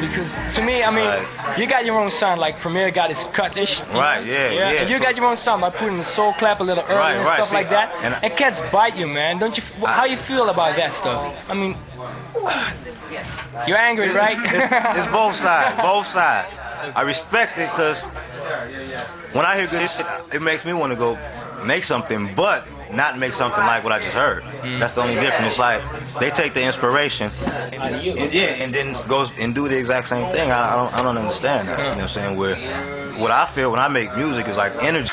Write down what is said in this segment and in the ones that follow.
because to me, I mean, you got your own sound. Like Premier got his cut ish. Right, yeah, yeah, And you so- got your own sound by putting the soul clap a little early Right, and right, stuff see, like that. and I- And, cats bite you, man. Don't you? f- how you feel about that stuff? I mean, you're angry, It's, right? it's, it's both sides, both sides. I respect it because when I hear good shit, it makes me want to go make something, but not make something like what I just heard. That's the only difference. It's like they take the inspiration, and, yeah, and then goes and do the exact same thing. I, I don't, I don't understand that. You know what I'm saying? Where what I feel when I make music is like energy.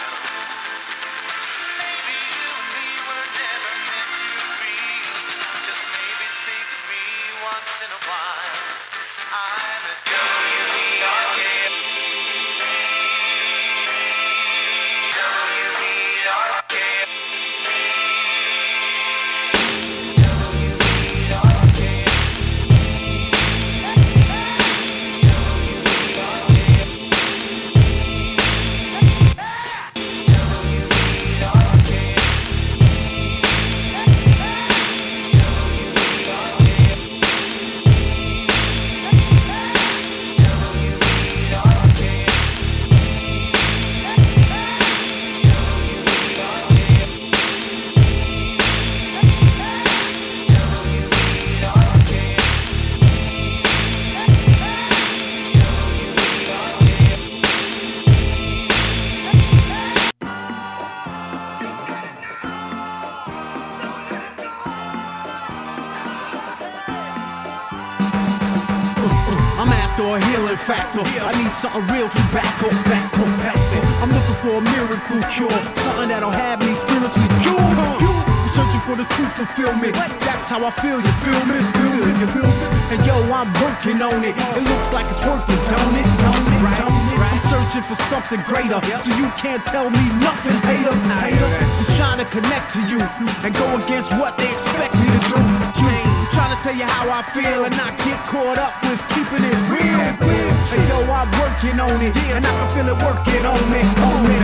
It. It looks like it's working, don't it? Don't it? Right? I'm searching for something greater, so you can't tell me nothing, hater. Hater. I'm trying to connect to you and go against what they expect me to do. I'm trying to tell you how I feel and not get caught up with keeping it real. And yo, I'm working on it, and I can feel it working on me, on me.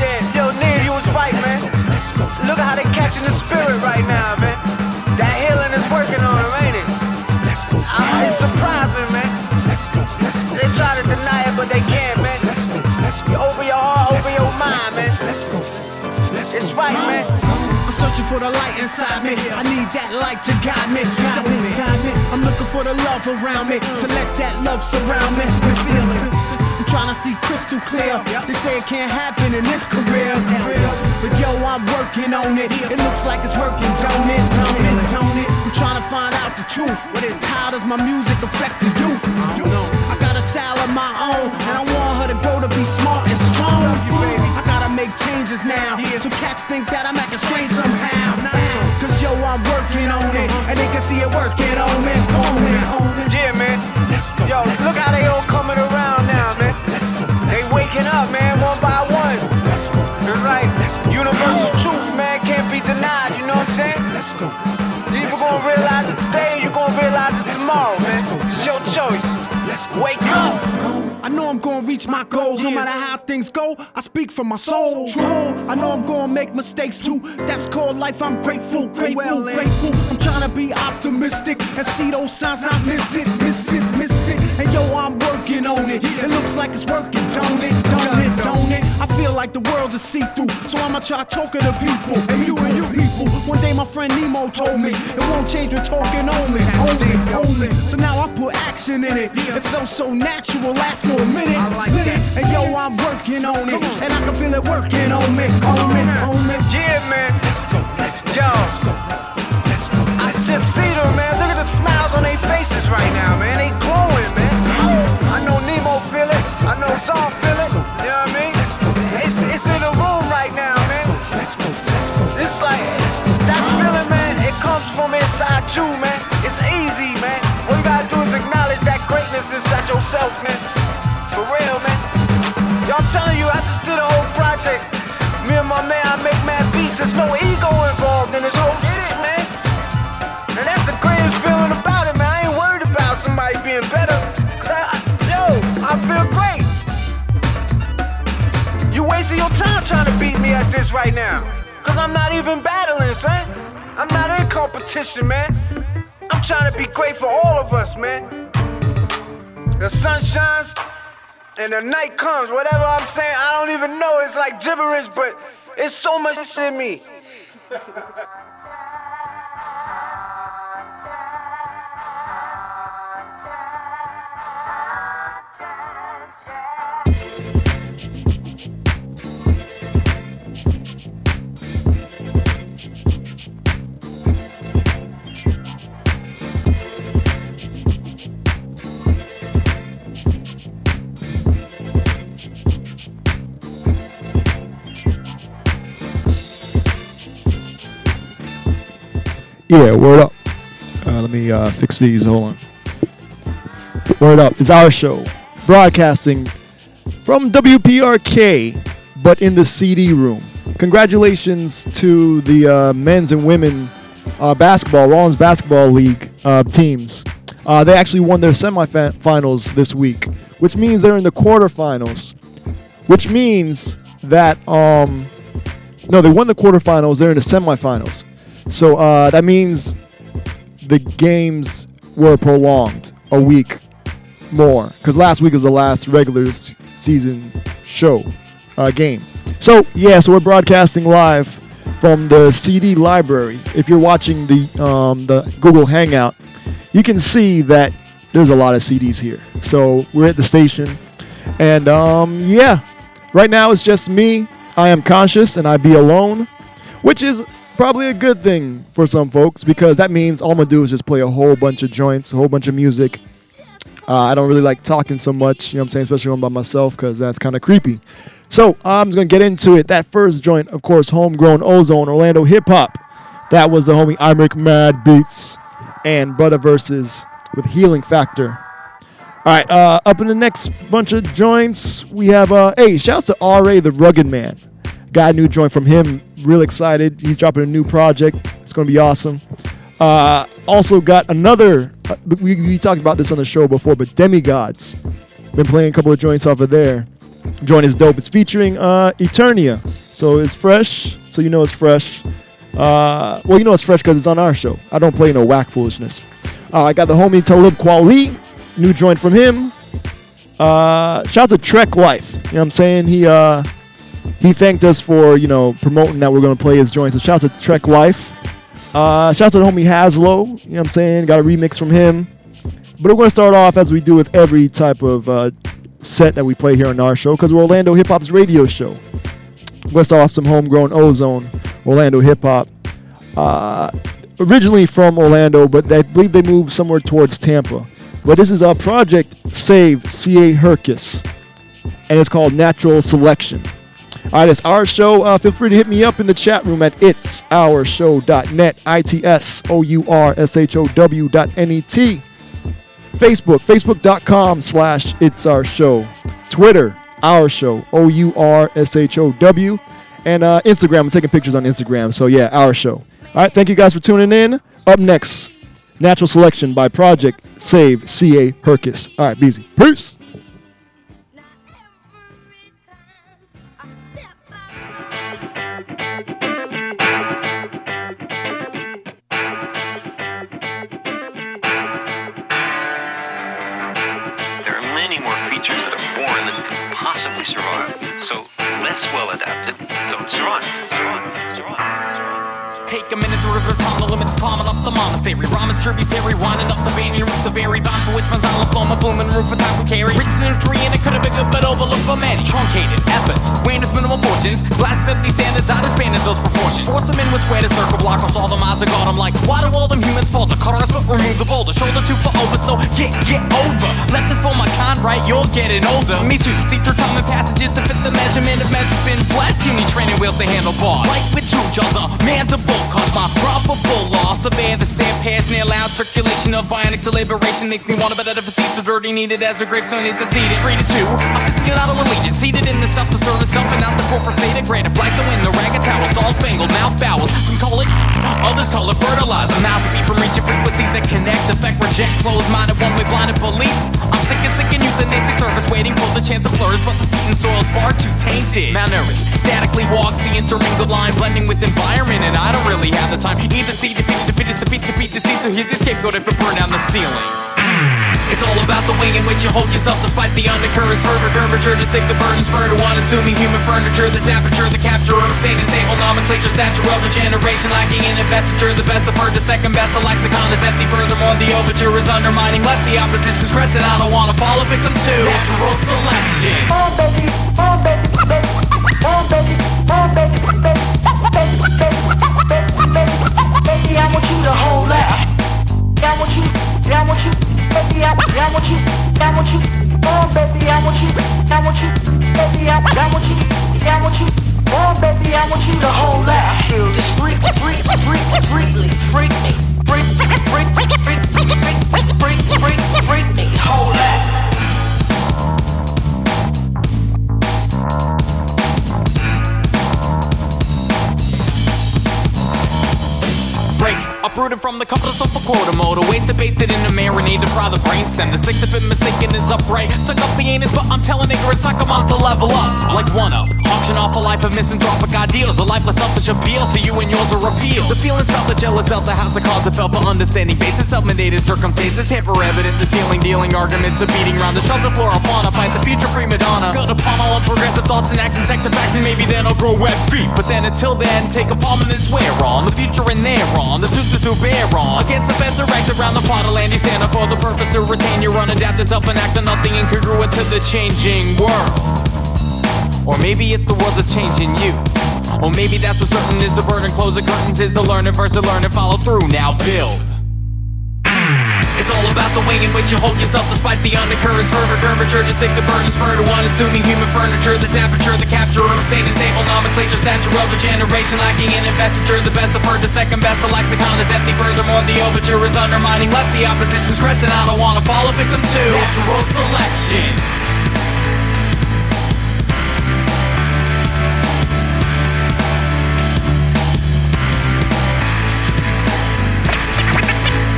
Yeah, yo, Ned, you was right, man. Look at how they catching the spirit right now, man. That healing is working on them, ain't it? Ah, it's surprising, man. Let's go, let's go. They try to deny it, but they can't, man. Let's go, let's You open your heart, open your mind, man. Let's go. Let's go. It's right, man. I'm searching for the light inside me. I need that light to guide me. Guide me, guide me. I'm looking for the love around me. To let that love surround me. I'm trying to see crystal clear. They say it can't happen in this career. But yo, I'm working on it. It looks like it's working, don't it? Don't it? Don't it? Trying to find out the truth. What is how does my music affect the youth? You know, I got a child of my own, and I want her to grow to be smart and strong. I gotta make changes now. So cats think that I'm acting strange somehow. Cause yo, I'm working on it. And they can see it working on me. On me, on me. Yeah, man. Yo, look how they all coming around now, man. They waking up, man, one by one. It's like universal truth, man, can't be denied, you know what I'm saying? You either gonna realize it today or you gonna realize it tomorrow, man. It's your choice. Let's wake up. I know I'm gonna reach my goals no matter how things go. I speak from my soul. True. I know I'm gonna make mistakes too. That's called life. I'm grateful, grateful, grateful. I'm trying to be optimistic and see those signs not miss it, miss it, miss it. Yo, I'm working on it. It looks like it's working, don't it, don't it, don't it? I feel like the world is see through, so I'ma try talking to people. And you and you people. One day my friend Nemo told me it won't change with talking only, only, only. So now I put action in it. It felt so natural after a minute. minute. And yo, I'm working on it, and I can feel it working on me, on me, on me. Yeah, man. Let's go, let's go. Yo. Let's go, let's go. I just see them, man. Look at the smiles on their faces right now, man. You, man. It's easy, man. All you gotta do is acknowledge that greatness inside yourself, man. For real, man. Y'all telling you, I just did a whole project. Me and my man, I make mad beats. There's no ego involved in this whole shit, man. And that's the greatest feeling about it, man. I ain't worried about somebody being better. Cause I, I yo, I feel great. You wasting your time trying to beat me at this right now. Cause I'm not even battling, son. I'm not in competition, man. Trying to be great for all of us, man. the sun shines and the night comes. Whatever I'm saying, I don't even know. It's like gibberish, but it's so much in me. Yeah, word up. Uh, let me uh, fix these. Hold on. Word up. It's our show. Broadcasting from WPRK, but in the CD room. Congratulations to the uh, men's and women uh, basketball, Rollins Basketball League uh, teams. Uh, they actually won their semifinals this week, which means they're in the quarterfinals, which means that, um, no, they won the quarterfinals, they're in the semifinals. So uh, that means the games were prolonged a week more because last week was the last regular season show uh, game. So yeah, so we're broadcasting live from the CD library. If you're watching the um, the Google Hangout, you can see that there's a lot of CDs here. So we're at the station, and um, yeah, right now it's just me. I am conscious, and I be alone, which is probably a good thing for some folks because that means all I'm gonna do is just play a whole bunch of joints, a whole bunch of music. Uh, I don't really like talking so much, you know what I'm saying, especially when I'm by myself because that's kind of creepy. So I'm just gonna get into it. That first joint, of course, homegrown ozone, Orlando hip hop. That was the homie I Make Mad Beats and Butta Verses with Healing Factor. All right, uh, up in the next bunch of joints, we have, uh, hey, shout out to R.A. the Rugged Man. Got a new joint from him. Real excited. He's dropping a new project. It's going to be awesome. Uh, also got another, uh, we, we talked about this on the show before, but Demigodz. Been playing a couple of joints off of there. Joint is dope. It's featuring uh, Eternia. So it's fresh, so you know it's fresh. Uh, well, you know it's fresh because it's on our show. I don't play no whack foolishness. Uh, I got the homie Talib Kweli, new joint from him. Uh, shout out to Trek Life. You know what I'm saying? He uh, he thanked us for you know promoting that we're gonna play his joint. So shout out to Trek Life. Uh, shout out to the homie Has-Lo. You know what I'm saying? Got a remix from him. But we're gonna start off as we do with every type of uh, set that we play here on our show because we're Orlando Hip Hop's radio show. We're start off some homegrown Ozone, Orlando Hip Hop. Uh, originally from Orlando, but I believe they moved somewhere towards Tampa. But this is a project Save CA hircus, and it's called Natural Selection. All right, it's our show. Uh, feel free to hit me up in the chat room at itsourshow.net, I-T-S-O-U-R-S-H-O-W dot N-E-T. Facebook, facebook.com slash it's our show. Twitter, our show, O-U-R-S-H-O-W. And uh, Instagram, I'm taking pictures on Instagram. So yeah, our show. All right, thank you guys for tuning in. Up next, Natural Selection by Project Save CA hircus. All right, Beezy. Peace. Climbing up the monastery. Rhyming tributary, winding up the banyan roof, the very bond for which man's olive flowing, blooming roof of time will carry. Rich and it could have been good, but overlooked for many. Truncated, efforts, weighing minimal fortunes. Blasphemy standards, I disbanded those proportions. Force them in with square to circle block, us all the eyes of God. I'm like, why do all them humans fall? The cut our foot, remove the boulder, shoulder two for over, so get, get over. Left is for my kind, right? You're getting older. Me too, see through time and passages to fit the measurement of measures been blessed. You need training wheels to handle bars. Like with two jaws, a mandible, cause my probable loss of air, the sand pass near loud circulation of bionic deliberation makes me want to better defeat the dirty needed as a gravestone need to see it. Treated to a aficionado allegiance, seated in the self to serve itself and not the corporate grade of like the wind, the ragged towels, all spangled, mouth bowels. Some call it, others call it fertilizer. Mouths to be from reaching frequencies that connect, affect, reject, closed minded, one way blinded police. I'm sick and sick and euthanasic service, waiting for the chance to flourish, but the beaten soil's far too tainted. Malnourished, statically walks the intermingled line, blending with environment, and I don't really have the time. Either see defeat is defeat, defeat the sea, so here's your scapegoat if it burn down the ceiling. It's all about the way in which you hold yourself despite the undercurrents, fervor, curvature, to stick the burden, spur to unassuming human furniture, that's aperture, the capture of sane and stable nomenclature, stature of a generation lacking in investiture, the best of her, the second best, the lexicon is empty, furthermore, the overture is undermining, less the opposition's crested, I don't wanna fall a victim to natural selection. Oh baby, oh baby, baby, oh baby, oh baby, baby, baby, baby, I want you to hold that. I want you, I want you, baby, I, want you, I want you, oh baby, I want you, I want you, baby, I, want you, I want you, oh baby, I want you to hold that. Just freak, freak, freak, freakly, freak me, freak, freak, freak, freak, freak, freak, freak, freak, freak me, hold that. Uprooted from the compass of a quota mode. A waste to base it in a marinade to fry the brainstem. The sick of it mistaken is upright. Stuck up the anus, but I'm telling ignorance like a monster level up. Like one up. Auction off a life of misanthropic ideals. A lifeless selfish appeal to you and yours are repealed. The feelings felt, the jealous felt, the house of cards that felt for understanding basis. Self-mandated circumstances, tamper evident. The ceiling dealing arguments of beating round the shelter floor upon a fight. The future prima donna. Got upon all progressive thoughts and actions, sex and facts, and maybe then I'll grow wet feet. But then until then, take a palm and then swear on the future and there on the to bear on. Against the fence erect around the pot of land, you stand up for the purpose to retain your unadapted self and act on nothing incongruent to the changing world. Or maybe it's the world that's changing you. Or maybe that's what certain is the burden. Close the curtains is the learning versus learn and follow through. Now build. All about the way in which you hold yourself despite the undercurrents, fervor, curvature, just think the burden, spur to unassuming human furniture, the temperature, the capture of a sane and stable nomenclature, stature of a generation lacking in investiture, the best of her, the second best, the lexicon is empty, furthermore, the overture is undermining, less the opposition's crest And I don't wanna fall a victim to natural selection.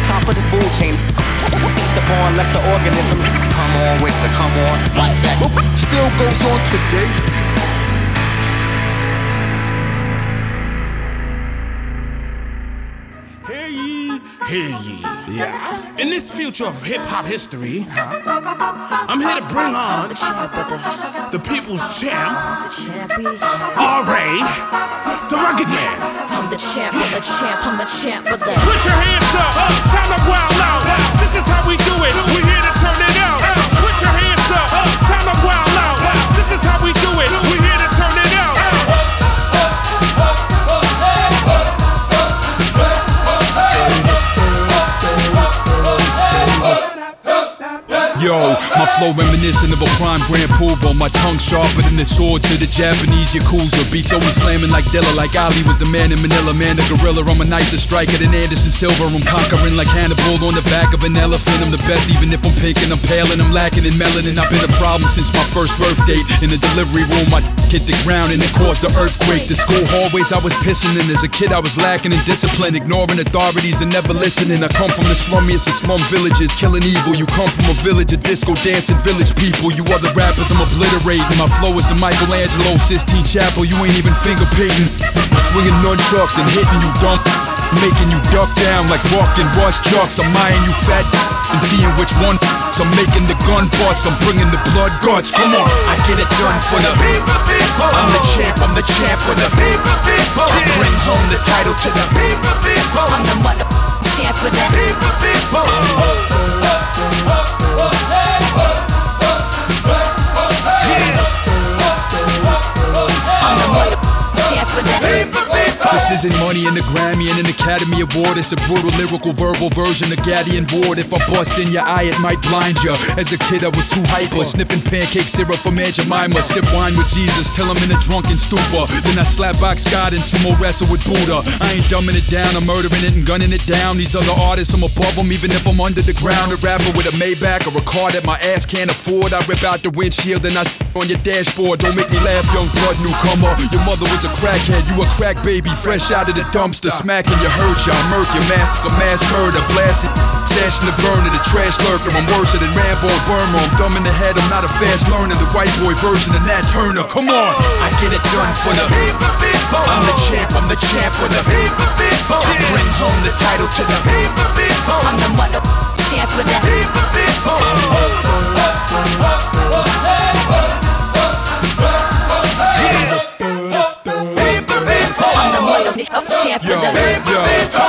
top of the food chain. Feast upon lesser organisms. Come on with the come on like that. Still goes on today. Hear ye, hear ye. Yeah. In this future of hip hop history, I'm here to bring on the people's champ, R.A., the rugged man. I'm the champ, I'm the champ, I'm the champ of that. Put your hands up, time to wild out. This is how we do it, we here to turn it out. Put your hands up, time Yo, my flow reminiscent of a prime grand pool poobah. My tongue sharper than the sword to the Japanese Yakuza. Beats always slamming like Dilla, like Ali was the man in Manila. Man, the gorilla, I'm a nicer striker than Anderson Silva. I'm conquering like Hannibal on the back of an elephant. I'm the best, even if I'm pink and I'm pale and I'm lacking in melanin. I've been a problem since my first birth date. In the delivery room, I hit the ground and it caused an earthquake. The school hallways I was pissing in. As a kid, I was lacking in discipline, ignoring authorities and never listening. I come from the slummiest of slum villages, killing evil. You come from a village of disco dancing village people. You other rappers, I'm obliterating. My flow is the Michelangelo Sistine Chapel. You ain't even finger painting. I'm swinging nunchucks and hitting you dump. Making you duck down like walking rush trucks. I'm eyeing you fat and seeing which one. I'm making the gun bust. I'm bringing the blood guts. Come on, I get it done for the. people. I'm the champ. I'm the champ for the. people. I bring home the title to the. People. I'm the mother champ of that. I'm the mother oh, champ oh, oh, People, people. This isn't money in the Grammy and an Academy Award. It's a brutal lyrical verbal version of Gatti and Ward. If I bust in your eye, it might blind you. As a kid, I was too hyper, sniffing pancake syrup from Aunt Jemima. Sip wine with Jesus till I'm in a drunken stupor. Then I slap box God and sumo wrestle with Buddha. I ain't dumbing it down, I'm murdering it and gunning it down. These other artists, I'm above them, even if I'm under the ground. A rapper with a Maybach or a car that my ass can't afford. I rip out the windshield and I on your dashboard. Don't make me laugh, young blood newcomer. Your mother was a crackhead, you a crack baby, fresh out of the dumpster. Smacking your hurt, y'all murk your massacre, mass murder, blasting. Stashing the burner, the trash lurker. I'm worse than Rambo and Burma. I'm dumb in the head, I'm not a fast learner. The white boy version of Nat Turner. Come on, I get it done for the. people, I'm the champ, I'm the champ for the. people, people. I bring home the title to the. people, people. I'm the mother champ champ of the I'm the mother champ Yo, yo,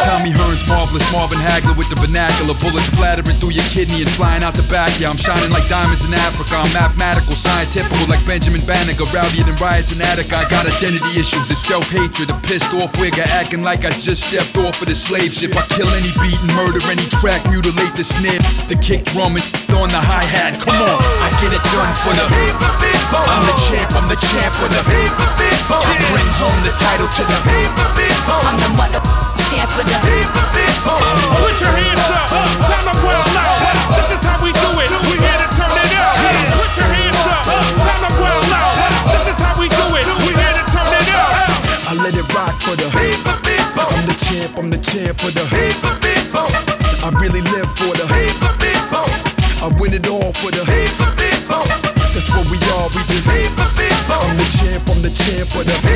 Tommy Hearns, marvelous Marvin Hagler with the vernacular, bullets splattering through your kidney and flying out the back. Yeah, I'm shining like diamonds in Africa. I'm mathematical, scientific, like Benjamin Banneker, rowdier than riots in Attica. I got identity issues, it's self-hatred, a pissed off wigger acting like I just stepped off of the slave ship. I kill any beat and murder any track, mutilate the snare, the kick drum and on the hi hat. Come on, I get it done for the. people. I'm the champ, I'm the champ of the. people. I bring home the title to the. people. I'm the mother champ of the people. Put your hands up, time to well out. This is how we do it. We here to turn it up. Put your hands up, time to well out. This is how we do it. We here to turn it up. I let it rock for the. people. I'm the champ, I'm the champ of the. people. I really live for the. I win it all for the. People. That's what we are, we just. I'm the champ, I'm the champ of the.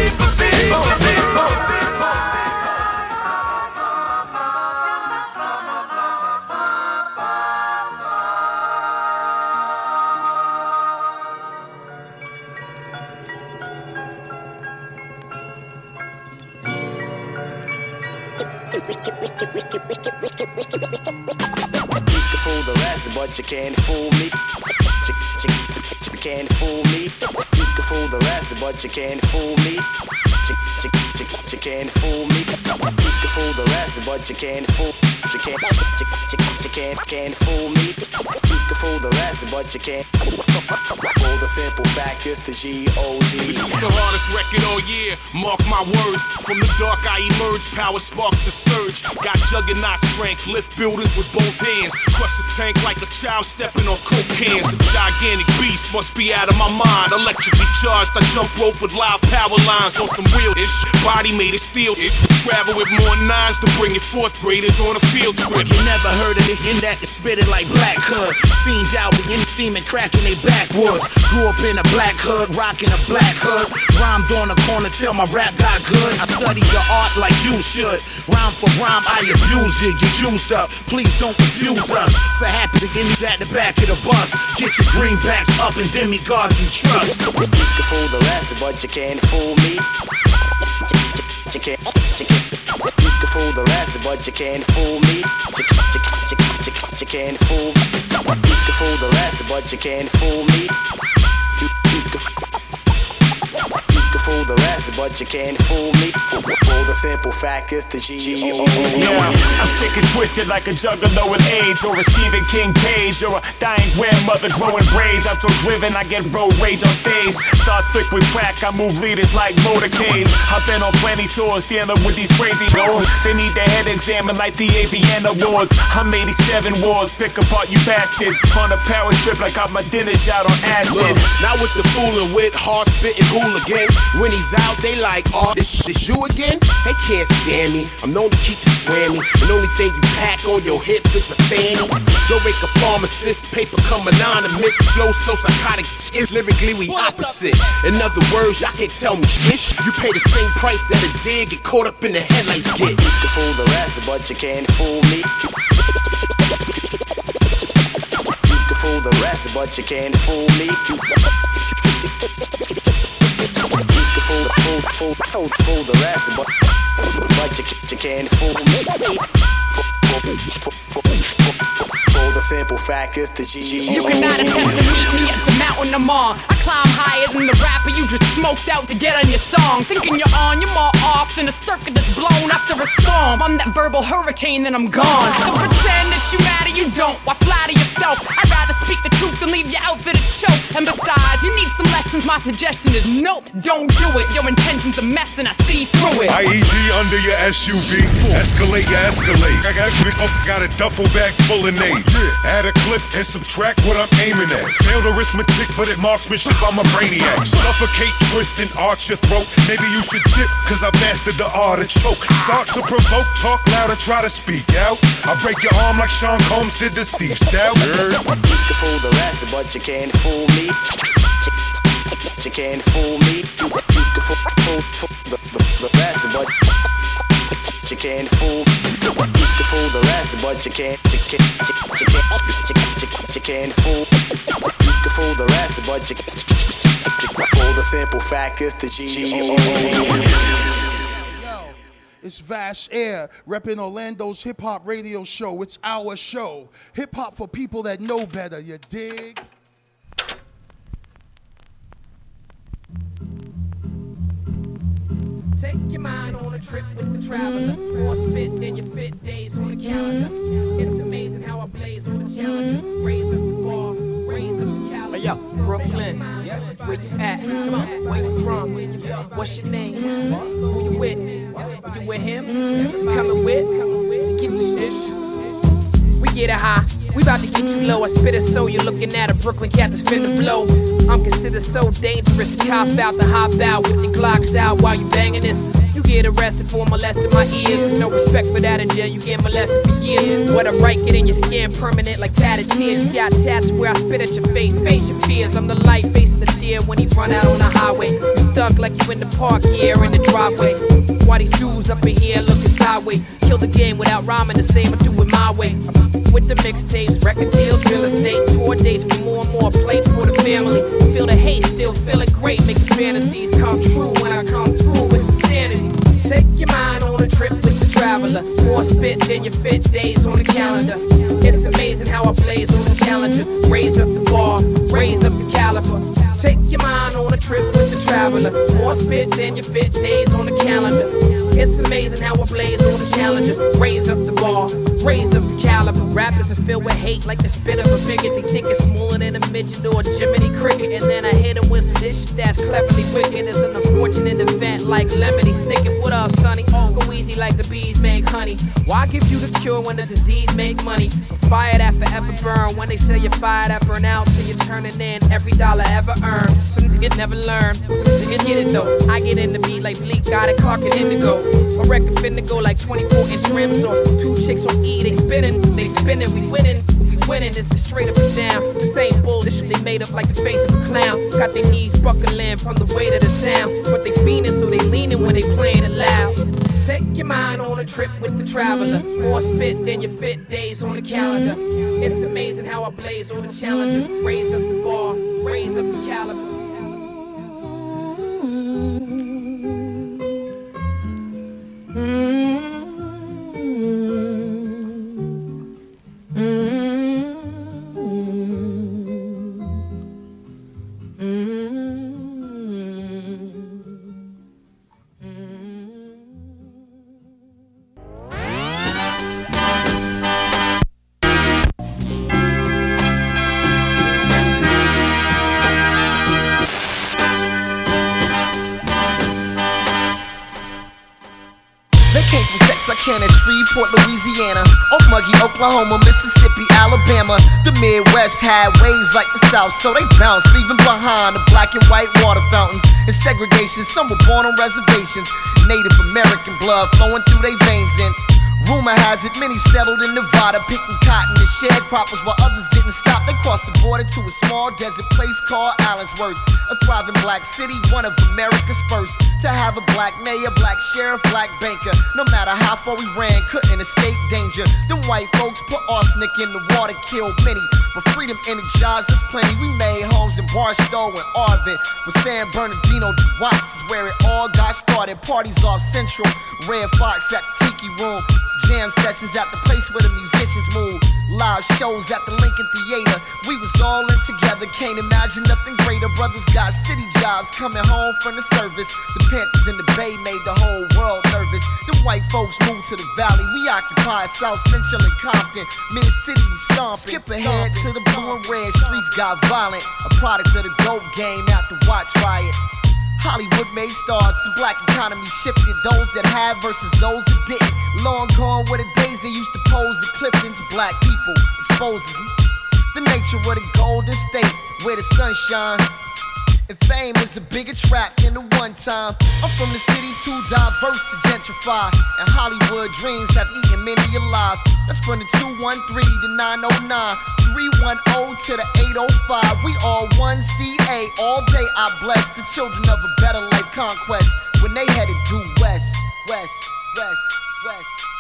You can fool the rest, but you can't fool me. You, you, you, you can't fool me. You can fool the rest, but you can't fool me. You, you, you, you can't fool me. You can fool the rest, but you can't fool. You can't, you, you, you can't, can't fool me. You can fool the rest, but you can't. Fool the simple fact is the G-O-D. This is the hardest record all year. Mark my words. From the dark I emerge. Power sparks the surge. Got juggernaut strength. Lift buildings with both hands. Crush a tank like a child stepping on coke cans. A gigantic beast must be out of my mind. Electrically charged. I jump rope with live power lines on some real ish. Body made of steel. Ish. Travel with more nines to bring your fourth graders on a field trip. You never heard of it in that is spitting like black hood. Fiend out with in steam and cracking they backwoods. Grew up in a black hood, rocking a black hood. Rhymed on the corner till my rap got good. I studied your art like you should. Rhyme for rhyme, I abuse you. You used up. Please don't confuse us. For happy to beginnings at the back of the bus. Get your greenbacks up and demigods you trust. You can fool the rest, but you can't fool me. You, can't, you can't. You can fool the rest, but you can't fool me. You, you, you, can't fool. You can fool the rest, but you can't fool me. Fool the rest, but you can't fool me. Fool, fool the simple fact is the G-O-D. Yeah, I'm sick and twisted like a juggalo with AIDS or a Stephen King page or a dying grandmother growing braids. I'm so driven, I get road rage on stage. Thoughts thick with crack, I move leaders like motorcades. I've been on plenty tours dealing with these crazy hoes. They need their head examined like the AVN Awards. I'm 87 wars, pick apart you bastards. On a power trip like I'm a dinner shot on acid. Look, not with the fooling with hard spitting hooligan. When he's out, they like, oh, this shit is you again? They can't stand me. I'm known to keep you swammy. And the only thing you pack on your hip is a fanny. Don't make a pharmacist, paper come anonymous. Flow so psychotic, is lyrically we opposites. In other words, y'all can't tell me shit. You pay the same price that a dig get caught up in the headlights get. You can fool the rest, but you can't fool me. You can fool the rest, but you can't fool me. You, you can fool, fool, fool, fool, fool the rest, but, but you, you can't fool me. The simple fact is the G. You cannot attempt to meet me at the mountain I'm on. I climb higher than the rapper you just smoked out to get on your song. Thinking you're on, you're more off than a circuit that's blown after a storm. I'm that verbal hurricane, then I'm gone. Don't pretend you mad or you don't. Why flatter yourself? I'd rather speak the truth than leave you out there to choke. And besides, you need some lessons. My suggestion is nope, don't do it. Your intentions are mess and I see through it. IED under your SUV. Escalate, you escalate. I got, got a duffel bag full of nades. Add a clip and subtract what I'm aiming at. Failed arithmetic, but at marksmanship, I'm a brainiac. Suffocate, twist, and arch your throat. Maybe you should dip, cause I mastered the art of choke. Start to provoke, talk louder, try to speak out. I break your arm like Sean Combs did to Steve Stoute. You can fool the rest, but you can't fool me. You can't fool me. You, you can fool, fool, fool the, the, the rest, but you can't fool. You can fool the rest, but you can't. You can't. You, you can't. You, you, you can't fool. You can fool the rest, but you. For the simple fact is the G O it's Vash Air, repping Orlando's hip hop radio show. It's our show. Hip hop for people that know better, you dig? Take your mind on a trip with the traveler. More spit than your fit days on the calendar. It's amazing how I blaze on the challenger. Raise up the bar, raise up. Hey, yo, Brooklyn, where you at? Come on, where you from? What's your name? Who you with? You with him? You coming with? Get the shit. Get it high. We about to get you low. I spit it so you're looking at a Brooklyn cat that's finna blow. I'm considered so dangerous. The cops out to hop out with the Glocks out while you banging this. You get arrested for molesting my ears. There's no respect for that in jail. You get molested for years. What I write get in your skin, permanent like tatted tears. You got tats where I spit at your face. Face your fears. I'm the light facing the deer when he run out on the highway. You stuck like you in the park, here in the driveway. Why these dudes up in here looking Kill the game without rhyming the same. I do it my way. With the mixtapes, record deals, real estate, tour dates for more and more plates for the family. Feel the hate, still feeling great, making fantasies come true when I come through. It's insanity. Take your mind on a trip with the traveler. More spit than your fit days on the calendar. It's amazing how I blaze on the challenges. Raise up the bar, raise up the caliber. Take your mind on a trip with the traveler. More spit than your fit days on the calendar. It's amazing how I blaze all the challenges. Raise up the bar, raise up the caliber. Rappers is filled with hate like the spit of a bigot. They think it's smaller than a midget or a Jiminy Cricket. And then I hit them with some dish that's cleverly wicked. It's an unfortunate event like Lemony Snicket. What up, sonny? Go easy like the bees make honey. Why give you the cure when the disease make money? Fire that forever burn. When they say you fire that burn out till you're turning in every dollar ever earned. Some niggas never learn. Some niggas get it though. I get in the beat like Bleek, got it, Clark and Indigo. My record finna go like 24 inch rims or two chicks on E. They spinning, they spinning, we winning. We winning, this is straight up and down. This ain't bullshit, they made up like the face of a clown. Got their knees buckling from the weight of the sound. But they fiending, so they leaning when they playing it loud. Take your mind on a trip with the traveler. More spit than your fit days on the calendar. It's amazing how I blaze on the challenges. Raise up the bar, raise up the caliber. They had ways like the South, so they bounced, leaving behind the black and white water fountains and segregation. Some were born on reservations, Native American blood flowing through their veins. And rumor has it many settled in Nevada, picking cotton and sharecroppers, while others didn't stop. They crossed the border to a small desert place called Allensworth, a thriving black city, one of America's first to have a black mayor, black sheriff, black banker. No matter how far we ran, couldn't escape danger. Them white folks put arsenic in the water, killed many. But freedom energized us plenty. We made homes in Barstow and Arvin. With San Bernardino, the Watts is where it all got started. Parties off Central, Redd Foxx at the Tiki Room. Jam sessions at the place where the musicians move. Live shows at the Lincoln Theater. We was all in together, can't imagine nothing greater. Brothers got city jobs coming home from the service. The Panthers in the Bay made the whole world nervous. The white folks moved to the valley. We occupied South Central and Compton. Mid City, we stomping. Skip ahead to the blue and red streets got violent. A product of the GOAT game after Watts riots. Hollywood made stars, the black economy shifted. Those that had versus those that didn't. Long gone were the days they used to pose at Clifton's. Black people exposes the nature of the golden state where the sun shines. And fame is a bigger trap than the one time. I'm from the city too diverse to gentrify. And Hollywood dreams have eaten many alive. That's from the 213 to 909. 310 to the 805. We all one CA. All day I bless the children of a better life conquest. When they headed due west, west, west, west.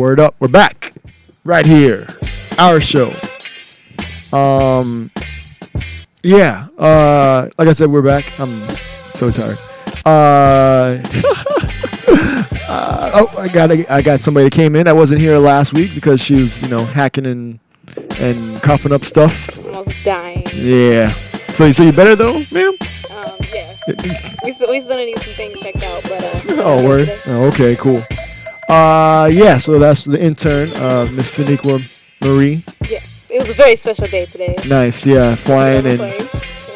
Word up. We're back. Right here. Our show. Um yeah. Uh like I said, we're back. I'm so tired. Uh, uh oh I got I got somebody that came in I wasn't here last week because she was, you know, hacking and and coughing up stuff. Almost dying. Yeah. So so you better though, ma'am? Um, yeah. we still we still need some things checked out, but uh. Oh, word. Oh, okay, cool. Uh, yeah. So that's the intern, uh, Miss Siniqua Marie. Yes, it was a very special day today. Nice, yeah, flying and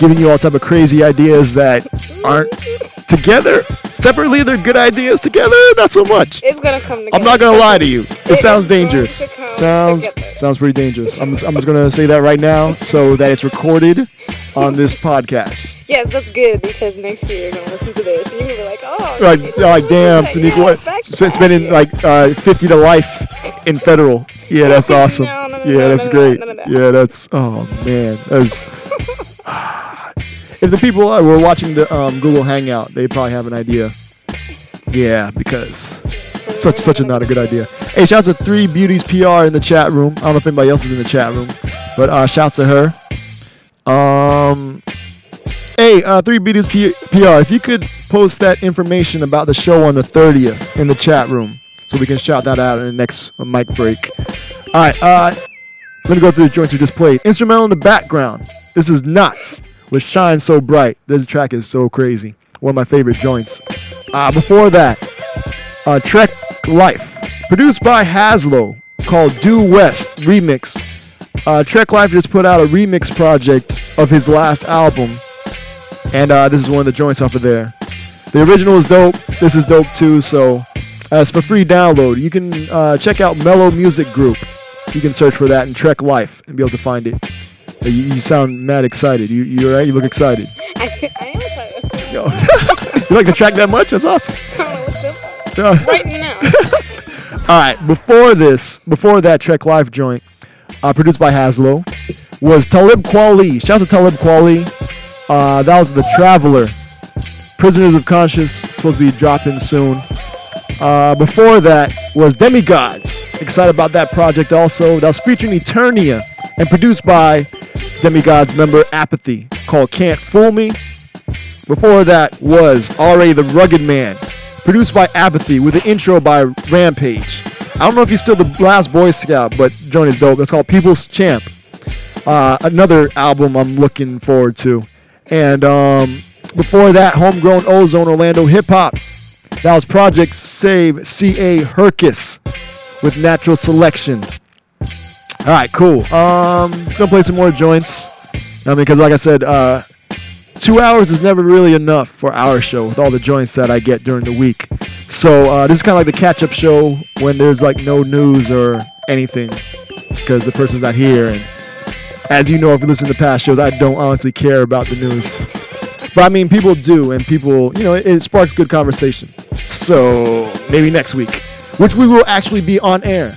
giving you all type of crazy ideas that aren't together. Separately, they're good ideas. Together, not so much. It's gonna come together. I'm not gonna lie to you. It, It sounds dangerous. Sounds together. sounds pretty dangerous. I'm, I'm just gonna say that right now so that it's recorded on this podcast. Yes, that's good because next year you're gonna listen to this and you're gonna be like, oh. Like, like damn, Saniqua, yeah, what? spending like uh, 50 to life in federal. Yeah, that's awesome. yeah, that's great. Yeah, that's oh man, that's. if the people were watching the um, Google Hangout, they probably have an idea. Yeah, because such such a not a good idea. Hey, shouts to Three Beauties PR in the chat room. I don't know if anybody else is in the chat room, but uh, shouts to her. Um, hey, uh, Three Beauties P- PR, if you could post that information about the show on the 30th in the chat room, so we can shout that out in the next mic break. All right, uh, let me go through the joints we just played. Instrumental in the background. This is Nottz with Shine So Bright. This track is so crazy. One of my favorite joints. Uh, before that, uh, Trek Life, produced by Has-Lo, called Due West Remix. Uh, Trek Life just put out a remix project of his last album, and uh, this is one of the joints off of there. The original is dope. This is dope too. So, as for free download, you can uh, check out Mello Music Group. You can search for that in Trek Life and be able to find it. Uh, You, you sound mad excited. You you alright? You look excited. I, I am excited. Yo. you like the track that much? That's awesome. Uh, right now. All right, before this, before that Trek Life joint, uh, produced by Has-Lo, was Talib Kweli. Shout out to Talib Kweli. Uh, that was The Traveler. Prisoners of Conscience, supposed to be dropping soon. Uh, before that was Demigodz. Excited about that project also. That was featuring Eternia and produced by Demigodz member Apathy called Can't Fool Me. Before that was R.A. the Rugged Man, produced by Apathy with an intro by Rampage. I don't know if he's still the last Boy Scout, but joint is dope. It's called People's Champ. Uh, another album I'm looking forward to. And um, before that, Homegrown Ozone Orlando Hip Hop. That was Project Save C.A. hircus with Natural Selection. All right, cool. Um, gonna play some more joints. I mean, because like I said, uh, two hours is never really enough for our show with all the joints that I get during the week. So uh, this is kind of like the catch-up show when there's like no news or anything because the person's not here. And as you know, if you listen to past shows, I don't honestly care about the news. But I mean, people do, and people, you know, it, it sparks good conversation. So maybe next week, which we will actually be on air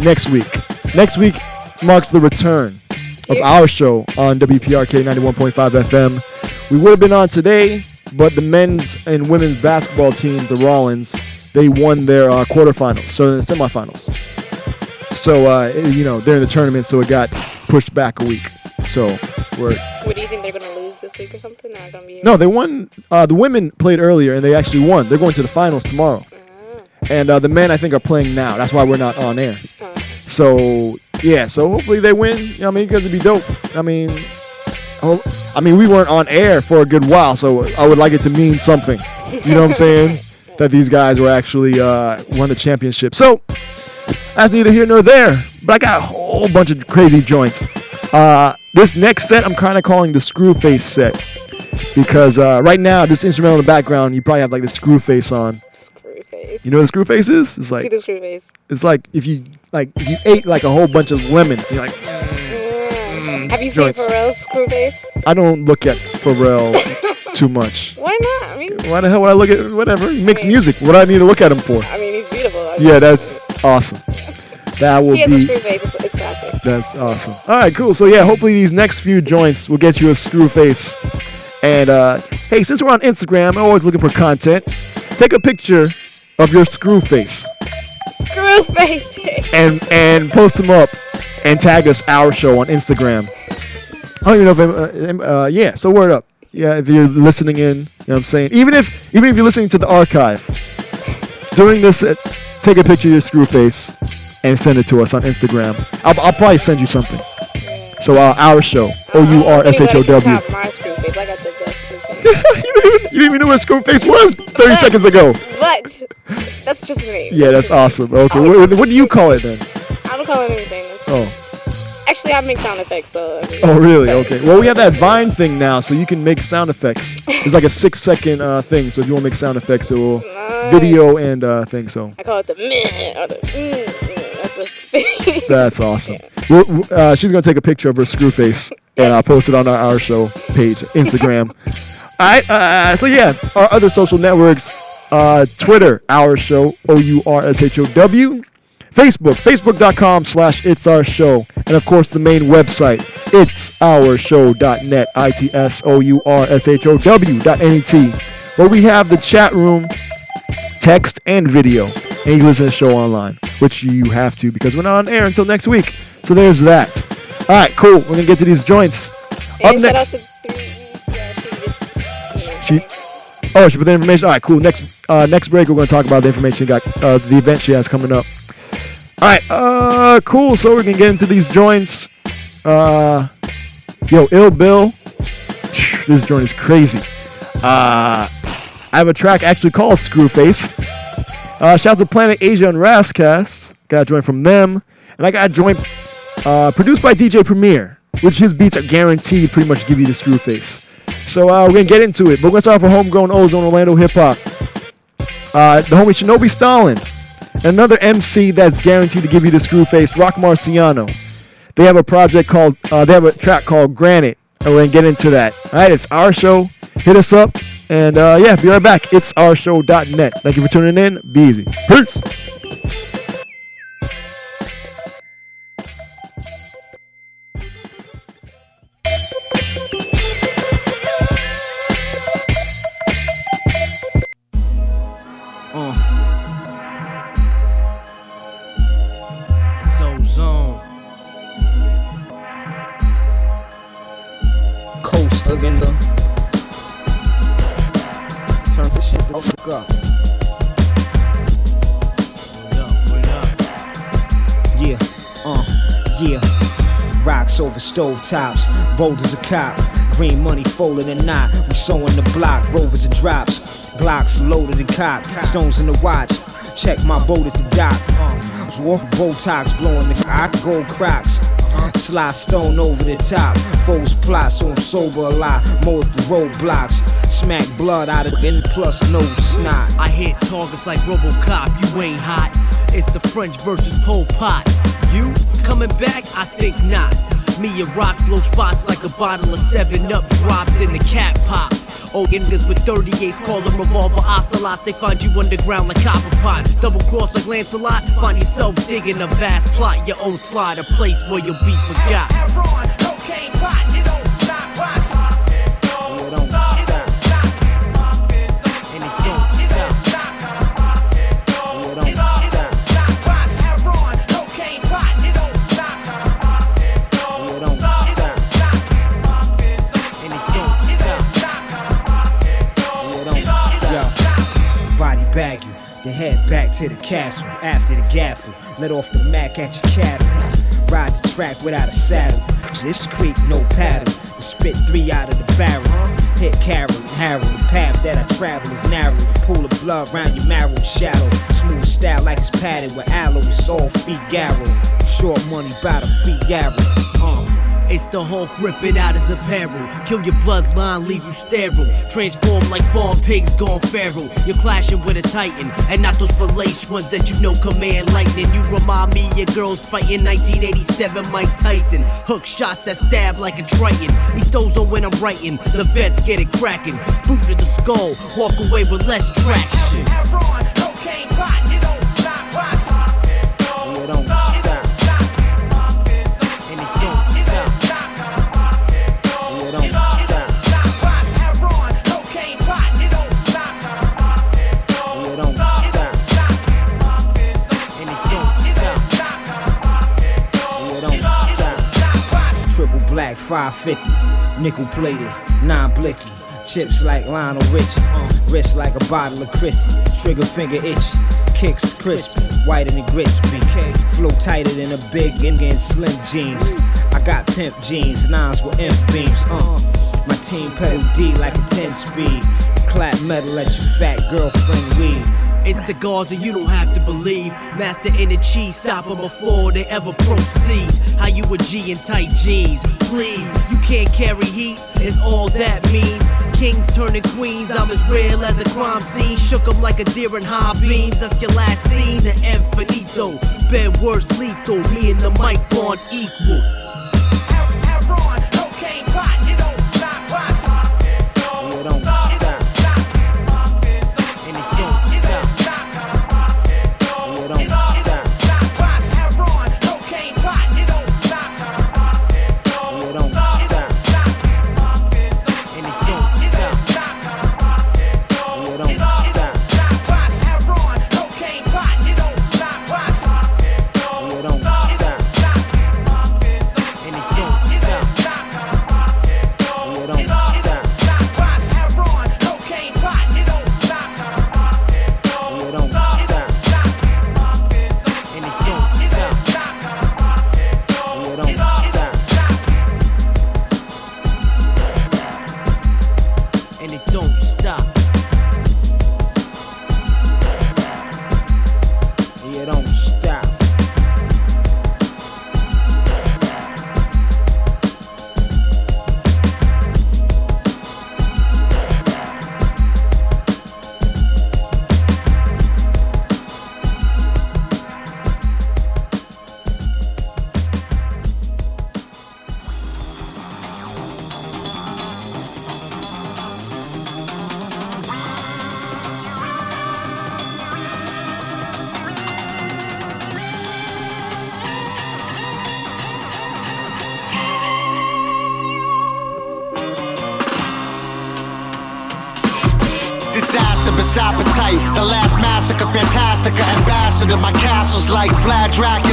next week. Next week marks the return of our show on WPRK 91.5 FM. We would have been on today, but the men's and women's basketball teams, the Rollins, they won their uh, quarterfinals, so the semifinals. So uh, you know they're in the tournament, so it got pushed back a week. So we're What do you think they're gonna lose this week or something? Gonna be no, they won. Uh, the women played earlier, and they actually won. They're going to the finals tomorrow. And uh, the men, I think, are playing now. That's why we're not on air. So yeah, so hopefully they win. You know I mean, because it'd be dope. I mean, I mean, we weren't on air for a good while, so I would like it to mean something. You know what I'm saying? that these guys were actually uh, won the championship. So that's neither here nor there. But I got a whole bunch of crazy joints. Uh, this next set I'm kind of calling the Screwface set because uh, right now this instrumental in the background you probably have like the Screwface on. Screwface. You know what a Screwface is? It's like Do the screw face. it's like if you like if you ate like a whole bunch of lemons. You're like Have you seen joints. Pharrell's screw face? I don't look at Pharrell too much. Why not? I mean, Why the hell would I look at whatever? He makes music. What do I need to look at him for? I mean, he's beautiful. I Yeah, that's awesome. That will he has a be screw face. It's, it's classic. That's awesome. All right, cool. So yeah, hopefully these next few joints will get you a screw face. And uh, hey, since we're on Instagram, I'm always looking for content. Take a picture of your screw face. Screw pics. and and post them up and tag us our show on Instagram. I don't even know if uh, uh, yeah. So word up. Yeah, if you're listening in, you know what I'm saying. Even if even if you're listening to the archive during this, uh, take a picture of your screw face and send it to us on Instagram. I'll, I'll probably send you something. So uh, our show, O U R S H O W. Top my Screwface. I got the best Screwface. You didn't even know what screw face was 30 seconds ago. But that's just me. Yeah, that's awesome. Okay, what, what do you call it then? I don't call it anything. Oh. Actually, I make sound effects, so. I mean, Oh, really? Okay. Well, we have that Vine thing now, so you can make sound effects. It's like a six second uh, thing. So if you want to make sound effects, it will video and uh, thing. So I call it the meh or the mm, mm, that's that's awesome. We'll- uh, she's gonna take a picture of her screw face and I'll post it on our, our show page, Instagram. All right. Uh, so yeah, our other social networks: uh, Twitter, our show, O U R S H O W. Facebook, facebook.com slash it's our show. And of course, the main website, it's our show.net, I T S O U R S H O W dot N E T, where we have the chat room, text, and video. And you can listen to the show online, which you have to because we're not on air until next week. So there's that. All right, cool. We're going to get to these joints. Up And shout out next. She, oh, she put the information. All right, cool. Next, uh, next break, we're going to talk about the information got, uh, the event she has coming up. All right, uh, cool. So we're gonna get into these joints. Uh, yo, Ill Bill, this joint is crazy. Uh, I have a track actually called Screwface. Uh, shouts to Planet Asia and Ras Kass. Got a joint from them, and I got a joint uh, produced by DJ Premier, which his beats are guaranteed pretty much give you the Screwface. So uh, we're gonna get into it, but we're gonna start off with homegrown Ozone Orlando hip hop. Uh, the homie Shinobi Stalin, another MC that's guaranteed to give you the screw face, Roc Marciano. They have a project called, uh, they have a track called Granite, and we're gonna get into that. All right, it's our show. Hit us up, and uh, yeah, be right back. It's our ourshow.net. Thank you for tuning in. Be easy. Peace. Rocks over stove tops, boulders a cop. Green money folded in knot. We sewing the block, rovers and drops. Glocks loaded and cop. Stones in the watch. Check my boat at the dock. Uh, war Botox blowing the cock. Gold cracks. Slide stone over the top. Foes plot, so I'm sober a lot. Up the roadblocks. Smack blood out of the plus no snot. I hit targets like Robocop, you ain't hot. It's the French versus Pol Pot. You coming back? I think not. Me and Rock blow spots like a bottle of 7 Up dropped in the cap popped. Old oh, niggas with 38s call them revolver ocelots. They find you underground like copper pot. Double cross like Lancelot. Find yourself digging a vast plot. Your own slide, a place where you'll be forgot. Head back to the castle. After the gaffle, let off the Mac at your cattle. Ride the track without a saddle. This creek, no paddle. The spit three out of the barrel. Hit Carol and Harold. The path that I travel is narrow. The pool of blood round your marrow is shallow. Smooth style like it's padded with aloe. It's all feet garrow. Short money by the feet arrow. Uh. It's the Hulk ripping out his apparel. Kill your bloodline, leave you sterile. Transform like farm pigs gone feral. You're clashing with a titan, and not those fallacious ones that you know command lightning. You remind me of girls fighting 1987 Mike Tyson. Hook shots that stab like a triton. He stows on when I'm writing. The vets get it cracking. Boot to the skull, walk away with less traction. black 550, nickel plated, non blicky. Chips like Lionel Richie, uh, wrist like a bottle of Chrissy, trigger finger itch, kicks crispy, whiter than grits be. Flow tighter than a big Indian slim jeans. I got pimp jeans, nines with imp beams. Uh, my team pedal D like a 10 speed. Clap metal at your fat girlfriend weave. It's the Gaza you don't have to believe. Master in the cheese, stop them before they ever proceed. How you a G in tight jeans? Please, you can't carry heat, is all that means. Kings turning queens, I'm as real as a crime scene. Shook 'em like a deer in high beams. That's your last scene, the infinito. Ben words lethal, me and the mic born equal. Like Vlad Dracula's.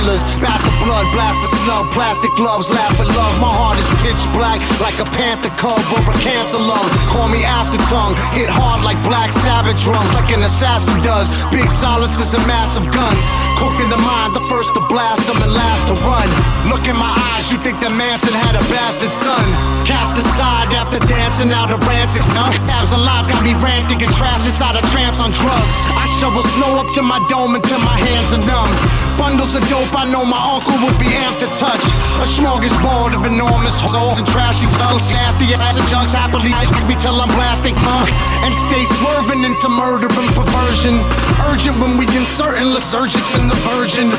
Blast the snub, plastic gloves, laugh at love. My heart is pitch black like a panther cub or a cancer lung. Call me acid tongue, hit hard like black savage drums, like an assassin does. Big silences and massive guns. Cooked in the mind, the first to blast them and last to run. Look in my eyes, you think that Manson had a bastard son. Cast aside after dancing out of rancid. Now tabs and lines got me ranting and trash inside a trance on drugs. I shovel snow up to my dome until my hands are numb. Bundles of dope I know my uncle would be to touch. A smorgasbord of enormous holes and trashy skulls. Nasty ass and junks happily ice me till I'm blasting punk. And stay swerving into murder and perversion. Urgent when we insert endless urgence in the virgin.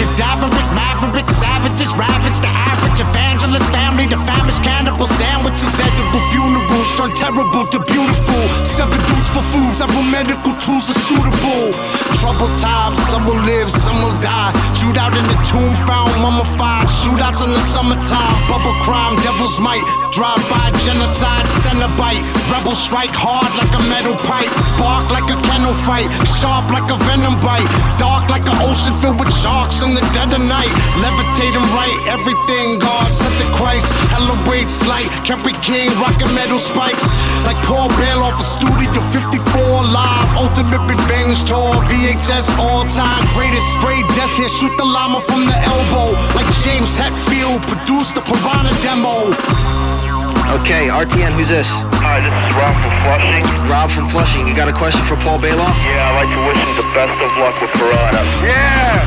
Cadaveric, maverick, savages, ravage the average evangelist family. The famished cannibal sandwiches, edible funerals turn terrible to beautiful. Seven dudes for food, several medical tools are suitable. Trouble times, some will live, some will die. Shoot out in the tomb, found mummified. Shootouts in the summertime, bubble crime, devil's might. Drive by genocide, cenobite. Rebel strike hard like a metal pipe. Bark like a kennel fight, sharp like a venom bite. Dark like an ocean filled with sharks in the dead of night. Levitating right, everything God sent to Christ. Hella weights light, Capri King rocking metal spikes. Like Paul Baloff of Studio 54 live. Ultimate revenge tour, VHS all time greatest. Spray death here, shoot the llama from the elbow. Like James Hetfield produced the Piranha demo. Okay, RTN, who's this? Hi, this is Rob from Flushing. Rob from Flushing. You got a question for Paul Baloff? Yeah, I'd like to wish him the best of luck with Piranha. Yeah!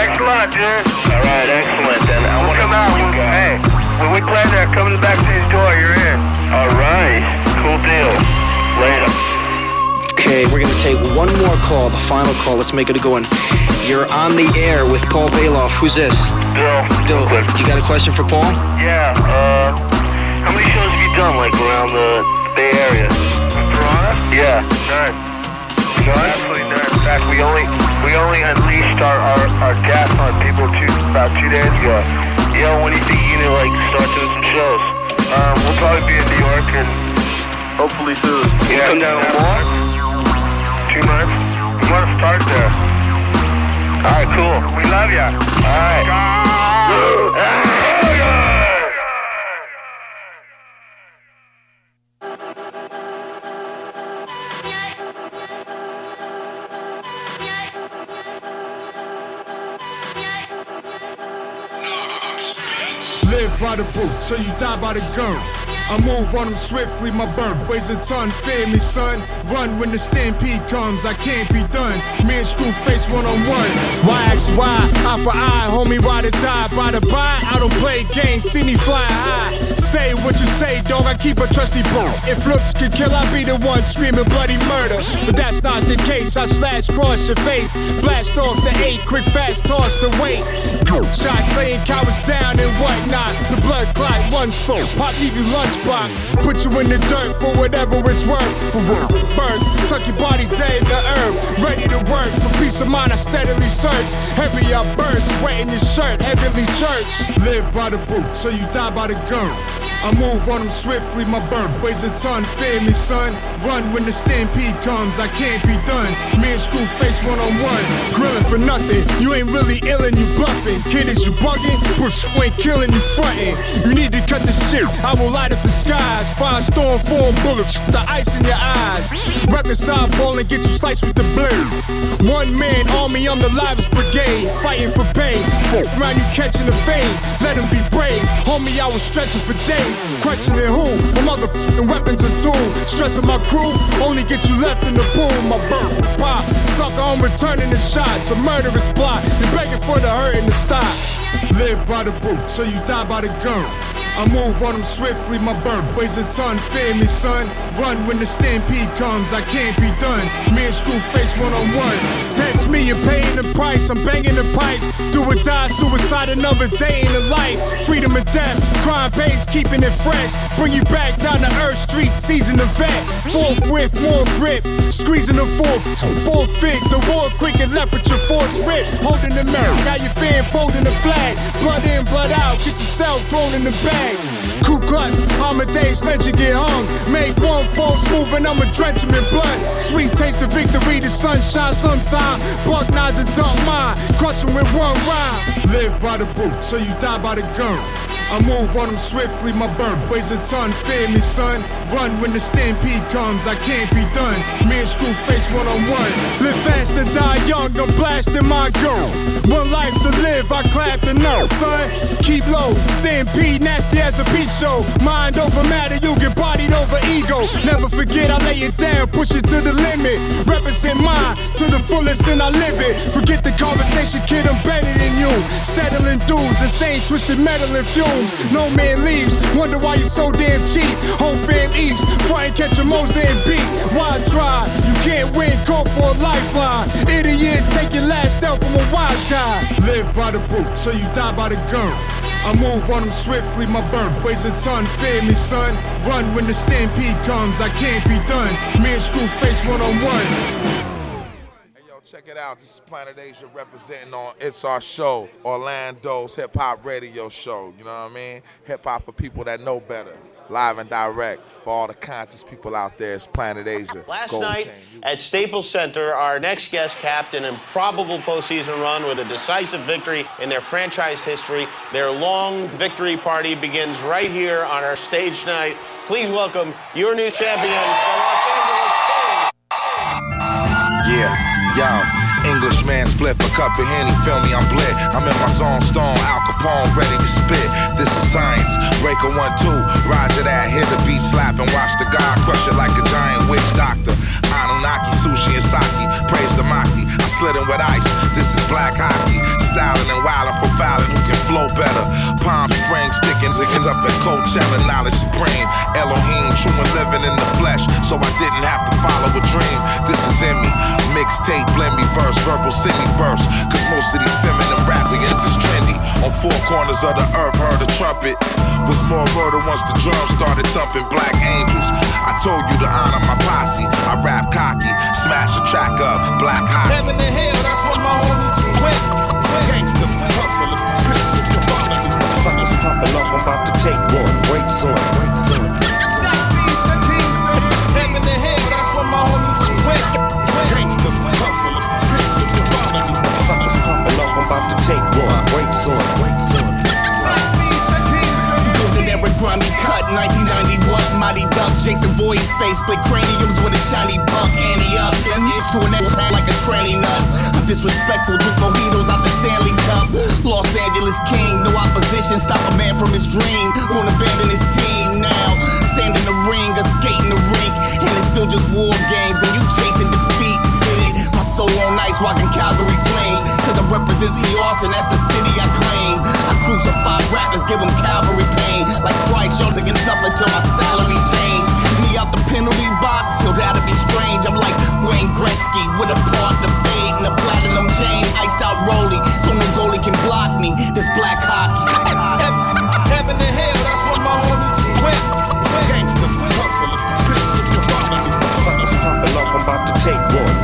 Excellent, dude. All right, excellent. Then I want to come out. You guys. Hey, when we play there, come to the backstage door. You're in. All right. Cool deal. Later. Okay, we're gonna take one more call, the final call. Let's make it a good one. You're on the air with Paul Baloff. Who's this? Bill. Bill, you got a question for Paul? Yeah, uh, how many shows have you done, like, around the Bay Area? Piranha? Yeah. None. None? Absolutely none. In fact, we only, we only unleashed our, our, our gas on people two, about two days ago. Yo, when do you think you like, start doing some shows? Um, we'll probably be in New York and hopefully soon. Yeah, come down more? Two months? We wanna start there. Alright, cool. We love ya. Alright. by the boot, so you die by the gun. I move on them swiftly, my bird weighs a ton. Fear me, son. Run when the stampede comes, I can't be done. Me and Screwface one on one. Why ask why? Eye for eye, homie, ride or die. By the by, I don't play games, see me fly high. Say what you say, dog, I keep a trusty bow. If looks could kill, I'd be the one screaming bloody murder. But that's not the case, I slash cross your face. Blast off the eight, quick fast toss the weight. Shots laying cowards down and whatnot. The blood clot, one slow, pop leave you lunchbox. Put you in the dirt for whatever it's worth. Burst, tuck your body dead in the earth. Ready to work for peace of mind, I steadily search. Heavy up burst, wet in your shirt, heavenly church. Live by the boot, so you die by the gun. I move on them swiftly, my bird weighs a ton. Fear me, son. Run when the stampede comes, I can't be done. Me and Screwface one on one. Grilling for nothing, you ain't really illin', you bluffing. Kid, is you bugging? Push, you ain't killing, you frontin'. You need to cut the shit, I will light up the skies. Fire storm form bullets, the ice in your eyes. Reconcile ball and get you sliced with the blade. One man army, I'm the livest brigade. Fighting for pain. Fuck around you catching the fame. Let him be brave. Homie, I was stretching for days. Questioning who? My motherfucking weapons and tools. Stressing my crew, only get you left in the pool. My bird pop. Sucker, I'm returning the shots. A murderous plot. You're begging for the hurting to stop. Live by the boot, so you die by the gun. I move on them swiftly, my bird weighs a ton. Fear me, son. Run when the stampede comes, I can't be done. Me and Screwface one on one. Text me, you're paying the price. I'm banging the pipes. Do or die, suicide, another day in the life. Freedom or death, crime pays, keeping it fresh. Bring you back down to Earth Street, season the vet. Forthwith, more grip, squeezing the fourth. Forfeit, the war quick and left with your force rip. Holding the mirror, got your fan folding the flag. Blood in, blood out, get yourself thrown in the bag. Ku Klux, Amadeus, let you get hung. Make one false move and I'ma drench him in blood. Sweet taste of victory, the sunshine sometime. Buck nods and dunk mine, crush him with one rhyme. Live by the boot, so you die by the gun. I move on them swiftly, my bird weighs a ton. Fear me, son. Run when the stampede comes, I can't be done. Me and Screwface one on one. Live fast and die young, I'm blasting my gun. One life to live, I clap the note, son. Keep low, stampede nasty as a peep show. Mind over matter, you get bodied over ego. Never forget, I lay it down, push it to the limit. Represent mine to the fullest and I live it. Forget the conversation, kid, I'm better than you. Settling dues, insane twisted metal and fumes. No man leaves, wonder why you're so damn cheap. Whole fam eats, try and catch a Mozambique. Why try? You can't win, call for a lifeline. Idiot, take your last step from a wise guy. Live by the book, so you die by the gun. I move on them swiftly, my bird weighs a ton. Fear me, son. Run when the stampede comes, I can't be done. Me and Screwface one on one. Check it out. This is Planet Asia representing on It's Our Show, Orlando's hip hop radio show. You know what I mean? Hip hop for people that know better. Live and direct for all the conscious people out there. It's Planet Asia. Last Gold night chain. at Staples Center, our next guest capped an improbable postseason run with a decisive victory in their franchise history. Their long victory party begins right here on our stage tonight. Please welcome your new champions, the Los Angeles Englishman split for cup of Henny, feel me, I'm lit. I'm in my zone, stone, Al Capone, ready to spit. This is science. Breaker one, two, roger that. Hit the beat slap and watch the God crush it like a giant witch doctor. Anunnaki, sushi, and sake. Praise the Maki. I slid in with ice. This is black hockey. Styling and wildin', profiling who can flow better. Palm Springs, sticking, ziggins up at Coachella, knowledge supreme. Elohim, true and living in the flesh, so I didn't have to follow a dream. This is in me. Mixtape, blend me verse, verbal me verse. Cause most of these feminine raps against is trendy. On four corners of the earth, heard a trumpet. Was more murder once the drums started thumping black angels. I told you to honor my posse. I rap cocky, smash a track up, black hot. Heaven and hell, that's what my homies went. Gangsters, hustlers, snitches, the violence. Suckers popping up, I'm about to take 1991, Mighty Ducks, Jason Voorhees face, split craniums with a shiny buck, Annie up, and it's to an ass like a tranny nuts. I'm disrespectful, drink mojitos out the Stanley Cup. Los Angeles King, no opposition, stop a man from his dream. Won't abandon his team now. Stand in the ring, or skate in the rink, and it's still just war games, and you chasing defeat. Get it? My soul on ice, walking Calgary flames. Cause I represent C. Austin, that's the city I claim. I crucify rappers, give them Calvary pain. Like Christ, y'all can suffer till my salary change. Me out the penalty box, yo, that'd be strange. I'm like Wayne Gretzky with a partner fade and a platinum chain. Iced out rollie, so no goalie can block me. This black hockey. Heaven and hell, that's what my homies went. Gangsters, hustlers, bitches, Suckers popping off, I'm about to take one.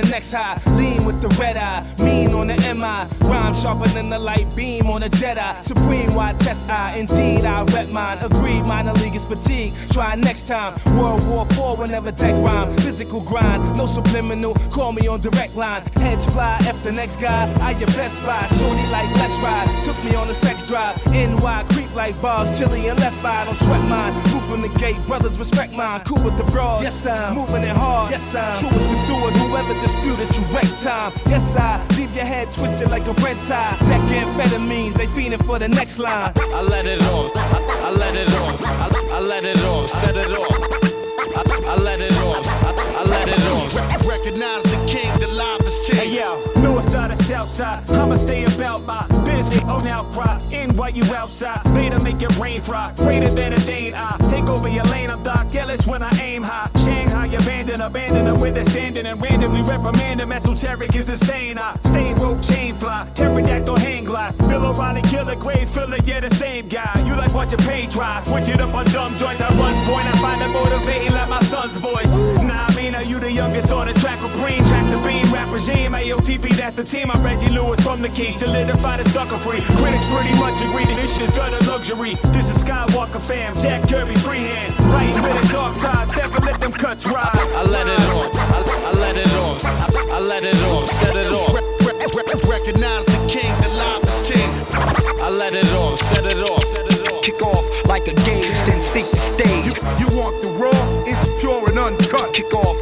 The next high. Lean with the red eye, mean on the MI. Rhyme sharper than the light beam on a Jedi. Supreme wide test I? indeed I rep mine. Agreed, minor league is fatigue. Try next time. World War IV whenever tech rhyme. Physical grind, no subliminal. Call me on direct line. Heads fly, F the next guy. I your best buy. Shorty like let's ride. Took me on a sex drive. NY creep like bars. Chili and left eye. Don't sweat mine. Move from the gate. Brothers respect mine. Cool with the broad. Yes, I'm moving it hard. Yes, I'm true as to do it. Whoever disputed, you wreck time. Yes, I leave your head twisted like a red tie. Deck amphetamines. They fiending for the next line. I let it off. I, I let it off. I, I let it off. Set it off. I, I let it off. I, I let it off. Recognize the king, the live is king. Hey yo, north side or south side, I'ma stay about my Oh now cry, in while you outside. Vader make it rain fry, greater than a Dane. I take over your lane, I'm Doc Ellis when I aim high. Shanghai abandon, abandon them where they're standing and randomly reprimand them. Esoteric is insane. I stay rope chain fly, pterodactyl hang glide. Bill O'Reilly killer, grave filler, yeah the same guy. You like watching paint dry, switch it up on dumb joints. I run point, I find it motivating like my son's voice. Youngest on the track with green? Track the beam, rap regime, AOTP, that's the team. I'm Reggie Lewis from the Keys, solidify the sucker free. Critics pretty much agree that this shit's gutter luxury. This is Skywalker fam, Jack Kirby freehand. Writing with a dark side, seven, let them cuts ride. I let it off. I, I let it off. I, I let it off. Set it off. Recognize the king, the live is king. I let it off. Set it off. set it off. Kick off like a gauge, then seek the stage. You want the raw? Pure and uncut. Kick off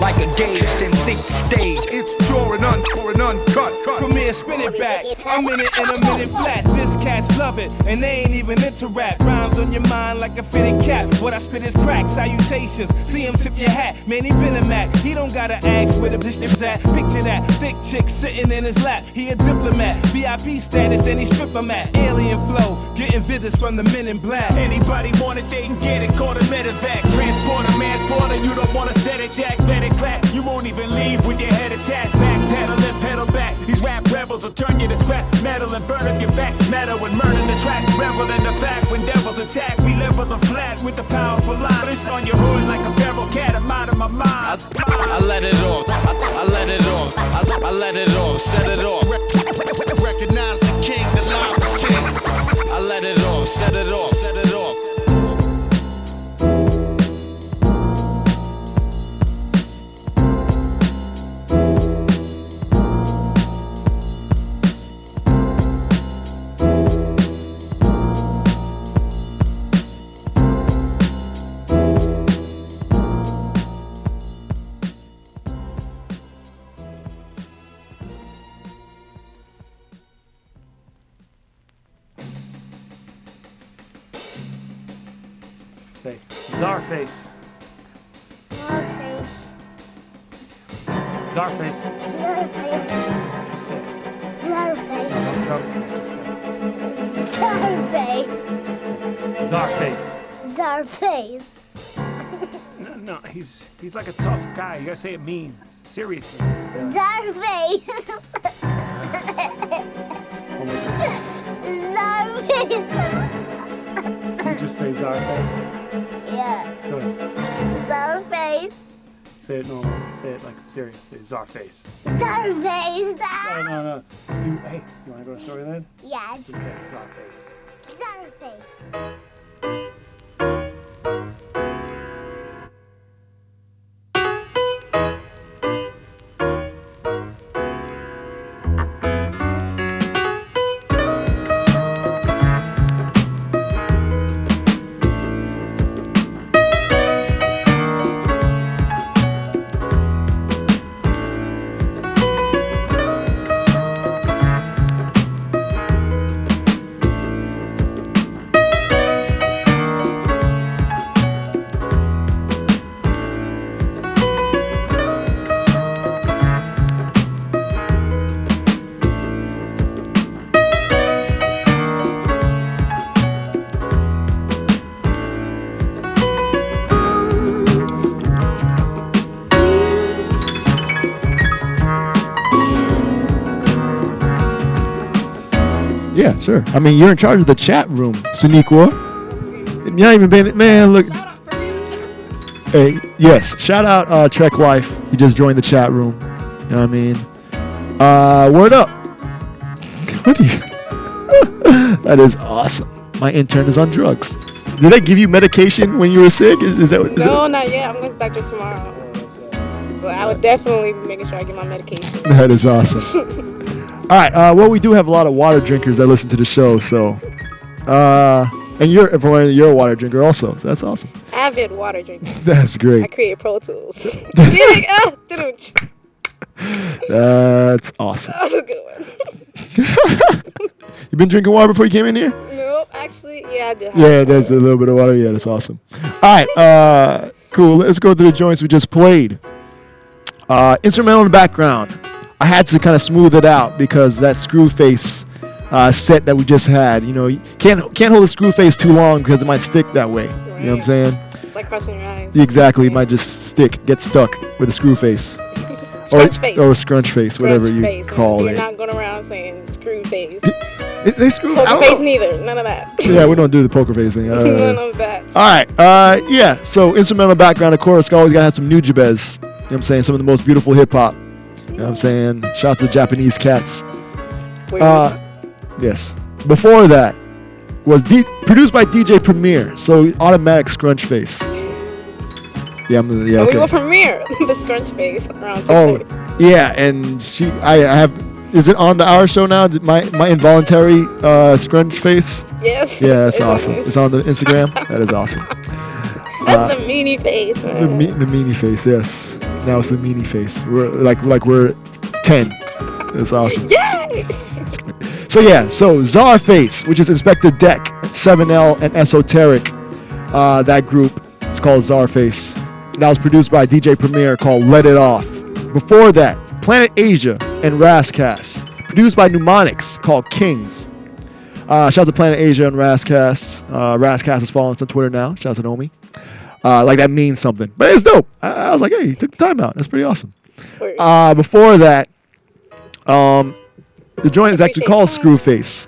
like, a gauge, then seek the stage. It's pure and un, and uncut. Cut. Here, spin it back. I'm in it and I'm in a minute flat. This cats love it, and they ain't even into rap. Rhymes on your mind like a fitted cap. What I spit is crack, salutations. See him tip your hat. Man, he been a Mac. He don't gotta ask where the position's at. Picture that thick chick sitting in his lap. He a diplomat, VIP status, and he strip him at. Alien flow, getting visits from the men in black. Anybody want it, they can get it. Call the medevac. Transporter manslaughter, you don't wanna set it, Jack. Let it clap. You won't even leave with your head attached. Back pedal and pedal back. These rap rebels will turn you to scrap metal and burn up your back. Metal and murder the track. Revel in the fact when devils attack. We live on the flat with the powerful line. This on your hood like a feral cat. I'm out of my mind. I let it off. I, I let it off. I, I let it off. Set it off. Recognize the king, the live is king. I let it off. Set it off. Set it off. Czarface. Czarface. Zarface. Just say. it. Czarface. Some drum. Just say. it. Czarface. Czarface. Czarface. No, no, he's he's like a tough guy. You gotta say it mean, seriously. Czarface. Czarface. You just say Czarface. Yeah. Say it normal. Say it like serious. Say Czarface. Czarface. No, ah! no, no. You, hey, you wanna go to Storyland? Yes. Just say Czarface. Czarface. Sure. I mean, you're in charge of the chat room, Saniqua. You're not even been, man. Look. Hey, yes. Shout out uh, Trek Life. He just joined the chat room. You know what I mean? Uh, word up. What you? that is awesome. My intern is on drugs. Did they give you medication when you were sick? Is, is that what? is No, not yet. I'm going to the doctor tomorrow. But I would definitely be making sure I get my medication. That is awesome. All right. Uh, well, we do have a lot of water drinkers that listen to the show, so. Uh, and you're if you're a water drinker also, so that's awesome. Avid water drinker. That's great. I create Pro Tools. Ah, That's awesome. that was a good one. You been drinking water before you came in here? Nope, actually, yeah, I did. Yeah, there's a little bit of water. Yeah, that's awesome. All right, uh, cool. Let's go through the joints we just played. Uh, instrumental in the background. I had to kind of smooth it out because that screw face uh, set that we just had. You know, you can't can't hold a screw face too long because it might stick that way. You know what I'm saying? It's like crossing your eyes. Exactly. It might just stick, get stuck with a screw face. Scrunch or, face. Or a scrunch face, whatever you face. call You're it. not going around saying screw face. They- they screw Poker face know. neither. None of that. yeah, we don't do the poker face thing. Uh, None of that. All right. Uh, yeah. So instrumental background, of course, always gotta have some Nujabes. You know what I'm saying? Some of the most beautiful hip hop. You know what I'm saying? Shout out to the Japanese cats. Uh, yes. Before that was D- produced by DJ Premier. So automatic scrunch face. Yeah, I'm, yeah. We Okay. will premiere the scrunch face around Oh, yeah, and she, I, I have. Is it on the our show now? My my involuntary uh, scrunch face. Yes, Yeah, that's it's awesome. It's on the Instagram. that is awesome. That's the meanie face, The, man. me- the meanie face, yes. Now it's the meanie face. We're like like we're ten. That's awesome. Yay! So yeah, so Czarface, which is Inspectah Deck, 7L, and Esoteric. Uh, that group, it's called Czarface. That was produced by DJ Premier called Let It Off. Before that, Planet Asia and Ras Kass, produced by Numonics called Kings. Uh, shout out to Planet Asia and Ras Kass. Uh, Ras Kass is following us on Twitter now. Shout out to Naomi. Uh, like that means something, but it's dope. I, I was like, hey, he took the time out. That's pretty awesome. Uh, before that, um, the joint is actually called Screwface.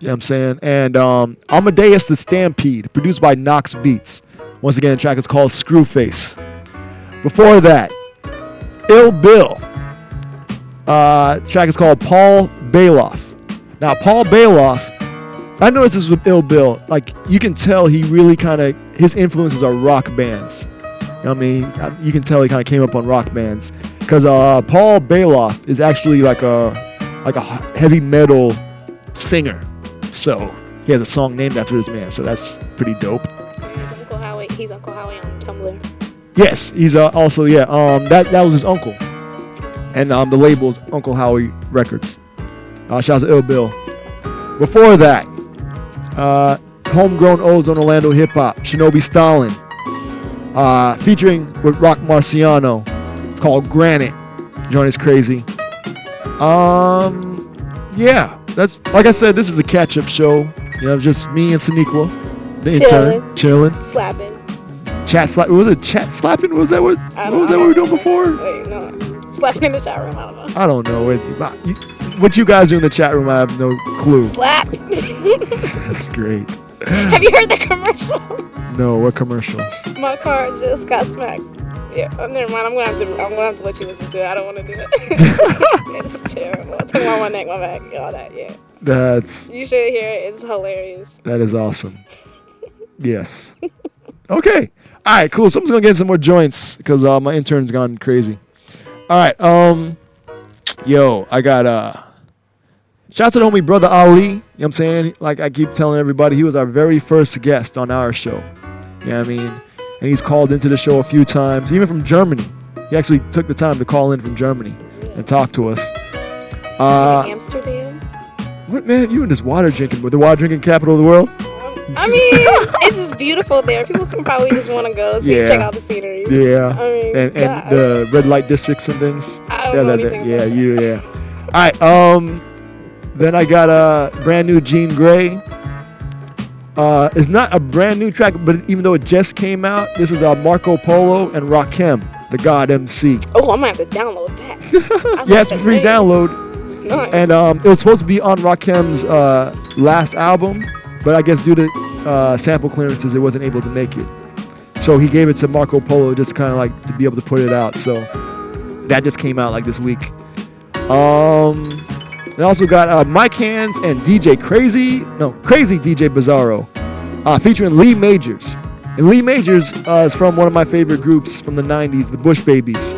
You know what I'm saying? And um, Amadeus the Stampede, produced by Nox Beatz. Once again, the track is called Screwface. Before that, Ill Bill. Uh, the track is called Paul Baloff. Now, Paul Baloff, I noticed this with Ill Bill. Like, you can tell he really kind of, his influences are rock bands. You know I mean? You can tell he kind of came up on rock bands. Because uh, Paul Baloff is actually like a like a heavy metal singer. So he has a song named after this man. So that's pretty dope. He's Uncle Howie. He's Uncle Howie on Tumblr. Yes, he's uh, also yeah. Um, that that was his uncle, and um, the label is Uncle Howie Records. Uh, shout out to Ill Bill. Before that, uh, homegrown on Orlando hip hop, Shinobi Stalin, uh, featuring with Roc Marciano. It's called Granite. Join is crazy. Um, yeah, that's like I said. This is the catch-up show. You know, just me and Saniqua, the Chilling. intern, chilling. Slapping. Chat slap. Was it chat slapping? Was that what? I What don't- was that I we were doing before? Wait, no. Slapping in the chat room. I don't know. I don't know. It, what you guys do in the chat room, I have no clue. Slap. That's great. Have you heard the commercial? No, what commercial? My car just got smacked. Yeah, oh, never mind. I'm gonna have to. I'm gonna have to let you listen to it. I don't want to do it. it's terrible. Talking about my neck, my back, all that. Yeah, That's you should hear it. It's hilarious. that is awesome. Yes. Okay. All right. Cool. So I'm just gonna get some more joints because uh, my intern's gone crazy. All right. Um. Yo, I got uh. Shout out to the homie brother Ali. You know what I'm saying? Like I keep telling everybody, he was our very first guest on our show. You know what I mean? And he's called into the show a few times, even from Germany. He actually took the time to call in from Germany and talk to us. Uh, Amsterdam. what man? You in this water drinking, with the water drinking capital of the world? I mean, it's just beautiful there. People can probably just want to go see, Yeah. check out the scenery. Yeah. I mean, and, and the red light districts and things. I don't yeah, know that- anything yeah, you yeah. All right. Um, then I got a brand new Jean Grae. Uh, it's not a brand new track, but even though it just came out, this is uh, Marco Polo and Rakim, the God MC. oh, I'm gonna have to download that. Yeah, it's a that free name. download. Nice. And um, it was supposed to be on Rakim's uh, last album, but I guess due to uh, sample clearances, it wasn't able to make it. So he gave it to Marco Polo just kind of like to be able to put it out. So that just came out like this week. Um, and also got uh, Mic Handz and DJ Crazy, no, Crazy DJ Bazarro, uh, featuring Lee Majors. And Lee Majors uh, is from one of my favorite groups from the 90s, the Bush Babies.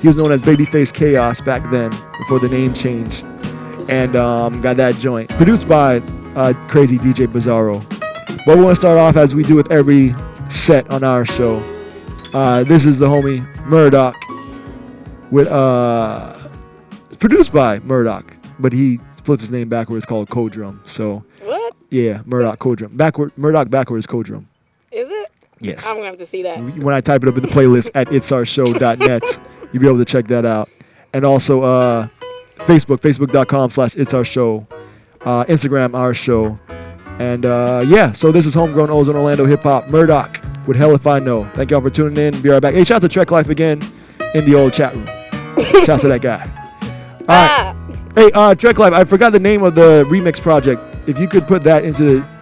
He was known as Babyface Chaos back then, before the name change. And um, got that joint. Produced by uh, Crazy DJ Bazarro. But we want to start off as we do with every set on our show. Uh, this is the homie MURDOC with uh, produced by MURDOC, but he flipped his name backwards. Called Codrum. So What yeah, MURDOC Codrum. Backward MURDOC backwards Codrum. is it? Yes. I'm gonna have to see that. When I type it up in the playlist at it'sourshow.net, you'll be able to check that out. And also uh, Facebook, facebook.com slash it's our show. Uh, Instagram, our show. And uh, yeah, so this is Homegrown Ozone Orlando Hip Hop. MURDOC with Hell If I Know. Thank y'all for tuning in. Be right back. Hey, shout out to Trek Life again in the old chat room. shout out to that guy. All right. Hey, uh, Trek Life, I forgot the name of the remix project. If you could put that into the.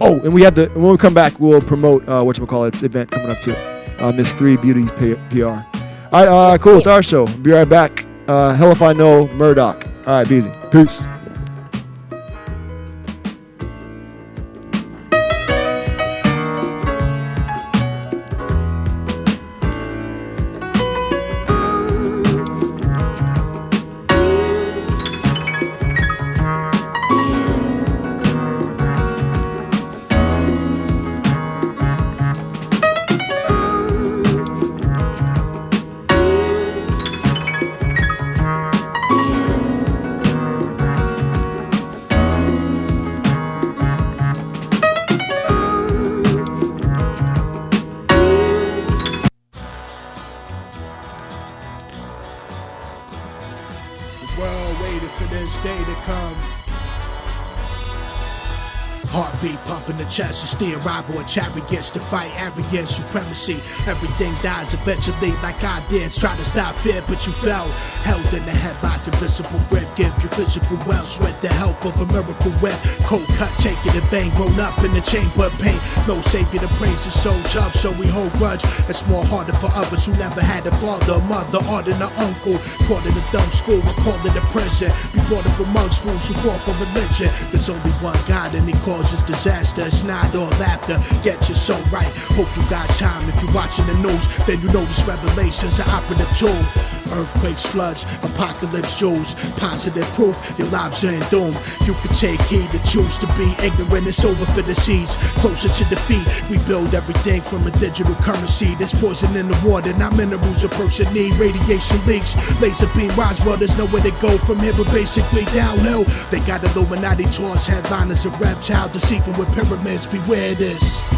Oh, and we have the when we come back, we'll promote uh, what you call its event coming up too. Uh, Miss Three Beauty P- PR. All right, uh, cool. It's our show. Be right back. Uh, hell if I know MURDOC. All right, be easy. Peace. To fight arrogance, supremacy. Everything dies eventually, like ideas. Try to stop fear, but you fell. Held in the head by invisible grip, give you physical wealth. Sweat the help of a miracle whip. Cold cut, taken in vain, grown up in the chamber of pain. No savior to praise the soul tough, so we hold grudge. It's more harder for others who never had a father, a mother, or than an uncle. Caught in a dumb school, I called it a prison. Be brought up amongst fools who fall for religion. There's only one God and he causes disaster. It's not all laughter. Get your soul right. Hope you got time. If you're watching the news, then you this revelation's an operative tool. Earthquakes, floods, apocalypse, Jews. Positive proof your lives are in doom. You can take heed to choose to be ignorant. It's over for the seas. Closer to defeat, we build everything from a digital currency. There's poison in the water, not minerals a person need. Radiation leaks, laser beam Roswell. There's nowhere to go from here, but basically downhill. They got Illuminati tours, headliners, a reptile, deceiving with pyramids. Beware this.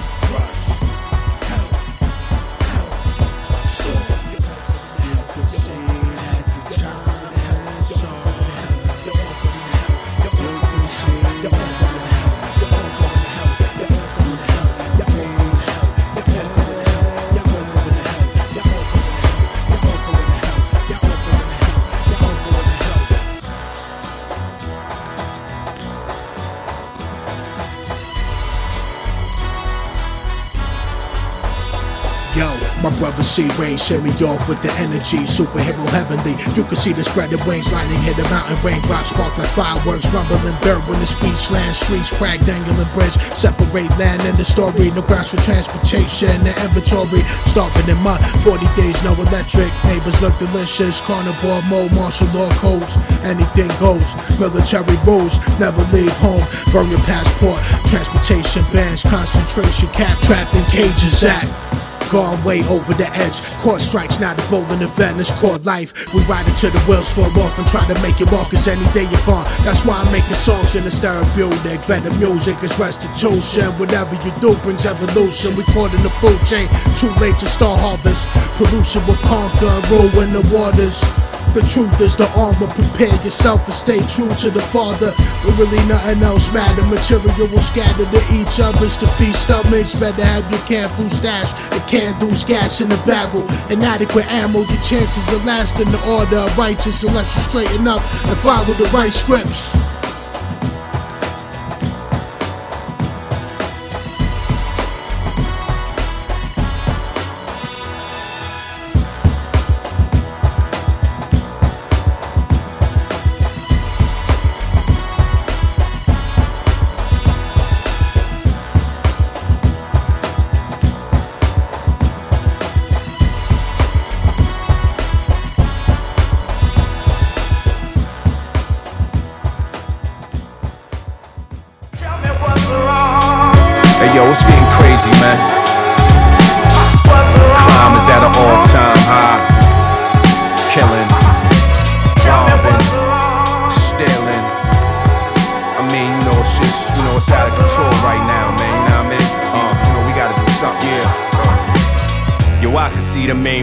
C Rain me off with the energy, superhero heavenly. You can see the spreading wings, lightning hit the mountain, raindrops spark like fireworks, rumbling dirt when the speech land, streets crack, dangling bridge, separate land and the story. No grounds for transportation, the inventory, starving in mud. 40 days, no electric, neighbors look delicious, carnivore mode, martial law codes, anything goes. Military rules, never leave home, burn your passport, transportation bans, concentration cap, trapped in cages act. Gone way over the edge. Court strikes, not a bowling event. It's called life. We ride it till the wheels fall off and try to make it walk. Cause any day you're gone. That's why I'm making songs in the therapeutic. Better music is restitution. Whatever you do brings evolution. We caught in the food chain. Too late to start harvest. Pollution will conquer and ruin the waters. The truth is the armor. Prepare yourself and stay true to the Father. But really nothing else matter. Material will scatter to each other's to stomachs. Better have your food stash and candles, gas in the barrel. Inadequate ammo, your chances of lasting the order of righteous unless you straighten up and follow the right scripts.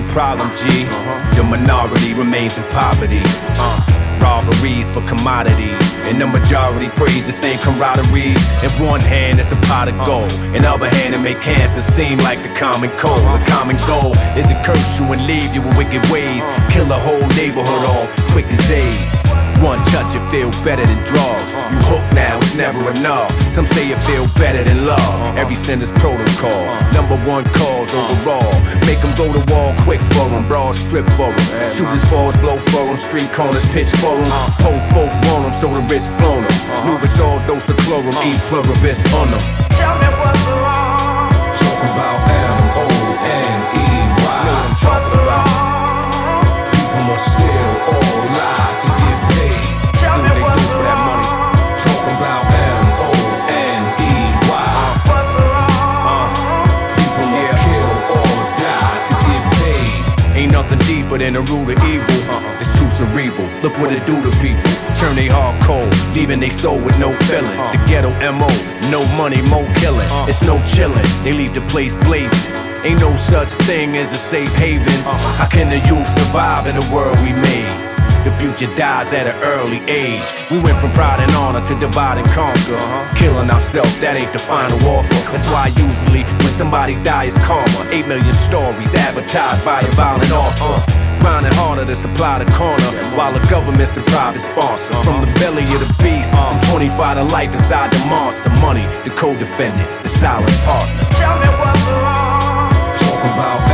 Problem, G. Uh-huh. Your minority remains in poverty. Uh, robberies for commodities. And the majority praise the same camaraderie. In one hand, it's a pot of uh-huh. gold. In the other hand, it make cancer seem like the common cold. The uh-huh. common goal is to curse you and leave you with wicked ways. Kill a whole neighborhood all quick as AIDS. One touch, it feel better than drugs. You hooked now, it's never enough. Some say it feel better than love. Every sin protocol. Number one cause overall. Make them go to wall quick for them. Broad strip for them. Shooters balls blow for them. Street corners pitch for them. Whole folk want them, so the wrist flown them. Move us all dose of chlorum. Eat pluribus on them. Tell me what's wrong. Talk about M-O-N-E-Y. Deeper than the root of evil. Uh-uh. It's too cerebral. Look what it do to people. Turn they heart cold, leaving they soul with no feelings. Uh. The ghetto MO, no money, more killing. Uh. It's no chilling. They leave the place blazing. Ain't no such thing as a safe haven. Uh. How can the youth survive in the world we made? The future dies at an early age. We went from pride and honor to divide and conquer. Killing ourselves, that ain't the final offer. That's why usually when somebody dies, karma. Eight million stories advertised by the violent author. Grinding harder to supply the corner while the government's the private sponsor. From the belly of the beast, from 25 to life inside the monster. Money, the co-defendant, the silent partner. Tell me what's wrong. Talk about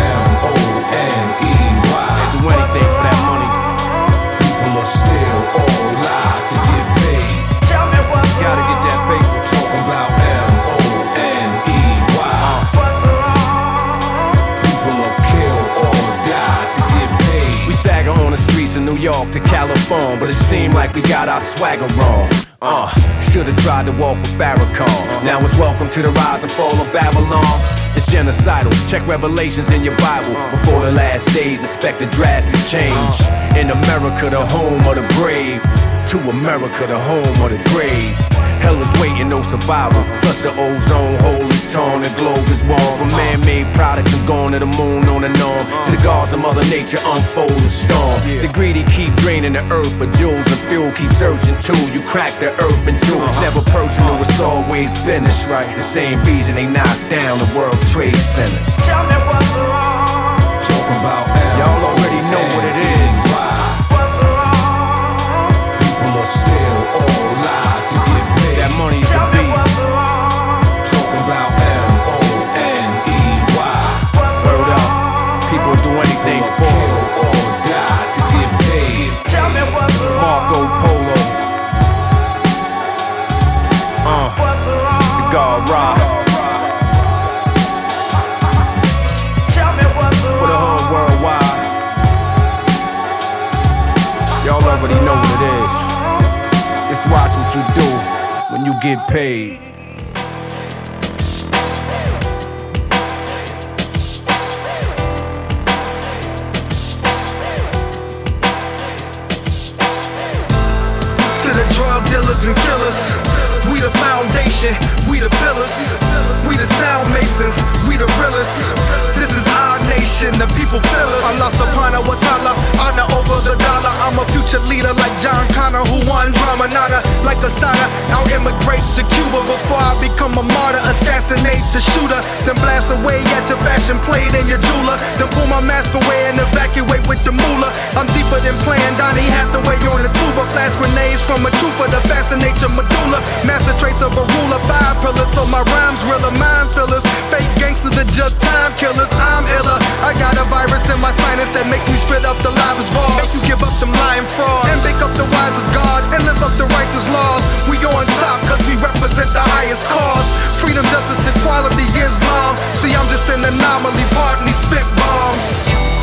New York to California, but it seemed like we got our swagger wrong. Uh, should've tried to walk with Farrakhan. Now it's welcome to the rise and fall of Babylon. It's genocidal. Check revelations in your Bible. Before the last days, expect a drastic change. In America, the home of the brave. To America, the home of the grave. Hell is waiting, no survival. Plus the ozone hole is torn, the globe is warm. From man-made products and going to the moon on and on. To the gods of Mother Nature unfold the storm. The greedy keep draining the earth, for jewels and fuel keep searching too. You crack the earth in two. Uh-huh. Never personal, uh-huh. it's always business. The same reason they knocked down the World Trade Centers. Tell me what's wrong. Talk about Y'all money get paid. to the drug dealers and killers. We the foundation, we the pillars, we the sound masons, we the realest. This is our nation, the people feel us. Allah subhanahu wa ta'ala, honor over the dollar. I'm a future leader like John Connor, who won drama nada like Assata. I'll immigrate to Cuba before I become a martyr. Assassinate the shooter, then blast away at your fashion plate and your jeweler. Then pull my mask away and evacuate with the moolah. I'm deeper than playing Donny Hathaway on the tuba. Flash grenades from a trooper to fascinate your medulla. Master traits of a ruler, five pillars. So my rhymes realer, mind fillers. Fake gangsters that just time killers. I'm iller. I got a virus in my sinus that makes me spit up the livest bars. Makes you give up them lying frauds and make up the wisest God and live up the righteous laws. We on top cause we represent the highest cause. Freedom, justice, equality, Islam. See, I'm just an anomaly, these spit bombs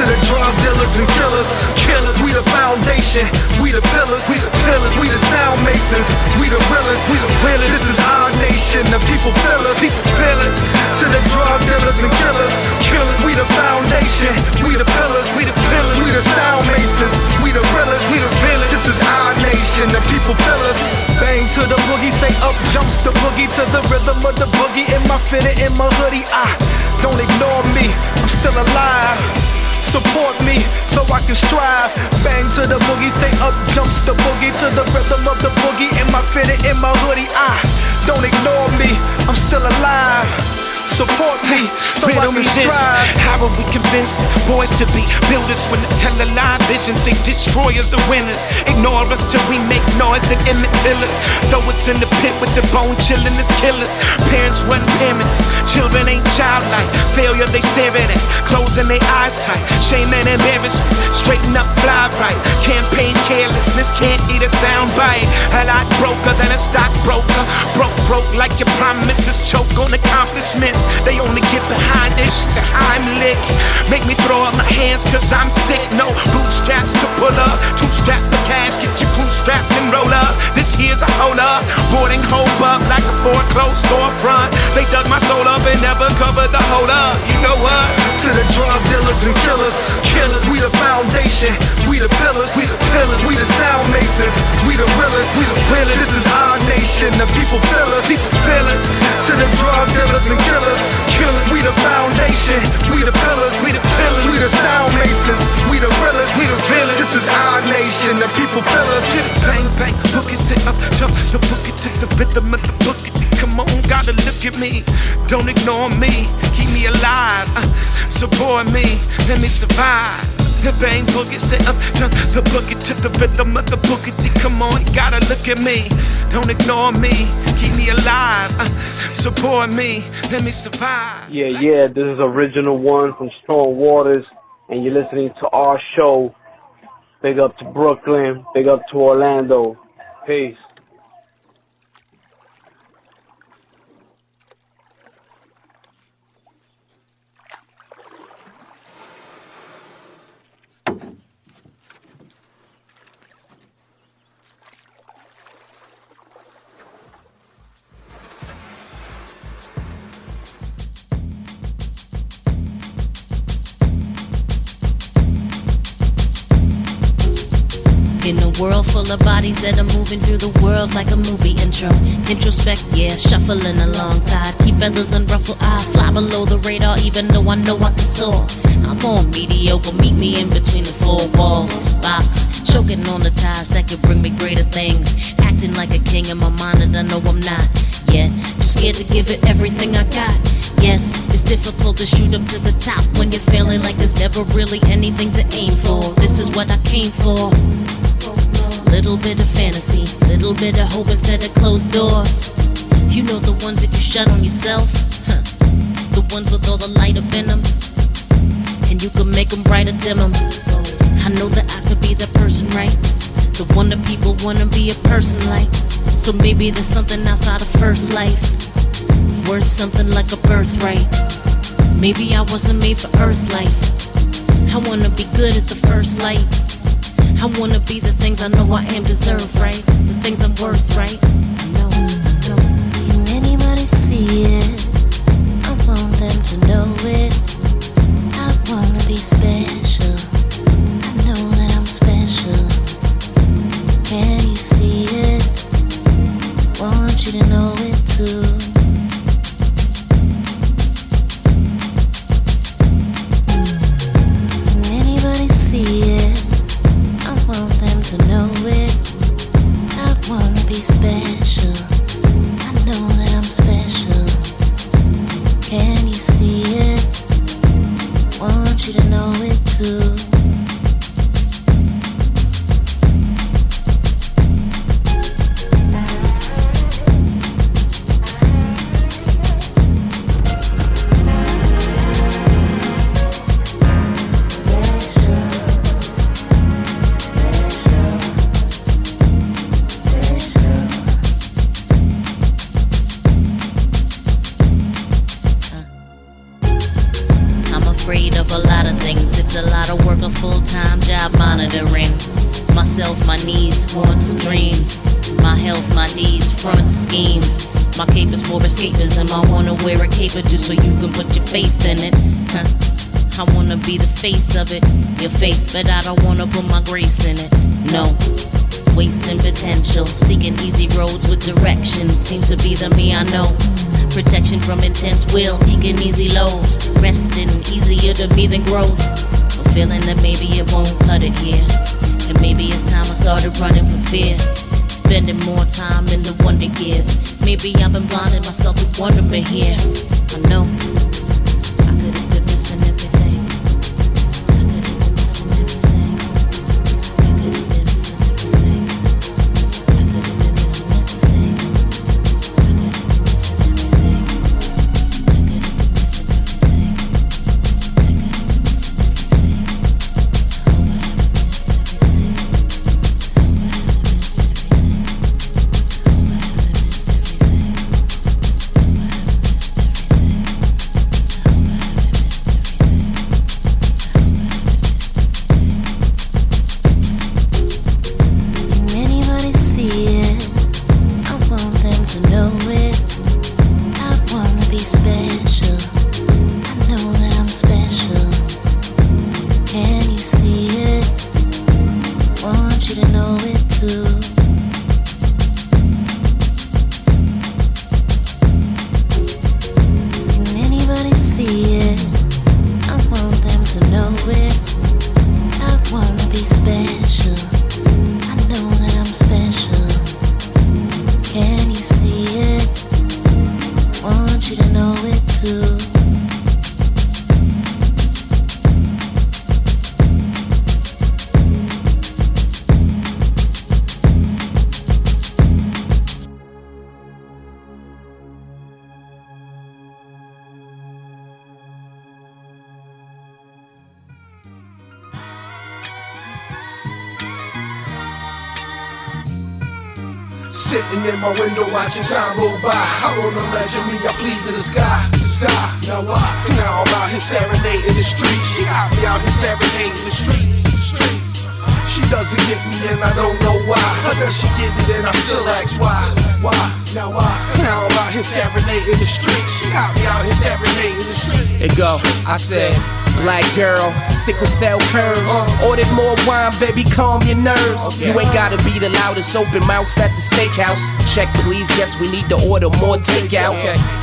to the drug dealers and killers. Killers, we the foundation, we the pillars, we the pillars, we the sound masons, we the realest, we the realest. This is our nation, the people feel us, people feel us. To the drug dealers and killers, killers, we the foundation, we the pillars, we the pillars, we the sound masons, we the realest, we the realest. This is our nation, the people feel us. Bang to the boogie, say up jumps the boogie to the rhythm of the boogie in my fitted in my hoodie. Ah, don't ignore me, I'm still alive. Support me so I can strive. Bang to the boogie, say up jumps the boogie to the rhythm of the boogie. In my fitted, in my hoodie. I don't ignore me, I'm still alive. Support me so I can me this. strive. How will we convince boys to be builders when the tell a lie vision say destroyers are winners? Ignore us till we make noise that Emmett Tillers. Throw us in the pit with the bone chilling as killers. Parents wasn't parents, children ain't childlike. Failure they stare at it, closing their eyes tight. Shame and embarrassment, straighten up, fly right. Campaign carelessness can't eat a sound bite. A lot broker than a stockbroker. Broke, broke like your promises, choke on accomplishments. They only get behind this to Heimlich. Make me throw up my hands cause I'm sick. No bootstraps to pull up. Two strap the cash, get your crew strapped and roll up. This here's a hold up. Boarding hope up like a foreclosed storefront. They dug my soul up and never covered the hold up. You know what? To the drug dealers and killers, killers. We the foundation, we the pillars, we the pillars, we the sound masons, we the realest, we the realest. This is our nation, the people feel us, people feel us. To the drug dealers and killers, killers. We the foundation, we the pillars, we the pillars, we the sound masons, we the realest, we the realest. This is our nation, the people feel us. Bang, bang, book it, sit up, jump the book it to the rhythm of the book it. Come on, gotta look at me. Don't ignore me, keep me alive. Uh, support me, let me survive. The bang, it, sit up, jump the book it to the rhythm of the book it. Come on, you gotta look at me. Don't ignore me, keep me alive. Uh, support me, let me survive. Yeah, yeah, this is original one from Strong Waters, and you're listening to our show. Big up to Brooklyn, big up to Orlando. Peace. In a world full of bodies that are moving through the world like a movie intro. Introspect, yeah, shuffling alongside. Keep feathers unruffled, I fly below the radar, even though I know I can soar. I'm on mediocre, meet me in between the four walls. Box, choking on the ties that could bring me greater things. Acting like a king in my mind, and I know I'm not. Yeah, too scared to give it everything I got. Yes, it's difficult to shoot up to the top when you're feeling like there's never really anything to aim for. This is what I came for. Little bit of fantasy, little bit of hope instead of closed doors. You know the ones that you shut on yourself, huh. the ones with all the light up in them. And you can make them brighter, dim them. I know that I could be that person, right? The one that people wanna be a person like. So maybe there's something outside of first life, worth something like a birthright. Maybe I wasn't made for earth life. I wanna be good at the first light. I wanna be the things I know I am deserve, right? The things I'm worth, right? No, no. Can anybody see it? I want them to know it. will, taking easy lows. Resting easier to be than growth. Baby, calm your nerves. You ain't gotta be the loudest open mouth at the steakhouse. Check, please, guess we need to order more takeout.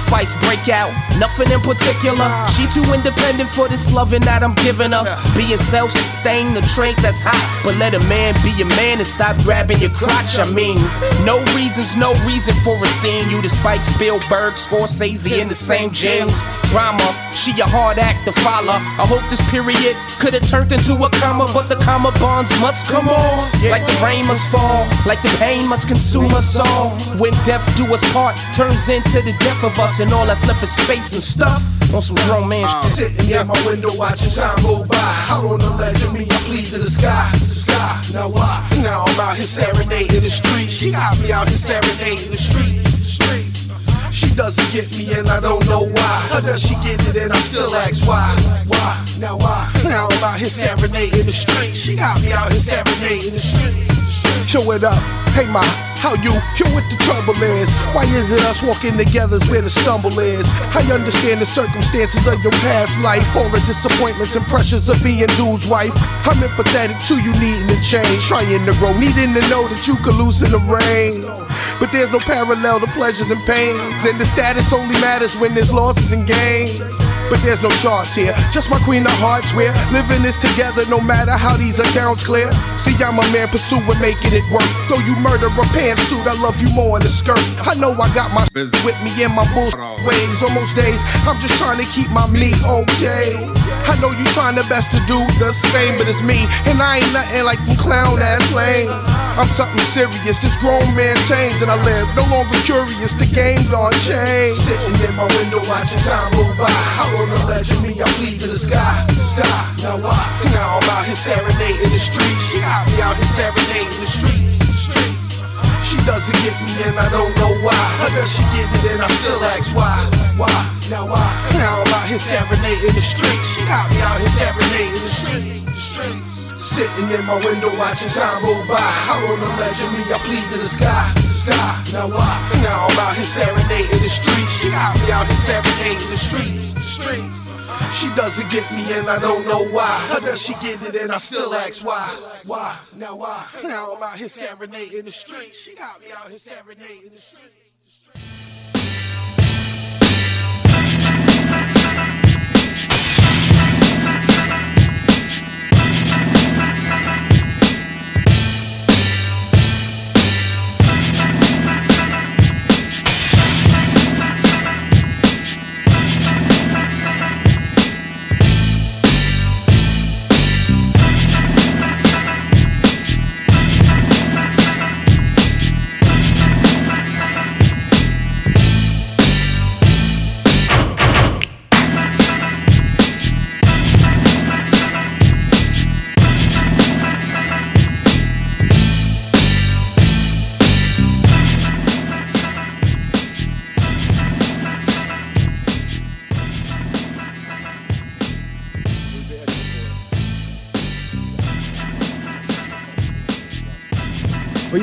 Fights break out, nothing in particular. Uh. She too independent for this loving that I'm giving her. Being self sustained, the trait that's hot. But let a man be a man and stop grabbing your crotch. I mean, no reasons, no reason for a scene. You the Spike Spielberg, Scorsese in the same jeans. Drama, she a hard act to follow. I hope this period could have turned into a comma, but the comma bonds must come on. Like the rain must fall, like the pain must consume us all. When death do us part, turns into the death of us, and all that's left is space and stuff. On some grown man uh, shit. Sitting at my window watching time go by. Out on the ledge of me, I plead to the sky, the sky. Now why? Now I'm out here serenading the streets. She got me out here serenading the streets, the streets. She doesn't get me and I don't know why. Or does she get it and I still ask why? Why? Now why? Now I'm out here serenading the streets. She got me out here serenading the streets. Show it up. Hey ma, how you? You what the trouble is? Why is it us walking together's where the stumble is? I understand the circumstances of your past life, all the disappointments and pressures of being dude's wife. I'm empathetic to you needing to change, trying to grow, needing to know that you could lose in the rain. But there's no parallel to pleasures and pains, and the status only matters when there's losses and gains. But there's no charts here, just my queen of hearts. We're living this together no matter how these accounts clear. See, I'm a man pursuing making it work. Though you murder a pantsuit, I love you more in the skirt. I know I got my business with me in my bull ways. On most days, I'm just trying to keep my me okay. I know you trying the best to do the same, but it's me, and I ain't nothing like them clown ass lame. I'm something serious, this grown man changed, and I live no longer curious. The game gone change. Sitting in my window watching time go by. Out on the ledge of me, I plead to the sky, sky. Now why? Now I'm out here serenading the streets. She got me out here serenading the streets, streets. She doesn't get me and I don't know why. Or does she get me and I still ask why? Why? Now why? Now I'm out here serenading the streets. She got me out here serenading the streets, the streets. Sitting in my window watching time go by. On the ledge of me, I plead to the sky, sky. Now why? Now I'm out here serenading the streets. She got me out here serenading the streets, the streets. She doesn't get me and I don't know why. How does she get it and I still ask why? Why? Now why? Now I'm out here serenading the streets. She got me out here serenading the streets.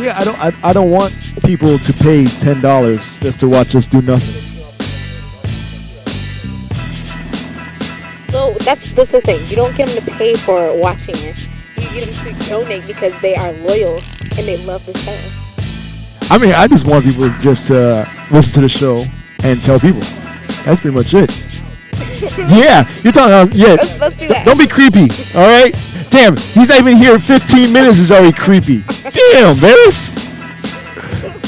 Yeah, I don't. I, I don't want people to pay ten dollars just to watch us do nothing. So that's that's the thing. You don't get them to pay for watching it. You get them to donate because they are loyal and they love the show. I mean, I just want people to just uh, listen to the show and tell people. That's pretty much it. yeah, you're talking. About, yeah, Let's- let's do that. Don't be creepy. All right. Damn, he's not even here. 15 minutes is already creepy. Damn, Varys.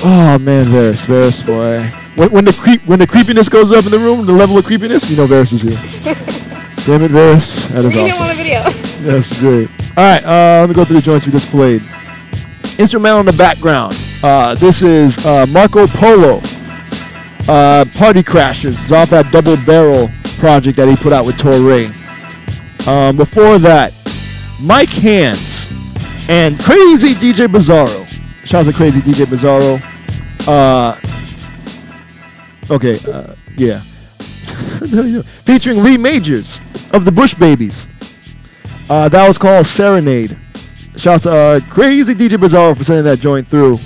Oh man, Varys, Varys, boy. When, when the creep, when the creepiness goes up in the room, the level of creepiness, you know Varys is here. Damn it, Varys. That is See him awesome. on the video. That's great. All right, uh, let me go through the joints we just played. Instrumental in the background. Uh, this is uh, Marco Polo. Uh, Party Crashers. It's off that double barrel project that he put out with Torae. Um, before that, Mic Handz and Crazy DJ Bazarro. Shout out to Crazy DJ Bazarro. Uh, okay, uh, yeah. Featuring Lee Majors of the Bush Babies. Uh, that was called Serenade. Shouts to uh, Crazy DJ Bazarro for sending that joint through.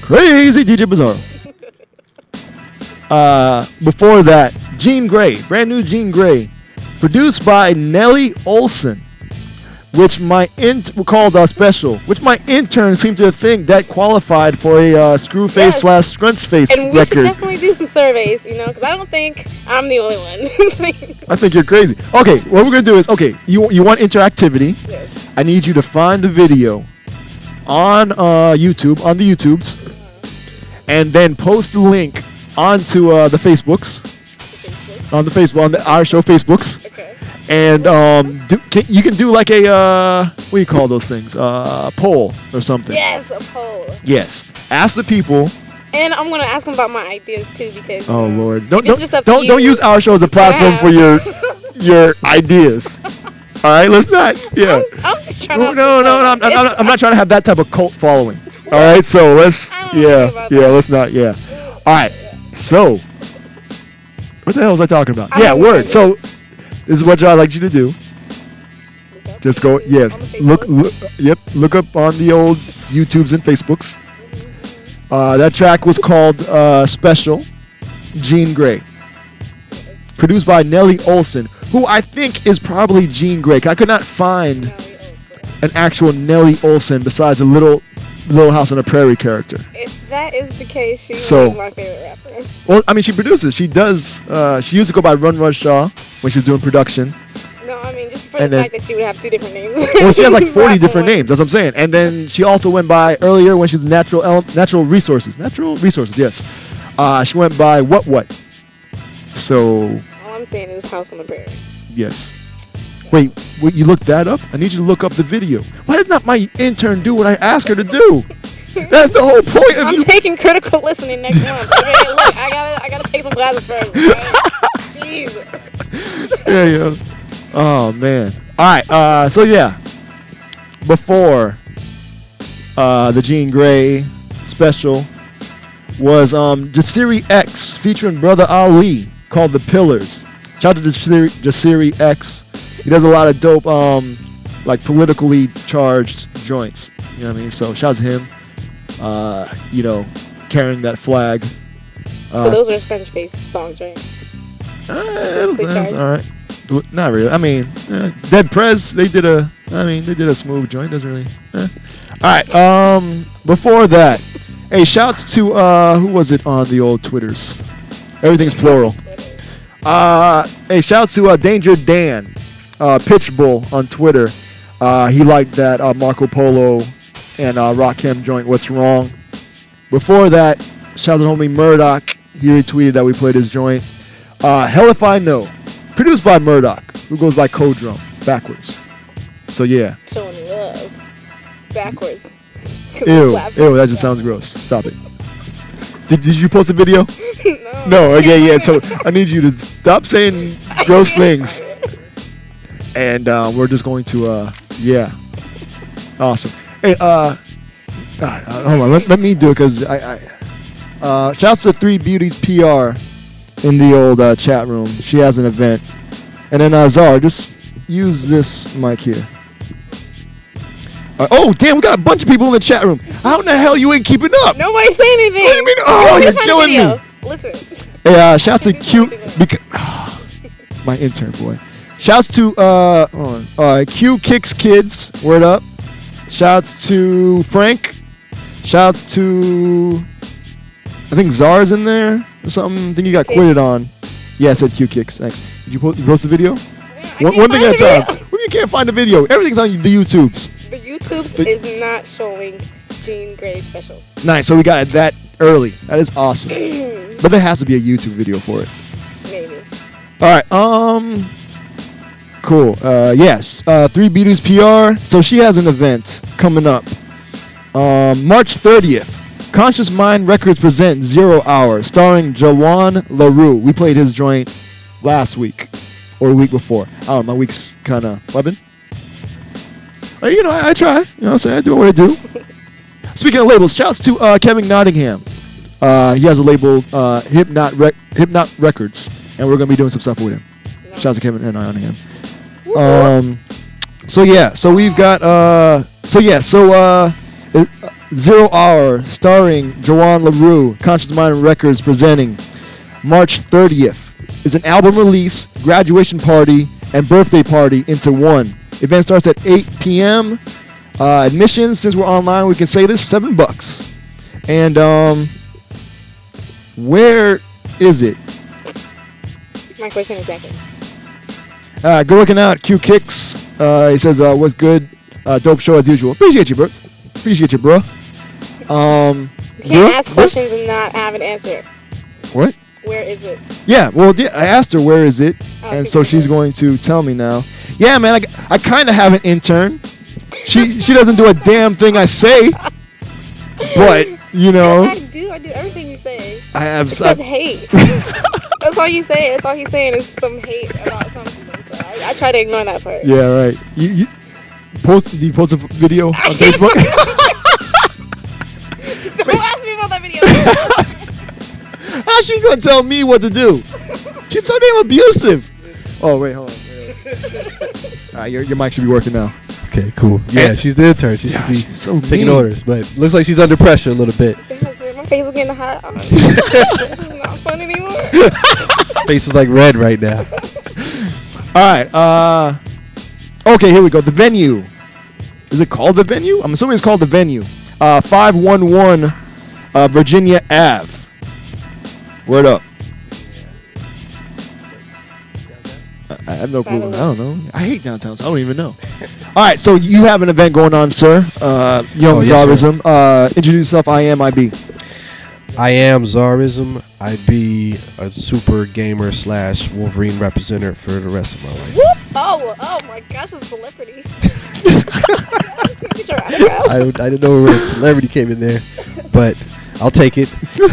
Crazy DJ Bazarro. Uh, before that, Jean Grae, brand new Jean Grae, produced by Nellie Oleson, which my int called uh, special, which my intern seemed to think that qualified for a uh, screw face Yes. slash scrunch face And we should record. definitely do some surveys, you know, because I don't think I'm the only one. I think you're crazy. Okay, what we're gonna do is okay. You you want interactivity? Yes. I need you to find the video on uh, YouTube on the YouTubes, and then post the link onto uh, the Facebooks, on the Facebook on the our show Facebooks, and um, do, can, you can do like a uh, what do you call those things? Uh, poll or something. Yes, a poll. Yes. Ask the people. And I'm gonna ask them about my ideas too because Oh Lord, don't don't just up don't, don't use our show as a platform for your your ideas. All right, let's not. Yeah. I'm just trying No, to. no, no, no. I'm, I'm, not, I'm not trying to have that type of cult following. All right, so let's. Yeah, yeah. Let's not. Yeah. All right. So, what the hell was I talking about? Yeah, word. So, this is what I'd like you to do. Just go. Yes. Look, look. Yep. Look up on the old YouTubes and Facebooks. Uh, that track was called uh, "Special." Jean Grae. Produced by Nellie Oleson, who I think is probably Jean Grae. I could not find an actual Nellie Oleson besides a little Little House on the Prairie character. If that is the case, she So- my favorite rapper. Well, I mean, she produces. She does. Uh, she used to go by Run Run Shaw when she was doing production. No, I mean just for And the then- fact that she would have two different names. Well, she had like 40 different names. That's what I'm saying. And then she also went by earlier when she was natural ele- natural resources. Natural resources. Yes. Uh, she went by what what. So All I'm saying is House on the Prairie. yes. Wait, wait, you looked that up? I need you to look up the video. Why did not my intern do what I asked her to do? That's the whole point of I'm you. taking critical listening next month. Okay, look, I gotta, I gotta take some classes first. Okay? Jeez. yeah, yeah. Oh man. All right. Uh, so yeah, before uh, the Jean Grae special was um, Jasiri X featuring Brother Ali called The Pillars. Shout out to Jasiri, Jasiri X. He does a lot of dope, um, like politically charged joints. You know what I mean? So shout out to him. Uh, you know, carrying that flag. Uh, so those are Spanish-based songs, right? That's charged? all right. Not really. I mean, eh, Dead Prez. They did a. I mean, they did a smooth joint. Doesn't really. eh. All right. Um. Before that, hey, shouts to uh, who was it on the old Twitters? Everything's plural. Uh, hey, shouts to uh, Danger Dan, uh, Pitchbull on Twitter. Uh, he liked that uh, Marco Polo and uh, Rakim joint. What's wrong? Before that, shout out to homie MURDOC. He retweeted that we played his joint. Uh, Hell if I know, produced by MURDOC, who goes by Codrum backwards. So yeah, Showing love backwards. ew, ew, that just sounds gross. Stop it. Did, did you post a video? no. No. Okay, yeah. So I need you to stop saying gross things, and uh, we're just going to uh, yeah, awesome. Hey, uh, uh, uh, hold on, let, let me do it because I, I uh, shouts to Three Beauties PR in the old uh, chat room. She has an event, and then uh, Zara, just use this mic here. Uh, oh damn, we got a bunch of people in the chat room. How in the hell you ain't keeping up? Nobody say anything. What do you mean? Oh, you're killing me. Listen. Hey, uh, shouts to Q. Beca- my intern boy. Shouts to uh, uh, Q Kicks Kids. Word up. Shouts to Frank. Shouts to I think Czar's in there or something. I think he got quitted on. Yeah, I said Q Kicks. Thanks. Did you post, you post the video? One, one thing at a time. the What you can't find the video? Everything's on the YouTubes. The YouTube's But- is not showing Jean Grae special. Nice. So we got it that early. That is awesome. but there has to be a YouTube video for it. Maybe. All right. Um. Cool. Uh. Yeah. Uh. Three Beauties PR. So she has an event coming up. Um. March 30th. Conscious Mind Records present Zero Hour, starring Jawan LaRue. We played his joint last week or the week before. Know. My week's kind of webbing. Uh, you know, I, I try. You know what I'm saying? I do what I do. Speaking of labels, shouts to uh, Kevin Nottingham. Uh, he has a label, uh, Hypnot Records, and we're going to be doing some stuff with him. Shouts to Kevin and Nottingham. Um, so yeah, so we've got, uh, so yeah, so uh, uh, Zero Hour, starring Jawan LaRue, Conscious Mind Records, presenting March 30th. Is an album release, graduation party, and birthday party into one. Event starts at 8 p.m. Uh, admissions, since we're online, we can say this seven bucks. And um, where is it? My question is exactly. Uh, good looking out, Q Kicks. Uh, he says, uh, "What's good? Uh, dope show as usual. Appreciate you, bro. Appreciate you, bro." Um, You can't bruh, ask questions and not have an answer. What? Where is it? Yeah, well, yeah, I asked her where is it, Oh, and she so she's going to tell me now. Yeah, man, I, I kind of have an intern. She she doesn't do a damn thing I say, but you know, I do. I do everything you say. I have. Except I- hate. That's all you say. That's all he's saying is some hate about something. So I, I try to ignore that part. yeah, right. You, you post. Do you post a v- video on Facebook? Don't ask me about that video. How's she gonna tell me what to do? She's so damn abusive. Oh wait, hold on. All right, your, your mic should be working now. Okay, cool. Yeah, she's the intern. She should be so taking mean. orders, but looks like she's under pressure a little bit. My face is getting hot. I'm- this is not fun anymore. Face is like red right now. All right. Uh, okay, here we go. The venue. Is it called the venue? I'm assuming it's called the venue. Uh, 511 uh, Virginia Ave. Word up. I- I have no clue. I don't know. I hate downtown, so I don't even know. All right, so you have an event going on, sir. Uh, Young Oh, yes, sir. Uh, introduce yourself. I am IB. I am Zarism. I be a super gamer slash Wolverine representative for the rest of my life. Whoop. Oh, oh my gosh, a celebrity. Get your autograph. I, I didn't know where a celebrity came in there, but I'll take it.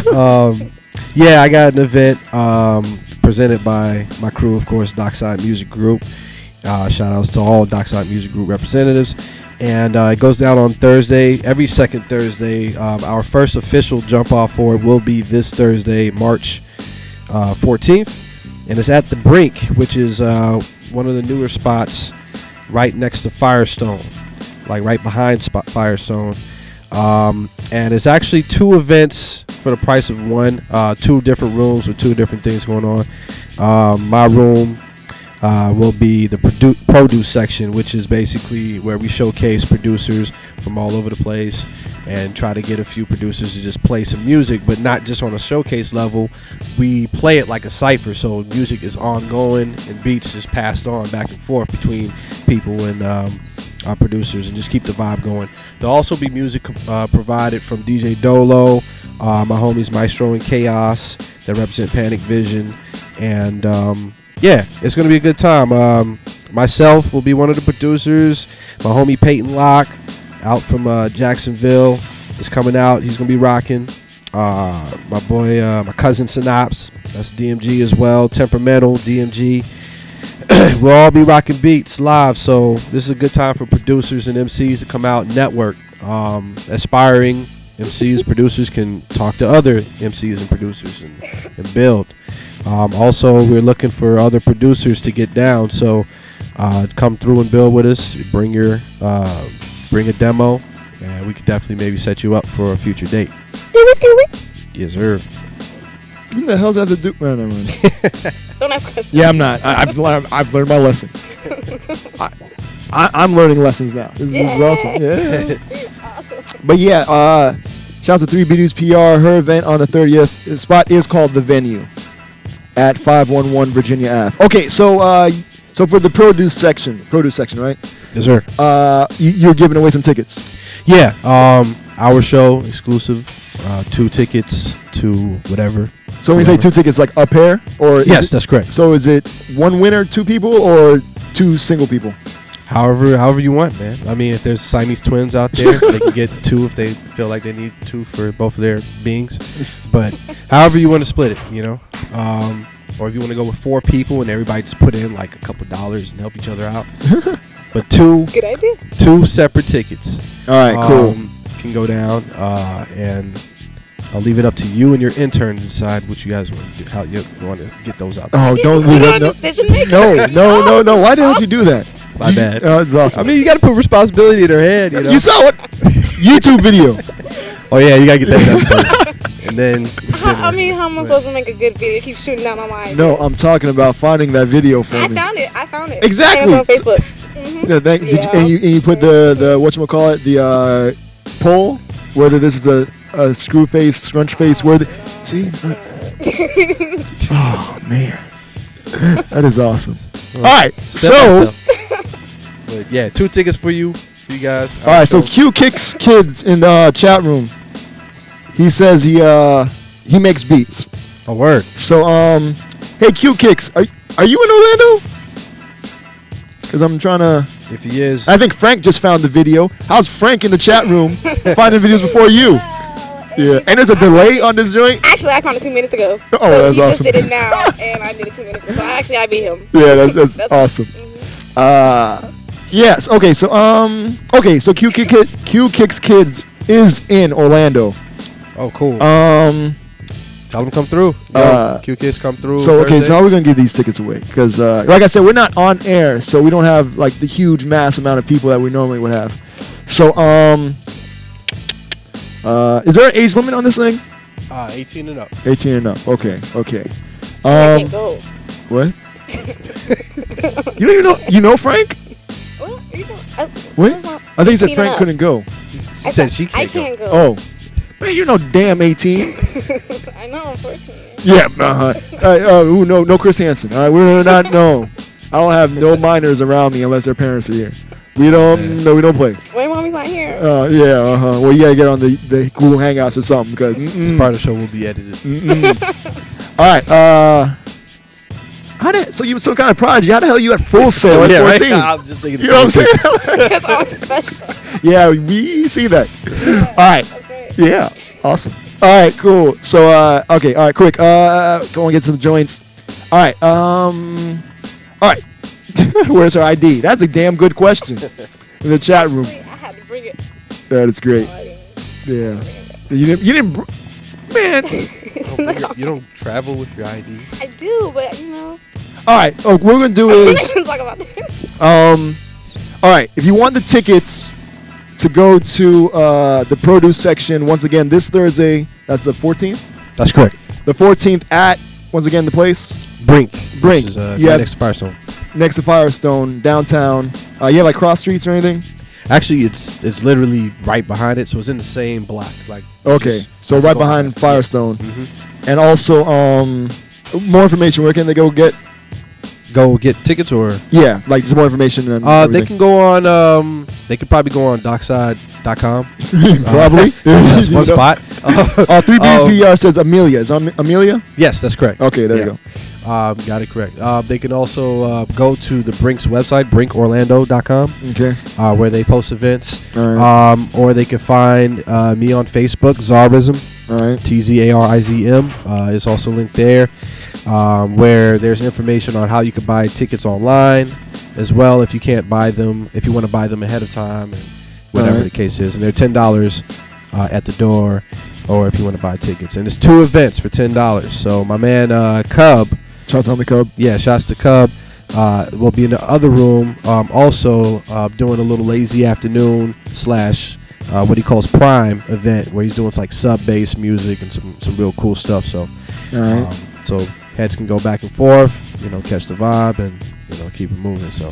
Um, yeah, I got an event um, presented by my crew, of course, Dockside Music Group. Uh, shout outs to all Dockside Music Group representatives. And uh, it goes down on Thursday, every second Thursday. Um, our first official jump off for it will be this Thursday, March uh, 14th. And it's at the Brink, which is uh, one of the newer spots right next to Firestone, like right behind Firestone. Um, and it's actually two events for the price of one. Uh, two different rooms with two different things going on. Um, my room uh, will be the produ- produce section, which is basically where we showcase producers from all over the place and try to get a few producers to just play some music, but not just on a showcase level. We play it like a cipher, so music is ongoing and beats just passed on back and forth between people and um, our producers and just keep the vibe going. There'll also be music uh, provided from DJ Dolo, uh, my homies Maestro and Chaos that represent Panic Vision, and um, yeah, it's gonna be a good time. Um, myself will be one of the producers. My homie Peyton Locke, out from uh, Jacksonville, is coming out. He's gonna be rocking. Uh, my boy, uh, my cousin Synapse, that's DMG as well. Temperamental DMG. we'll all be rocking beats live. So this is a good time for producers and MCs to come out and network. Um, aspiring MCs, producers can talk to other MCs and producers and, and build. Um, also, we're looking for other producers to get down. So uh, come through and build with us. Bring your uh, bring a demo, and we could definitely maybe set you up for a future date. Yes, sir. Who the hell's that to do? No, never mind. Don't ask questions. Yeah, I'm not. I, I've learned. I've learned my lesson. I, I, I'm learning lessons now. This, is- this is awesome. Yeah. But yeah, uh, shout out to 3B News PR. Her event on the 30th. The spot is called the venue at 511 Virginia Ave. Okay, so uh, so for the produce section, produce section, right? Yes, sir. Uh, you, you're giving away some tickets. Yeah, um, our show exclusive, uh, two tickets to whatever. So when you say two tickets, like a pair, or is Yes, it- that's correct. So is it one winner, two people, or two single people? However, however you want, man. I mean, if there's Siamese twins out there, they can get two if they feel like they need two for both of their beings. But however you want to split it, you know. Um, or if you want to go with four people and everybody just put in like a couple dollars and help each other out. but two, Good idea. two separate tickets. All right, cool. um, Can go down, uh, and I'll leave it up to you and your intern to decide what you guys want to do, how you want to get those out. There. Oh, don't leave it. No, no, no, no, no. Why didn't you do that? My bad. Oh, it's awesome. I mean, you got to put responsibility in their head. You know. You saw it. YouTube video. Oh yeah, you gotta get that done first, and then. How, I mean, how am I supposed to make a good video? Keep shooting down my mind. No, I'm talking about finding that video for I me. found it. I found it. Exactly. And it's on Facebook. Yeah, thank, did you, and, you, and you put the the what you call it the uh, poll whether this is a, a screw face, scrunch face. Where the, see? oh man, that is awesome. All right, Step so step. But yeah, two tickets for you, for you guys. all right, so Q kicks kids in the uh, chat room. He says he uh he makes beats. A word. So um, hey Q Kicks, are are you in Orlando? Because I'm trying to. If he is, I think Frank just found the video. How's Frank in the chat room finding videos before you? Yeah, and there's a delay on this joint. Actually, I found it two minutes ago. Oh, so that's he awesome. just did it now, and I did it two minutes ago. So actually, I beat him. Yeah, that's, that's, That's- awesome. Uh, yes. Okay. So um. Okay. So Q Kick Q Kicks Kids is in Orlando. Oh, cool. Um. Tell them come through. Yo, Uh, Q Kids come through. So okay, Thursday. so how are we gonna give these tickets away? Because uh, like I said, we're not on air, so we don't have like the huge mass amount of people that we normally would have. So um, uh, is there an age limit on this thing? Uh, 18 and up. 18 and up. Okay, okay. I Um, can't go. what? you don't even know? You know Frank? Well, I, What? I think he said Frank up. couldn't go. I said she can't can't go. Oh, man, you're no damn 18. I know, I'm 14. Yeah, uh-huh. uh, uh, ooh, no, no Chris Hansen. All right, we're not. No, I don't have no minors around me unless their parents are here. We don't. No, we don't play. Wait, mommy's not here. Uh, yeah, uh huh. Well, you gotta get on the the Google Hangouts or something because This part of the show will be edited. All right. Uh, how did so you were some kind of prodigy? How the hell you at full Sail at Yeah, right? I'm just thinking the You know what I'm saying? Because I'm special. yeah, we see that. All right. Yeah, awesome. All right, cool. So, uh, okay, all right, quick. Uh, go and get some joints. All right. Um. All right. Where's her ID? That's a damn good question. In the chat room. I had to bring it. That is great. Yeah. You didn't. You didn't. Br- Man. You don't, you don't travel with your ID. I do, but you know. All right. Oh, what we're gonna do is. talk about this. Um, all right. If you want the tickets to go to uh, the produce section once again this Thursday, that's the 14th. That's correct. The 14th at once again the place Brink. Brink. Which is, uh, Yeah. next to Firestone. next to Firestone downtown. Uh, you have like cross streets or anything? Actually, it's it's literally right behind it, so it's in the same block. Like Okay, so right behind. Firestone, Mhm. and also um, more information. Where can they go get? Go get tickets or Yeah, like just more information. Uh, they can go on. Um, they could probably go on dockside.com. Probably. that's, one spot. Uh, three Um, PR says Amelia. Is it Amelia? Yes, that's correct. Okay, there you go. Um, got it correct. Uh, they can also uh, go to the Brink's website, brinkorlando.com, Okay. uh, where they post events. Right. Um, or they can find uh, me on Facebook, Tzarizm. All right. T Z A R I Z M uh, is also linked there, um, where there's information on how you can buy tickets online, as well if you can't buy them, if you want to buy them ahead of time, and whatever Alright. the case is. And they're ten dollars uh, at the door, or if you want to buy tickets. And it's two events for ten dollars. So my man uh, Cub, Shout out to Cub. yeah, shouts to Cub. Uh, will be in the other room, um, also uh, doing a little lazy afternoon slash uh, what he calls prime event, where he's doing like sub bass music and some some real cool stuff. So, All right. um, so heads can go back and forth, you know, catch the vibe and you know keep it moving. So,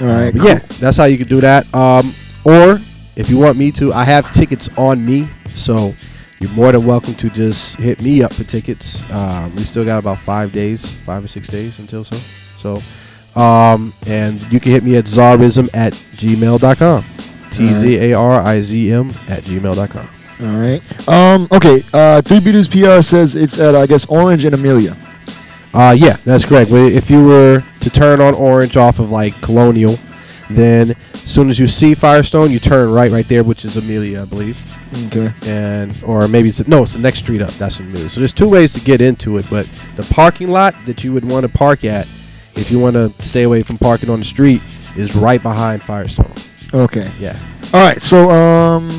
All right. uh, but yeah, that's how you can do that. Um, or if you want me to, I have tickets on me, so you're more than welcome to just hit me up for tickets. Um, we still got about five days, five or six days until so. So, um, and you can hit me at tzarizm at gmail.com. T Z A R I Z M at gmail.com. All right. Um. Okay. Uh. Three Beauties PR says it's at I guess Orange and Amelia. Uh, yeah, that's correct. But If you were to turn on Orange off of like Colonial, then as soon as you see Firestone, you turn right, right there, which is Amelia, I believe. Okay. And or maybe it's no, it's the next street up. That's Amelia. So there's two ways to get into it, but the parking lot that you would want to park at, if you want to stay away from parking on the street, is right behind Firestone. Okay. Yeah. All right. So um.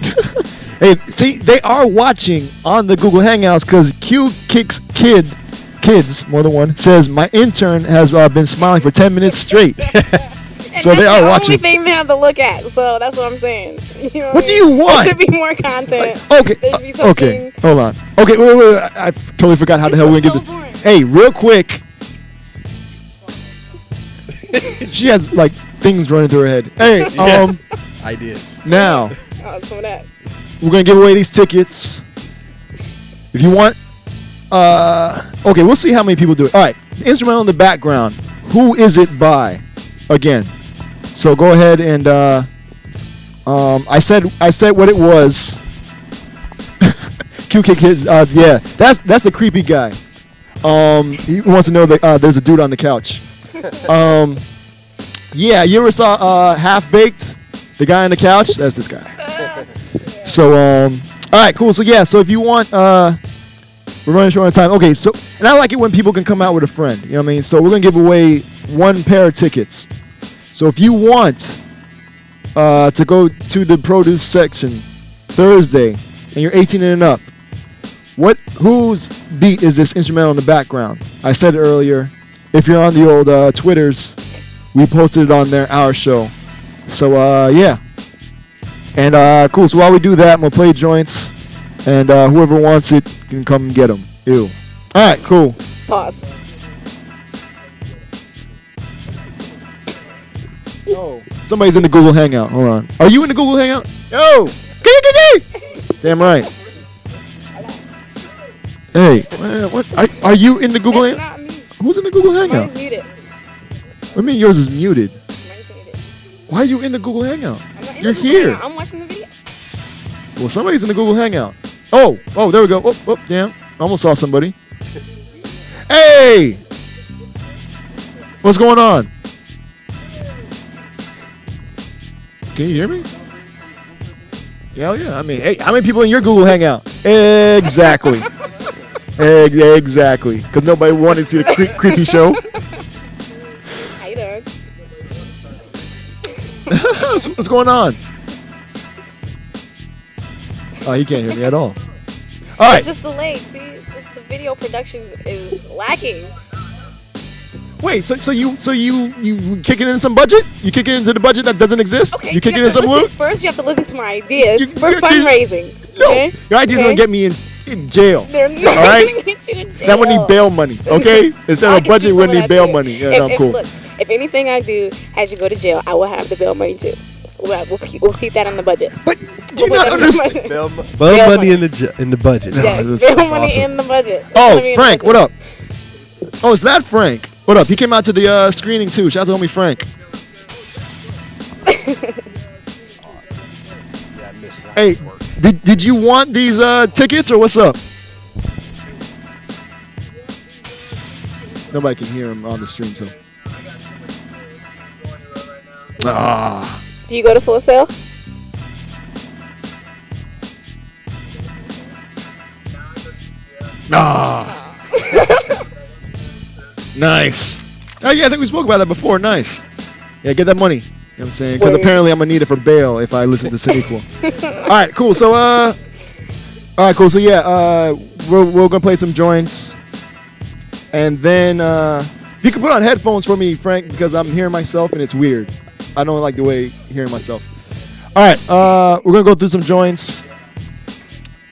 hey, see, they are watching on the Google Hangouts because Q Kicks Kid. Kids, more than one, says my intern has uh, been smiling for 10 minutes straight. so That's they the are only thing they have to look at. So that's what I'm saying. You know What I do you want? There should be more content. Okay. There should be uh, something. okay. Hold on. Okay. Wait. Wait. wait. I, I totally forgot how the hell we're gonna get this. Hey, real quick. she has like things running through her head. Hey. Yeah. Um. Ideas. Now Oh, some of that. we're gonna give away these tickets. If you want. Uh. Okay. We'll see how many people do it. All right. Instrumental in the background. Who is it by? Again. So go ahead and. Uh, um. I said. I said what it was. Q kick. Uh, yeah, that's that's the creepy guy. Um, he wants to know that uh, there's a dude on the couch. Um, yeah, you ever saw uh, Half Baked? The guy on the couch? That's this guy. So um, all right, cool. So yeah, so if you want, uh, we're running short on time. Okay, so and I like it when people can come out with a friend. You know what I mean? So we're gonna give away one pair of tickets. So if you want uh, to go to the produce section Thursday and you're 18 and up, what whose beat is this instrumental in the background? I said earlier. If you're on the old uh, Twitters, we posted it on there, our show. So uh, yeah. And uh, cool. So while we do that, I'm gonna play joints, and uh, whoever wants it can come and get them. Ew. All right, cool. Pause. Oh, somebody's in the Google Hangout. Hold on. Are you in the Google Hangout? Yo, damn right. Hey, uh, what? Are, are you in the Google Hangout? Who's in the Google Hangout? Mine's muted. What do you mean yours is muted? Why are you in the Google Hangout? You're Google here. Hangout. I'm watching the video. Well, somebody's in the Google Hangout. Oh, oh, there we go. Oh, oh, damn. Almost saw somebody. Hey! What's going on? Can you hear me? Hell yeah. I mean, hey, how many people in your Google Hangout? Exactly. Exactly. Because nobody wanted to see the cre- creepy show. Hey, you doing? what's, what's going on? Oh, he can't hear me at all. All right. It's just the delayed. See, this, the video production is lacking. Wait, so so you so you you kicking in some budget? You kicking into the budget that doesn't exist? you kicking You in some listen- loot? First, you have to listen to my ideas for you're- fundraising. okay? Your idea's Okay? gonna get me in, in jail. They're all not right? gonna get you in That would need bail money, okay? Instead of budget, some we need bail too. money. Yeah, if, no, if- cool. Look, if anything I do has you go to jail, I will have the bail money too. We'll, we'll, keep, we'll keep that in the budget. But you not understand- Bail, Bail money in the ju- in the budget. Yes, this is bail awesome. money in the budget. Oh, gonna be in the Frank, budget. what up? Oh, is that Frank? What up? He came out to the uh, screening too. Shout out to homie Frank. Hey, did, did you want these uh, tickets or what's up? Nobody can hear him on the stream too. Ah. Do you go to Full Sail? Ah. nice. Oh yeah, I think we spoke about that before. Nice. Yeah, get that money. You know what I'm saying? Because apparently I'm gonna need it for bail if I listen to Cinequel. all right, cool. So uh, all right, cool. So yeah, uh, we're we're gonna play some joints, and then uh, if you could put on headphones for me, Frank, because I'm hearing myself and it's weird. I don't like the way hearing myself. All right, uh, we're gonna go through some joints.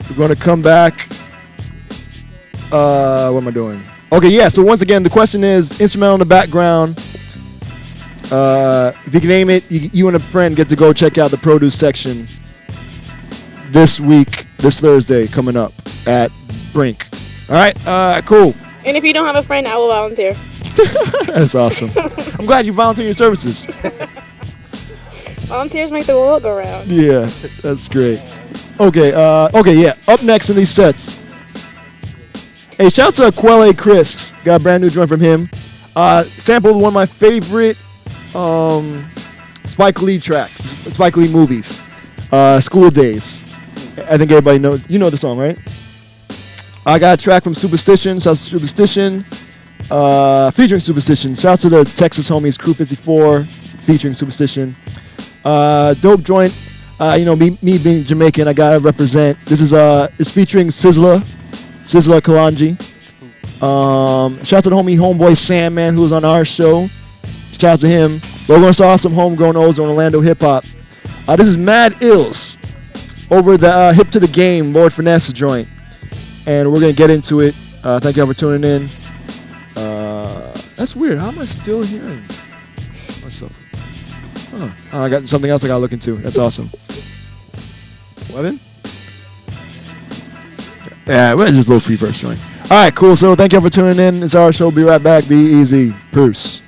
We're gonna come back. Uh, what am I doing? Okay, yeah. So once again, the question is instrumental in the background. Uh, if you can name it, you, you and a friend get to go check out the produce section this week, this Thursday, coming up at Brink. All right, uh, cool. And if you don't have a friend, I will volunteer. That's awesome. I'm glad you volunteer your services. Volunteers make the world go round. Yeah, that's great. Okay, uh, okay, yeah. Up next in these sets. Hey, shout out to Quelle Chris. Got a brand new joint from him. Uh, sampled one of my favorite um, Spike Lee tracks, Spike Lee movies. Uh, School Days. I think everybody knows. You know the song, right? I got a track from Supastition. Shouts to Supastition. Uh, featuring Supastition. Shout out to the Texas homies Crew 54 featuring Supastition. Uh, dope joint. Uh, you know, me, me being Jamaican, I gotta represent. This is uh, it's featuring Sizzla, Sizzla Kalonji. Um, shout out to the homie homeboy Sandman who was on our show. Shout out to him. We're gonna saw some homegrown O's on Orlando hip hop. Uh, this is Madd Illz over the uh, Hip to the Game Lord Finesse joint, and we're gonna get into it. Uh, thank you all for tuning in. Uh, that's weird. How am I still hearing? Oh, I got something else I gotta look into. That's awesome. Weapon? Yeah, well, just a little free verse joint. All right, cool. So thank you all for tuning in. It's our show. Be right back. Be easy. Bruce.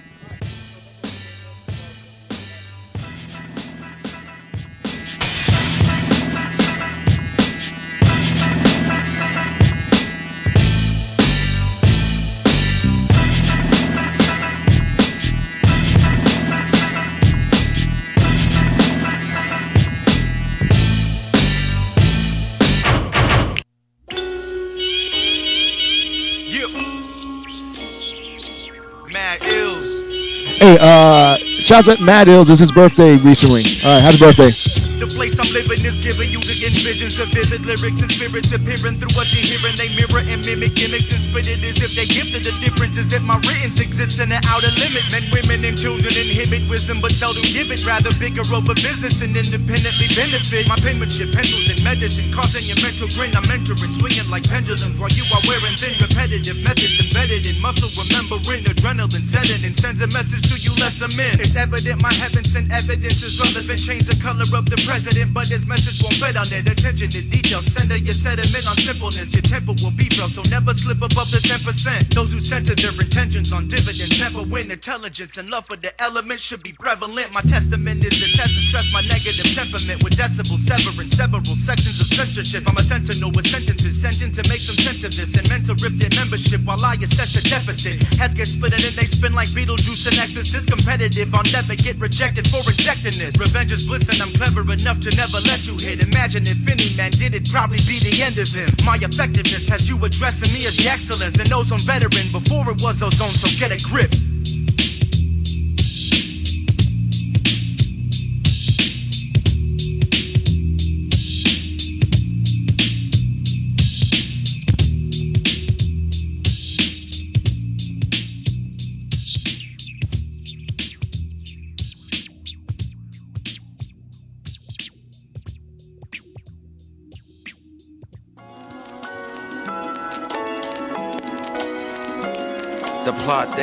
Shouts at Madd Illz. It's his birthday recently. All right, happy birthday. The place I'm living is giving you the envisions of vivid lyrics and spirits appearing through what you're hearing. They mirror and mimic gimmicks and spit it as if they gifted. The difference is that my writtens exist in the outer limits. Men, women, and children inhibit wisdom but seldom give it. Rather bigger over business and independently benefit. My penmanship, pencils, and medicine causing your mental grin. I'm entering, swinging like pendulums while you are wearing thin repetitive methods embedded in muscle. Remembering adrenaline setting and sends a message to you less lesser men. It's evident my heaven sent evidence is relevant. Change the color of the president, but his message won't bet on it. Attention to detail, center your sediment on simpleness. Your temper will be felt, so never slip above the 10%. Those who center their intentions on dividends never win. Intelligence and love for the elements should be prevalent. My testament is to test and stress my negative temperament with decibels severing several sections of censorship. I'm a sentinel with sentences sent in to make some sense of this and meant to rip their membership while I assess the deficit. Heads get split and they spin like Beetlejuice and Exorcist. Competitive, I'll never get rejected for rejecting this. Revenge is bliss and I'm clever enough to never let you hit. Imagine if any man did it, probably be the end of him. My effectiveness has you addressing me as the excellence and ozone veteran before it was ozone, so get a grip.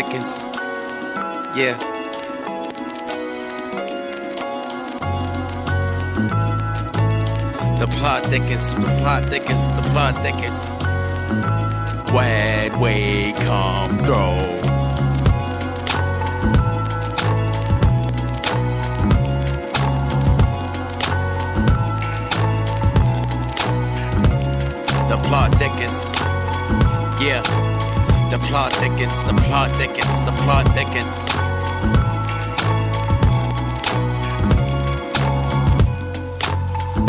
Thickens. Yeah. The plot thickens, the plot thickens, the plot thickens. When we come through. The plot thickens. Yeah. The plot thickens, the plot thickens, the plot thickens.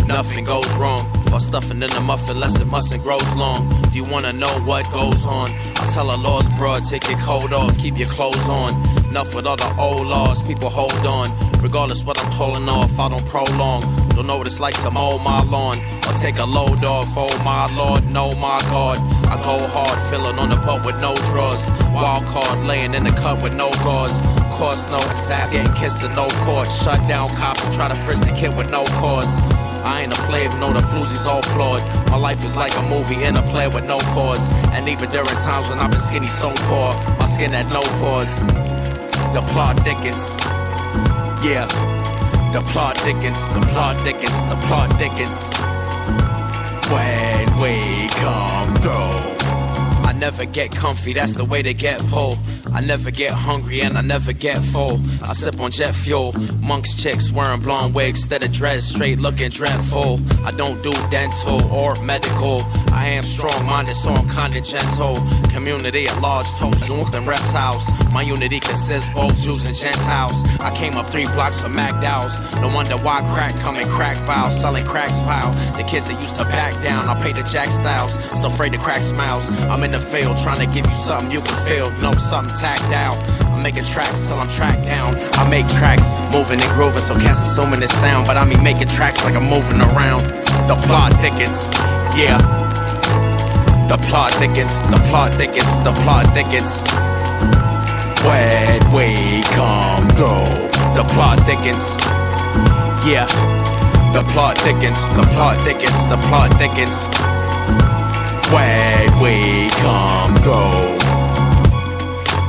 Nothing goes wrong for stuffing in the muffin unless it mustn't grows long. You wanna know what goes on? I tell a lost broad, take your coat off, keep your clothes on. Enough with all the old laws, people hold on. Regardless what I'm pulling off, I don't prolong. Don't know what it's like to mow my lawn. Or take a load off, oh my lord, no my god. I go hard, filling on the boat with no drawers. Wild card, laying in the cut with no gauze. Course no sap, getting kissed to no court. Shut down cops try to frisk the kid with no cause. I ain't a player, no the floozy's all flawed. My life is like a movie in a play with no pause. And even during times when I've been skinny so poor, my skin had no pores. The plot thickens. Yeah. The plot thickens, the plot thickens, the plot thickens. When we come through. I never get comfy, that's the way to get pulled. I never get hungry and I never get full. I sip on jet fuel. Monks chicks wearing blonde wigs instead of dreads, straight looking dreadful. I don't do dental or medical. I am strong minded, so I'm gentle. Community at large, toast and reptiles. My unity consists both Jews and Gentiles. I came up three blocks from McDowell's. No wonder why crack come in crack files, selling cracks file. The kids that used to back down, I pay the Jack Styles. Still afraid to crack smiles. I'm in the field trying to give you something you can feel. You know something tacked out. I'm making tracks till I'm tracked down. I make tracks, moving and grooving, so cats assuming this sound. But I mean making tracks like I'm moving around. The plot thickens, yeah. The plot thickens, the plot thickens, the plot thickens. When we come through, the plot thickens, yeah. The plot thickens, the plot thickens, the plot thickens. When we come through.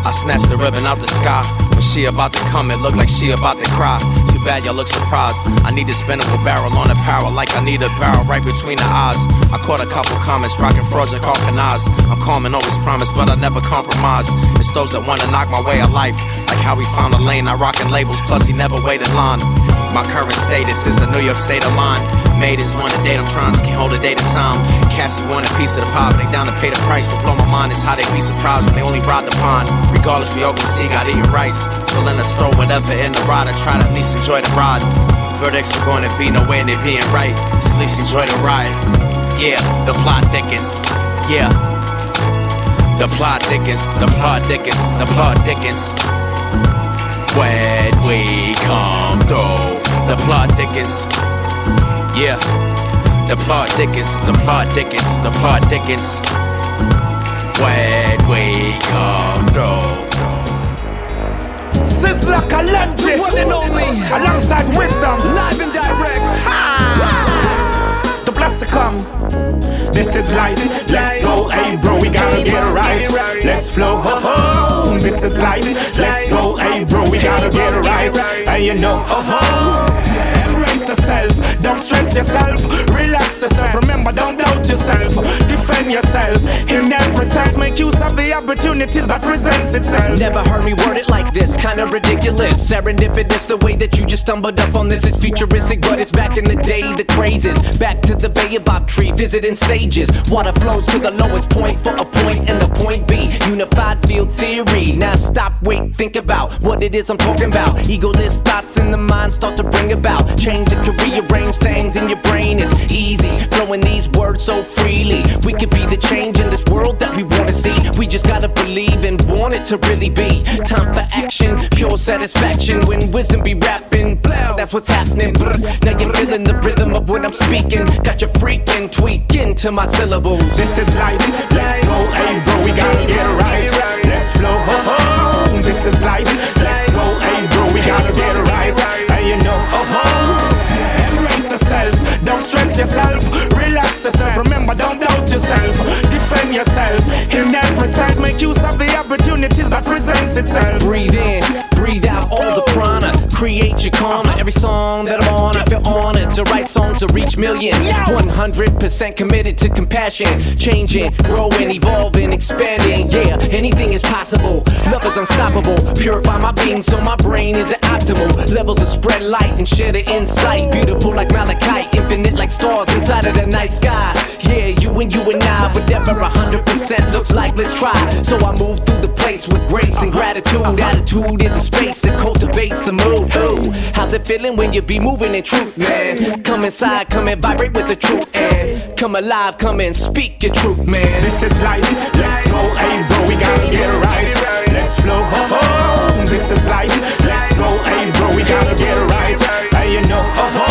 I snatched the ribbon out the sky. When she about to come, it looked like she about to cry. Bad y'all look surprised. I need a spinnable barrel on a barrel like I need a barrel right between the eyes. I caught a couple comments rocking frozen eyes. I'm calm and always promise, but I never compromise. It's those that wanna knock my way of life. Like how we found a lane, I rockin' labels, plus he never waited line. My current status is a New York state of mind. Maidens want a date, I'm trying to hold a date at time. Cats want a piece of the pie, but they down to pay the price. What blow my mind is how they be surprised when they only ride the pond. Regardless, we all can see, got eating rice. Filling us throw whatever in the ride, I try to at least enjoy the ride. Verdicts are going to be no nowhere near being right. At least enjoy the ride. Yeah, the plot thickens. Yeah. The plot thickens, the plot thickens, the plot thickens. When we come through, the plot thickens. Yeah, the plot thickens, the plot thickens, the plot thickens. When we come through. Sizzla Kalonji, The one and only. alongside Wisdom, Live and direct. The blessed come. This is life. Let's go, hey bro, we gotta get it right. Let's flow, ho ho. This is life. Let's go, hey bro, we gotta get it right. And you know, ho ho. Embrace yourself, don't stress yourself, relax yourself. Remember, don't doubt yourself, defend yourself. In every sense, make use of the opportunities that presents itself. Never heard me word it like this, kinda ridiculous. Serendipitous, the way that you just stumbled up on this. It's futuristic, but it's back in the day, the crazes. Back to the Baobab tree, visiting sages. Water flows to the lowest point for a point and the point B. Unified field theory. Now stop, wait, think about what it is I'm talking about. Egoless thoughts in the mind start to bring about change and can rearrange things in your brain. It's easy, flowing these words so freely. We could be the change in this world that we wanna see. We just gotta believe and want it to really be. Time for action, pure satisfaction when wisdom be rapping. Blah, that's what's happening. Now you're feeling the rhythm of what I'm speaking. Got you freaking tweaking to my syllables. This is life. This is life. Let's go, hey bro, we gotta get it right. Let's flow, ho ho. This is life. Let's go, hey bro, we gotta get it right. And you know, ho ho. Embrace yourself, don't stress yourself, relax yourself. Remember, don't doubt yourself, defend yourself. In every sense, make use of the opportunities that presents itself. Breathe in, breathe out all the prana. Create your karma. Every song that I'm on, I feel honored to write songs to reach millions. 100% committed to compassion. Changing, growing, evolving, expanding. Yeah, anything is possible. Love is unstoppable. Purify my being so my brain is at optimal. Levels of spread light and share the insight. Beautiful like malachite, infinite like stars inside of the night sky. Yeah, you and you and I, whatever 100% looks like, let's try. So I move through the place with grace and gratitude. Attitude is a space that cultivates the mood. Ooh, how's it feeling when you be moving in truth, man? Come inside, come and vibrate with the truth, and come alive, come and speak your truth, man. This is life. Let's go, hey bro, we gotta get it right. Let's flow, ho ho. This is life. Let's go, hey bro, we gotta get it right. And you know, ho ho.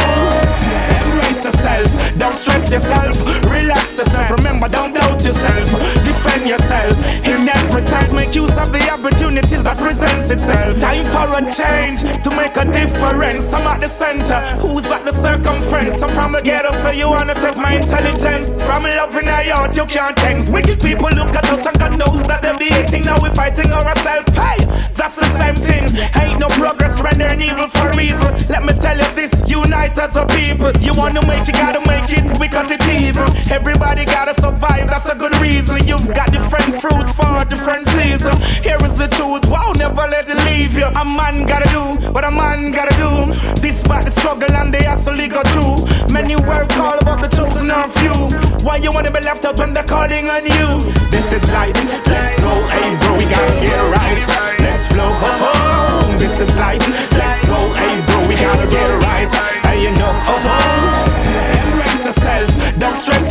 Embrace yourself, don't stress yourself, relax yourself. Remember, don't doubt yourself, defend yourself. In every sense, make use of the opportunities that presents itself. Time for a change to make a difference. I'm at the center, who's at the circumference? I'm from the ghetto, so you wanna test my intelligence. From loving a yacht, you can't thanks. Wicked people look at us and God knows that they be hating. Now we fighting ourselves. Hey, that's the same thing. Ain't no progress rendering evil for evil. Let me tell you this, unite as a people. You wanna make, you gotta make it. We cut it even. Everybody gotta survive, that's a good reason. You've got different fruits for different season. Here is the truth, wow, never let it leave you. A man gotta do what a man gotta do. Despite the struggle and the hustle he go through. Many work all about the chosen are few. Why you wanna be left out when they're calling on you? This is life, let's go, hey bro, we gotta get right. Let's flow, ho ho. This is life, let's go, hey bro, we gotta get right.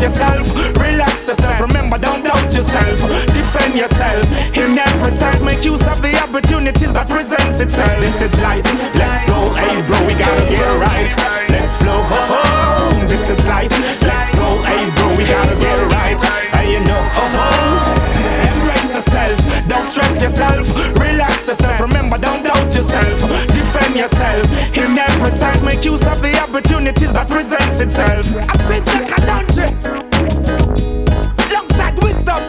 Yourself, relax yourself. Remember, don't doubt yourself, defend yourself. In every sense, make use of the opportunities that presents itself. This is life, let's go, hey bro, we gotta get right. Let's flow, ho. This is life, let's go, hey bro, we gotta get right. And you know, ho. Embrace yourself, don't stress yourself, relax yourself. Remember, don't doubt yourself, defend yourself. Presents itself. I say, take a wisdom.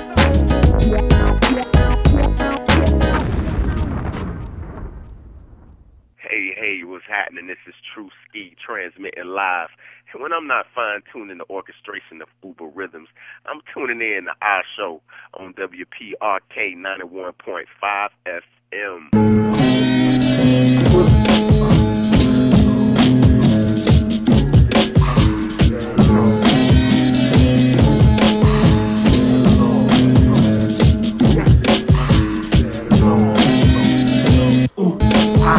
Hey, hey, what's happening? This is True Ski transmitting live. And when I'm not fine tuning the orchestration of Uber rhythms, I'm tuning in to our show on WPRK 91.5 FM. Ha,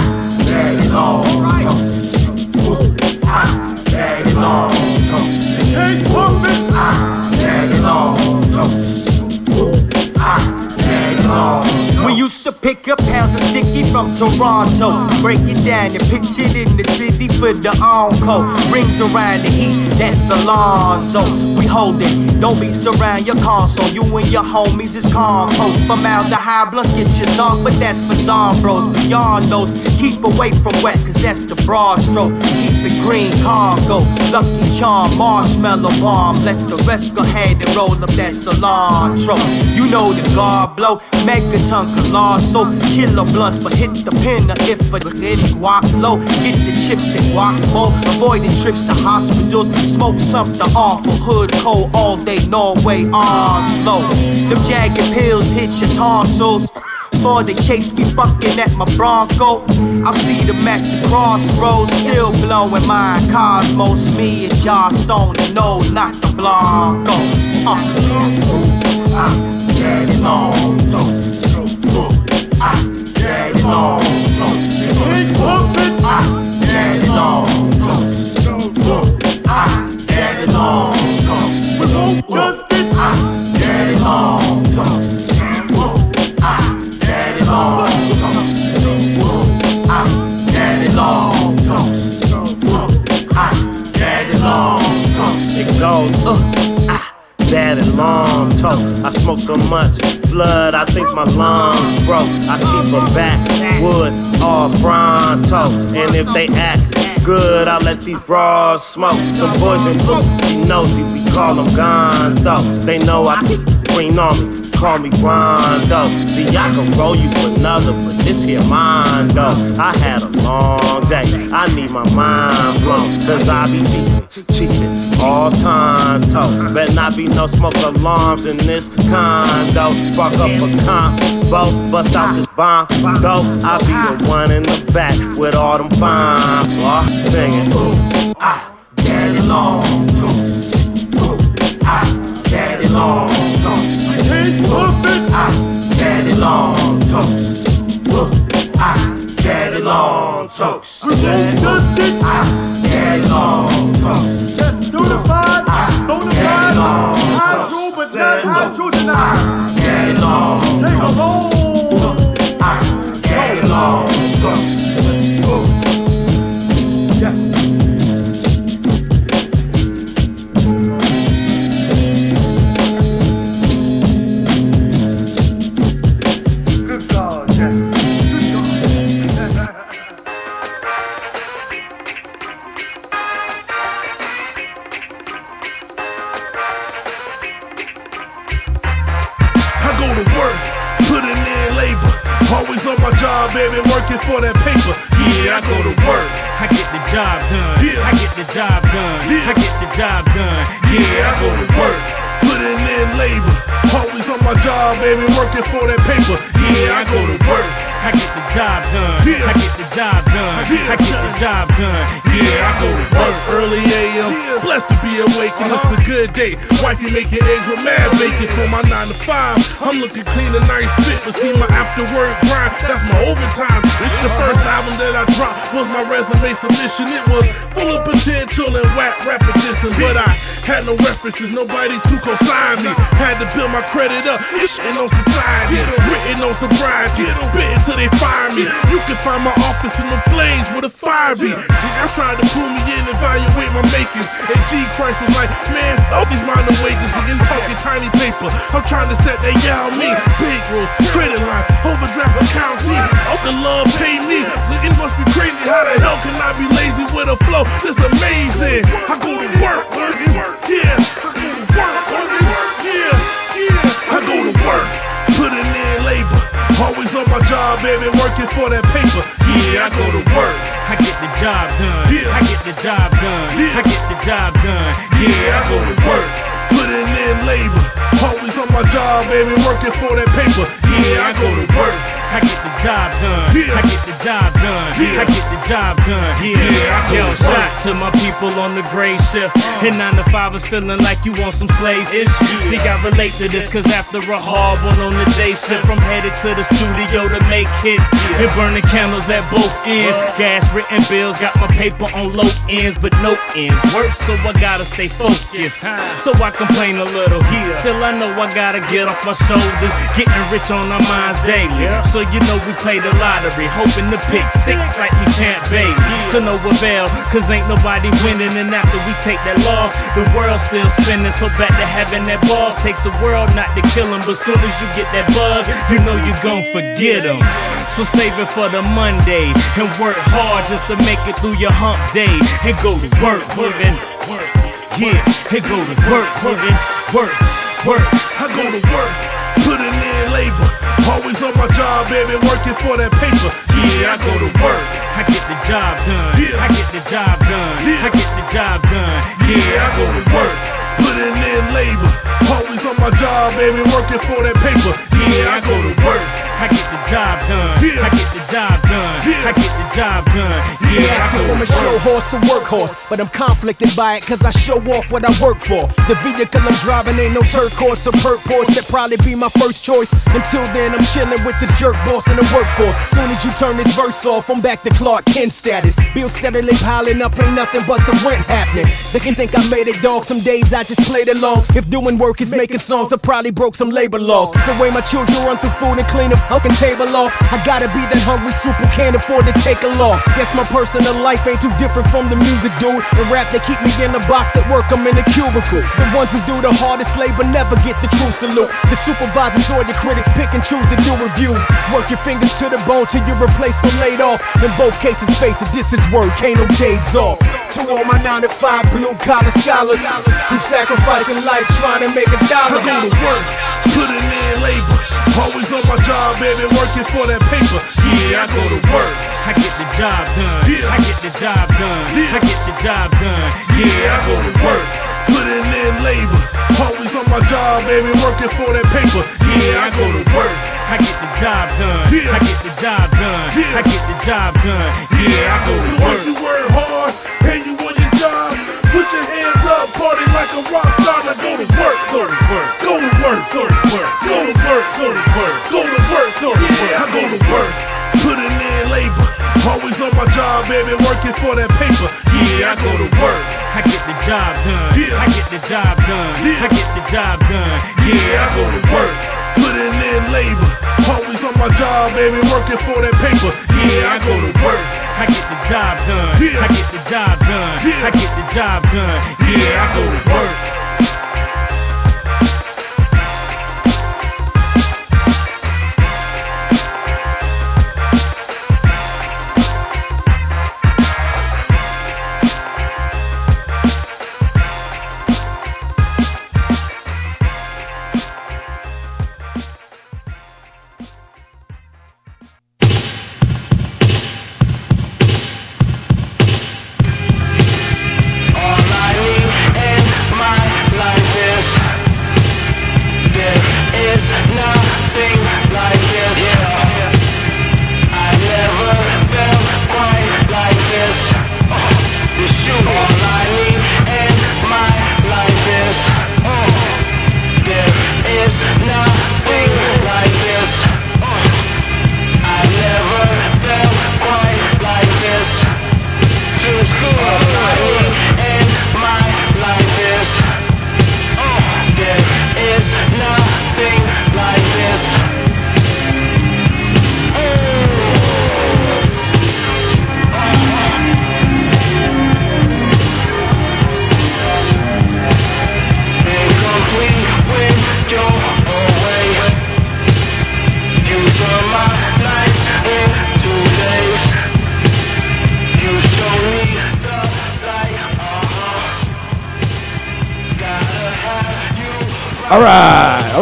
daddy long toast. Ah, daddy long used to pick up pounds of sticky from Toronto. Break it down and pitch it in the city for the encore. Rings around the heat, that's Alonzo. We hold it, don't be surround your console. You and your homies is compost. From out the high blunts, get your on, but that's for zombros. Beyond those, keep away from wet, cause that's the broad stroke. Keep it green, Congo. Lucky charm, marshmallow bomb. Let the rest go ahead and roll up that cilantro. You know the guard blow, megaton colossal. Killer blunts, but hit the pin if a hit guap low. Get the chips and guac mo. Avoiding trips to hospitals. Smoke something awful, hood cold all day, Norway, Oslo. Them jagged pills hit your tonsils. Before they chase me bucking at my Bronco, I'll see them at the crossroads, still blowing my cosmos. Me and Josh Stone, no, not the Blanco. Uh. Ah, daddy long toast. Daddy long toast. Ah, daddy long toast. Ah, daddy long toast. We won't just Ah, daddy long toast. Ah, daddy long toast. Ah, daddy long toast. Ah, daddy long toast. It goes, uh, ah, daddy long talk. I smoke so much blood, I think my lungs broke. I keep a backwood all front fronto. And if they act good, I let these bras smoke. The boys in blue, you nosy, we call them gonzo. They know I keep green on me. Call me Rondo. See, I can roll you another, but this here mine though. I had a long day. I need my mind blown. Cause I be cheating, cheating all time. Toe. Better not be no smoke alarms in this condo. Spark up a combo, bust out this bomb. Though I be the one in the back with all them. Oh, singing. Ooh, ah, daddy long toast. Ooh, ah, daddy long toast. Ah, daddy long toast. Ooh, ah, daddy long toast. Ah, daddy long toast. Certified, Ah, bona daddy fide, long hydro, but not hydrogenized. Ah, daddy long Take a toast. Working for that paper. Yeah, I go to work. I get the job done. Yeah. I get the job done. Yeah. I get the job done. Yeah, I go to work early AM. Blessed to be awake, and it's a good day. Wifey making eggs with mad bacon for my 9 to 5. I'm looking clean and nice fit, but see my after work grind, that's my overtime. It's the first album that I dropped, was my resume submission. It was full of potential and whack repetition, but I had no references, nobody to co-sign me. Had to build my credit up, it's shitting on society, written on sobriety, spitting till they fire me. You can find my office in the flames with a fire beat. I tried to pull me in, and evaluate my makings. G Christ was like, man, fuck these minor wages. Niggas talking tiny paper. I'm trying to set that yeah on me. Big rules, credit lines, overdraft account G. Off the love, pay me. So it must be crazy. How the hell can I be lazy with a flow? This amazing. I go to work, work, work. Yeah. I go to work, work. Yeah. Always on my job, baby, working for that paper. Yeah, I go to work. I get the job done. Yeah. I get the job done. Yeah. I get the job done. Yeah, I go to work, putting in labor. Always on my job, baby, working for that paper. Yeah, I go to work. I get the job done. Yeah. I get the job done. Yeah. I get the job done. Yeah, yo, to shot to my people on the gray shift. Uh. And 9 to 5 is feeling like you want some slave ish. See, I relate to this, cause after a hard one on the day shift, I'm headed to the studio to make hits. And burning candles at both ends. Uh. Gas written bills, got my paper on low ends, but no ends. Work, so I gotta stay focused. So I complain a little. Still, I know I gotta get off my shoulders. Getting rich on our minds daily. So you know we play the lottery, hoping to pick six like we champ baby. To no avail, cause ain't nobody winning. And after we take that loss, the world's still spinning. So back to having that boss takes the world not to kill him. But soon as you get that buzz, you know you gon' forget him. So save it for the Monday and work hard just to make it through your hump day. And go to work, work. Yeah, and go to work, working, work, work. I go to work, putting in labor. Always on my job, baby, working for that paper. Yeah, I go to work. I get the job done. I get the job done. I get the job done. Yeah, I go to work, putting in labor. Always on my job, baby, working for that paper. Yeah, I go to work. I get the job done. I get the job done. I get the job done. Yeah, I go I'm a to show work. horse or workhorse, but I'm conflicted by it cause I show off what I work for. The vehicle I'm driving ain't no turquoise or Porsche, that probably be my first choice. Until then, I'm chilling with this jerk boss in the workforce. Soon as you turn this verse off, I'm back to Clark Kent status. Bills steadily piling up, ain't nothing but the rent happening. They can think I made it, dog. Some days I just played along. If doing work is making songs, I probably broke some labor laws. The way my children run through food and clean up fucking table off. I gotta be that hungry who can't afford to take a loss. Guess my personal life ain't too different from the music dude. The rap they keep me in the box at work, I'm in a cubicle. The ones who do the hardest labor never get the true salute. The supervisors or your critics pick and choose to do review. Work your fingers to the bone till you're replaced or laid off. In both cases, face it, this is work, ain't no days off. To all my 9 to 5 blue collar scholars who sacrificing life trying to make a dollar. I go to work, putting in labor. Always on my job, baby, working for that paper. Yeah, I go to work. I get the job done. I get the job done. I get the job done. Yeah, I go to work, putting in labor. Always on my job, baby, working for that paper. Yeah, I go to work. I get the job done. I get the job done. I get the job done. Yeah, I go to work. You work hard, and you on your job. Put your party like a rock star. Now go to work, go to work, go to work, go to work, go to work, go to work, go to work, go to work. Yeah, I go to work, putting in labor. Always on my job, baby, working for that paper. Yeah, I go to work. I get the job done. Yeah, I get the job done. Yeah, I get the job done. Yeah, I go to work, putting in labor. Always on my job, baby, working for that paper. Yeah, I go to work. I get the job done. Yeah. I get the job done. Yeah. I get the job done. Yeah, I go to work.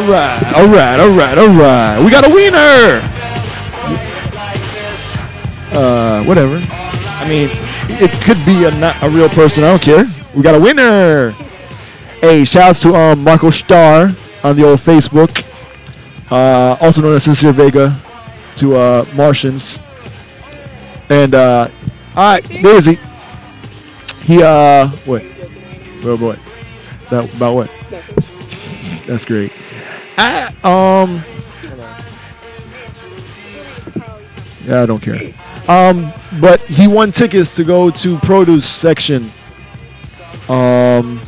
Right, all right, all right, all right, all right. We got a wiener. Uh, whatever. I mean, it could be a not a real person. I don't care. We got a winner. Hey, shouts to um Marco Starr on the old Facebook, uh, also known as Sincere Vega, to uh, Martians. And uh, all right, Daisy. He uh, what? Oh boy, that about what? That's great. I, um, yeah, I don't care. Um, but he won tickets to go to produce section. Um,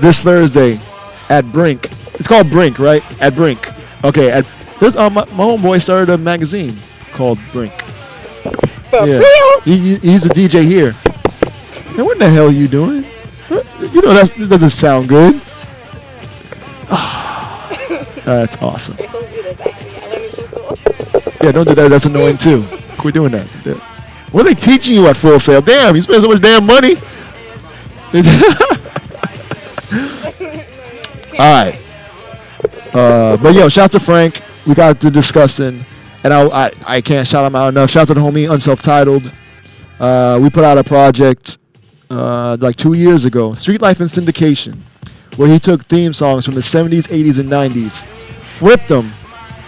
this Thursday at Brink. It's called Brink, right? At Brink. Okay. At this, um, my, my homeboy started a magazine called Brink. For yeah. real? He, he- he's a DJ here. Hey, what the hell are you doing? You know that doesn't sound good. That's awesome. You're supposed to do this actually. I learned this in school. Yeah, don't do that. That's annoying too. Quit doing that. Yeah. What are they teaching you at Full Sail? Damn, you spend so much damn money. All right. Uh, but yo, shout out to Frank. We got to discussing, and I, I I can't shout him out enough. Shout out to the homie Unself-Titled. Uh, we put out a project uh, like two years ago, Street Life and Syndication, where he took theme songs from the 70s, 80s, and 90s, flipped them,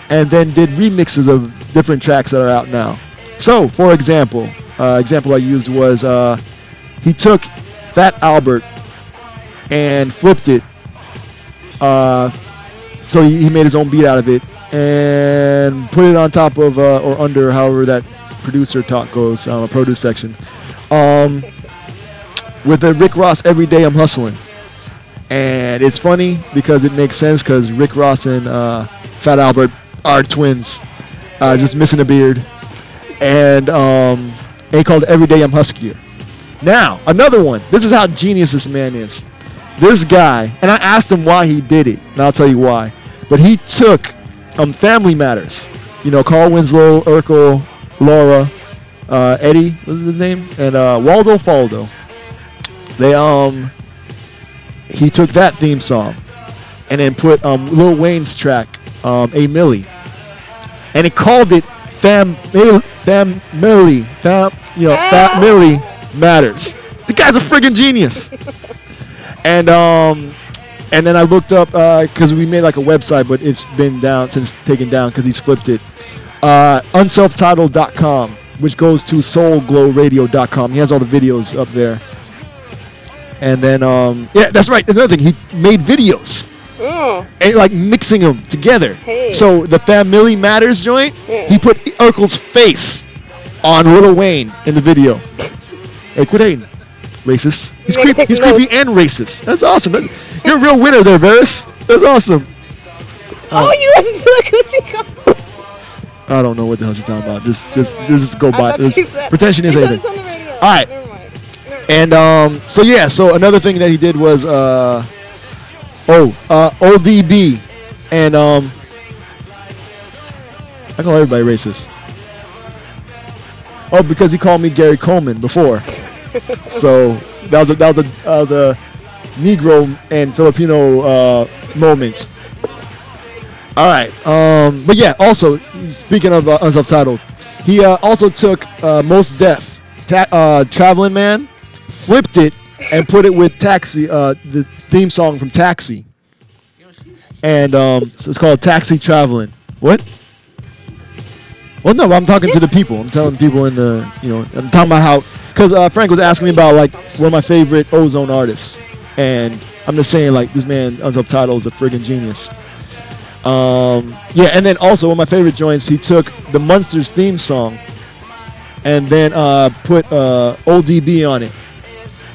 and then did remixes of different tracks that are out now. So, for example, uh, example I used was uh, he took Fat Albert and flipped it. Uh, so he, he made his own beat out of it and put it on top of uh, or under, however that producer talk goes, um, a produce section. Um, with the Rick Ross "Every Day I'm Hustling," and it's funny because it makes sense because Rick Ross and uh, Fat Albert are twins, uh, just missing a beard, and um, they called "Every Day I'm Huskier." Now another one. This is how genius this man is. This guy, and I asked him why he did it, and I'll tell you why. But he took um, Family Matters. You know, Carl Winslow, Urkel, Laura, uh, Eddie, what's his name, and uh, Waldo Faldo. They um, he took that theme song, and then put um, Lil Wayne's track, um, "A Millie," and he called it "Fam Fam Millie Fam you know Fat Millie Matters." The guy's a friggin' genius. and um, and then I looked up because we made like a website, but it's been down since taken down because he's flipped it. Uh, unselftitled.com, which goes to soulglowradio.com. He has all the videos up there. And then, um, yeah, that's right. Another thing, he made videos Mm. and like mixing them together. Hey. So the Family Matters joint, Yeah. he put Urkel's face on Little Wayne in the video. Hey, quit hating. Racist. He's, Maybe creep- he's some creepy notes. and racist. That's awesome. That- you're a real winner there, Varys. That's awesome. Oh, you listen to the Coochie Call. I don't know what the hell you're talking about. Just, just, just go I by. thought Just you said- pretend she didn't say anything. said it's on the radio. All right. And um, so yeah, so another thing that he did was uh, oh, uh, ODB, and um, I call everybody racist. Oh, because he called me Gary Coleman before. so that was a that was a that was a Negro and Filipino uh, moment. All right. Um, but yeah, also speaking of uh, unself-titled, he uh, also took uh, Mos Def, ta- uh, Traveling Man, flipped it and put it with Taxi, uh, the theme song from Taxi, and um, so it's called Taxi Traveling. What? Well, no, I'm talking to the people. I'm telling people in the, you know, I'm talking about how, because uh, Frank was asking me about like one of my favorite Ozone artists, and I'm just saying like this man Unself-Titled is a friggin' genius. Um, yeah, and then also one of my favorite joints, he took the Munsters theme song, and then uh, put uh, Old DB on it,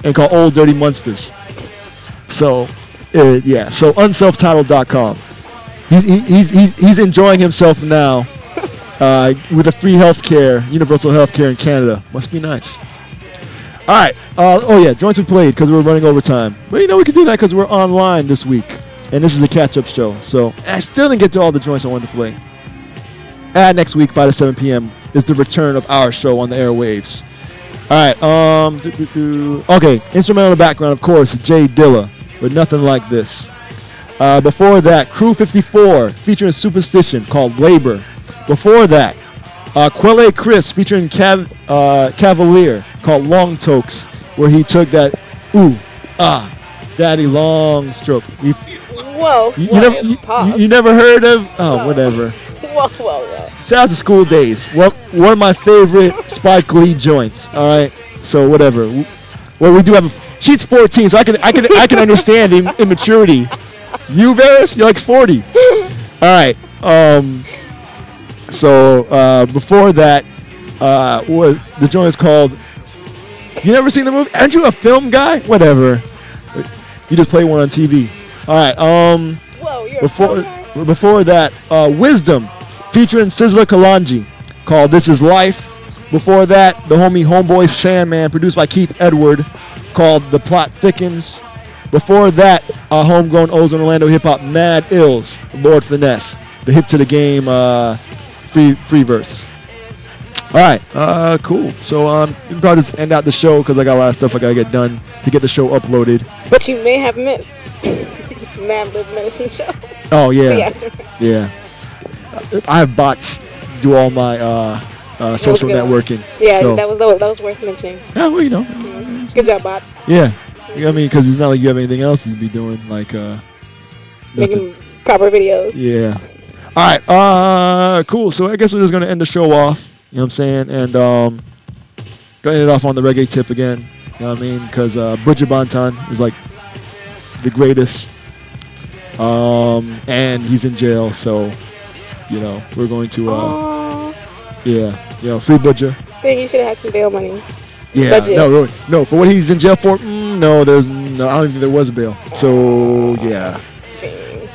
and called Old Dirty Munsters. So, uh, yeah, so unselftitled.com. He's, he's, he's, he's enjoying himself now uh, with a free health care, universal health care in Canada. Must be nice. All right. Uh, oh, yeah, joints we played because we were running overtime. But you know, we can do that because we're online this week. And this is a catch up show. So I still didn't get to all the joints I wanted to play. And next week, 5 to 7 p.m., is the return of our show on the airwaves. All right. Um. doo, doo, doo. Okay. Instrumental in the background, of course, J Dilla, but nothing like this. Uh, before that, Crew 54 featuring Supastition called Labor. Before that, uh, Quelle Chris featuring Cav- uh, Cavalier called Long Tokes, where he took that ooh ah daddy long stroke. You, Whoa. you, you never, you, you- you never heard of? Oh, whatever. whoa, whoa, whoa. Shout out to School Days. One, one of my favorite Spike Lee joints. All right, so whatever. Well, we do have. A, she's 14, so I can I can I can understand Im- immaturity. You, Varys, you're like 40. All right. Um. So uh, before that, uh, what the joint is called? You never seen the movie? Aren't you a film guy? Whatever. You just play one on TV. All right. Um. Whoa, you're before before that, uh, Wisdom featuring Sizzla Kalonji called This Is Life. Before that, the homie Homeboy Sandman produced by Keith Edward called The Plot Thickens. Before that, uh, homegrown Ozone Orlando hip hop Madd Illz, Lord Finesse, the hip to the game uh, free free verse. All right, uh, cool. So um, we can probably just end out the show because I got a lot of stuff I gotta get done to get the show uploaded. But you may have missed Madlib Medicine Show. Oh yeah, yeah. I have bots do all my uh, uh, social networking. Yeah, so- that was that was, that was worth mentioning. Yeah, well, you know. Mm. Good job, Bot. Yeah, You know I mean, because it's not like you have anything else to be doing. Like, uh, nothing. Making proper videos. Yeah. All right. Uh, cool. So I guess we're just gonna end the show off. You know what I'm saying? And um, gonna end it off on the reggae tip again. You know what I mean? Because uh, Buju Banton is like the greatest. Um, and he's in jail, so you know we're going to. Uh, yeah. You know, free Buju. Think you should have had some bail money. Yeah, Budget. no, really, no. For what he's in jail for, mm, no, there's no. I don't think there was a bail. So yeah.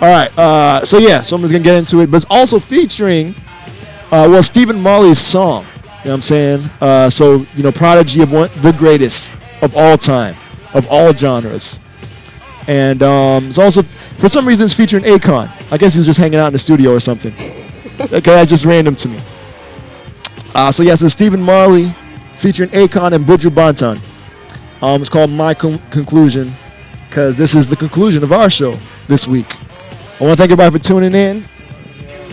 All right. Uh, so yeah, so I'm just gonna get into it, but it's also featuring, uh, well, Stephen Marley's song. You know what I'm saying? Uh, so you know, Prodigy of one, the greatest of all time, of all genres, and um, it's also for some reason it's featuring Akon. I guess he was just hanging out in the studio or something. Okay, that's just random to me. Uh, so yes, it's Stephen Marley featuring Akon and Buju Banton. Um, it's called My Con- Conclusion because this is the conclusion of our show this week. I want to thank everybody for tuning in.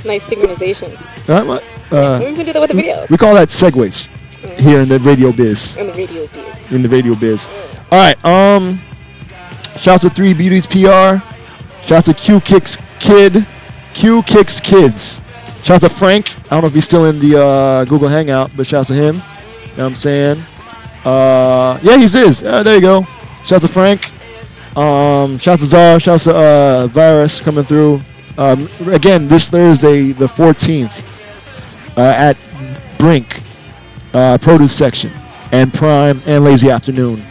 Nice synchronization. Uh. Uh, we can do that with the video. we call that segues here in the radio biz. In the radio biz. In the radio biz. All right. Um, shouts to Three Beauties PR. Shouts to Q Kicks Kid. Q Kicks Kids. Shouts to Frank. I don't know if he's still in the uh, Google Hangout, but shouts to him. You know what I'm saying? Uh, yeah, he's is. There you go. Shouts to Frank. Um, shouts to Czar. Shouts to uh, Virus coming through. Um, again, this Thursday, the 14th, uh, at Brink uh, Produce Section and Prime and Lazy Afternoon,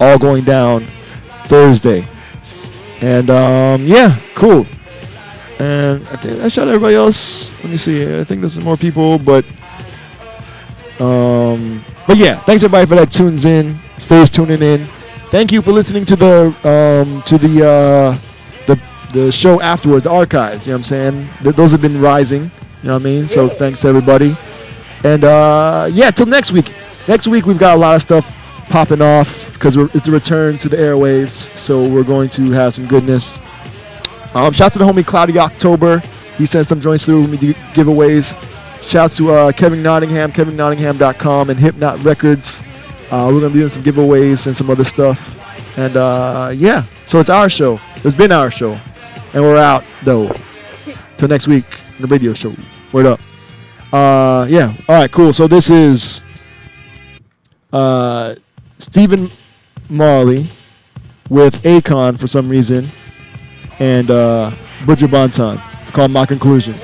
all going down Thursday. And um, yeah, cool. And I think I shot everybody else. Let me see. I think there's some more people, but um, but yeah, thanks everybody for that tunes in, stays tuning in. Thank you for listening to the um, to the uh, the the show afterwards, the archives. You know what I'm saying? Th- those have been rising. You know what I mean? So thanks to everybody. And uh, yeah, till next week. Next week we've got a lot of stuff popping off because it's the return to the airwaves. So we're going to have some goodness. Um, shouts to the homie Cloudy October. He sent some joints through me giveaways. Shouts to uh, Kevin Nottingham, kevinnottingham.com, and Hipnott Records. Uh, we're going to be doing some giveaways and some other stuff. And uh, yeah, so it's our show. It's been our show. And we're out, though. Till next week, the radio show. Word up. Uh, yeah. All right, cool. So this is uh, Stephen Marley with Akon for some reason and uh, Buju Banton. It's called My Conclusion.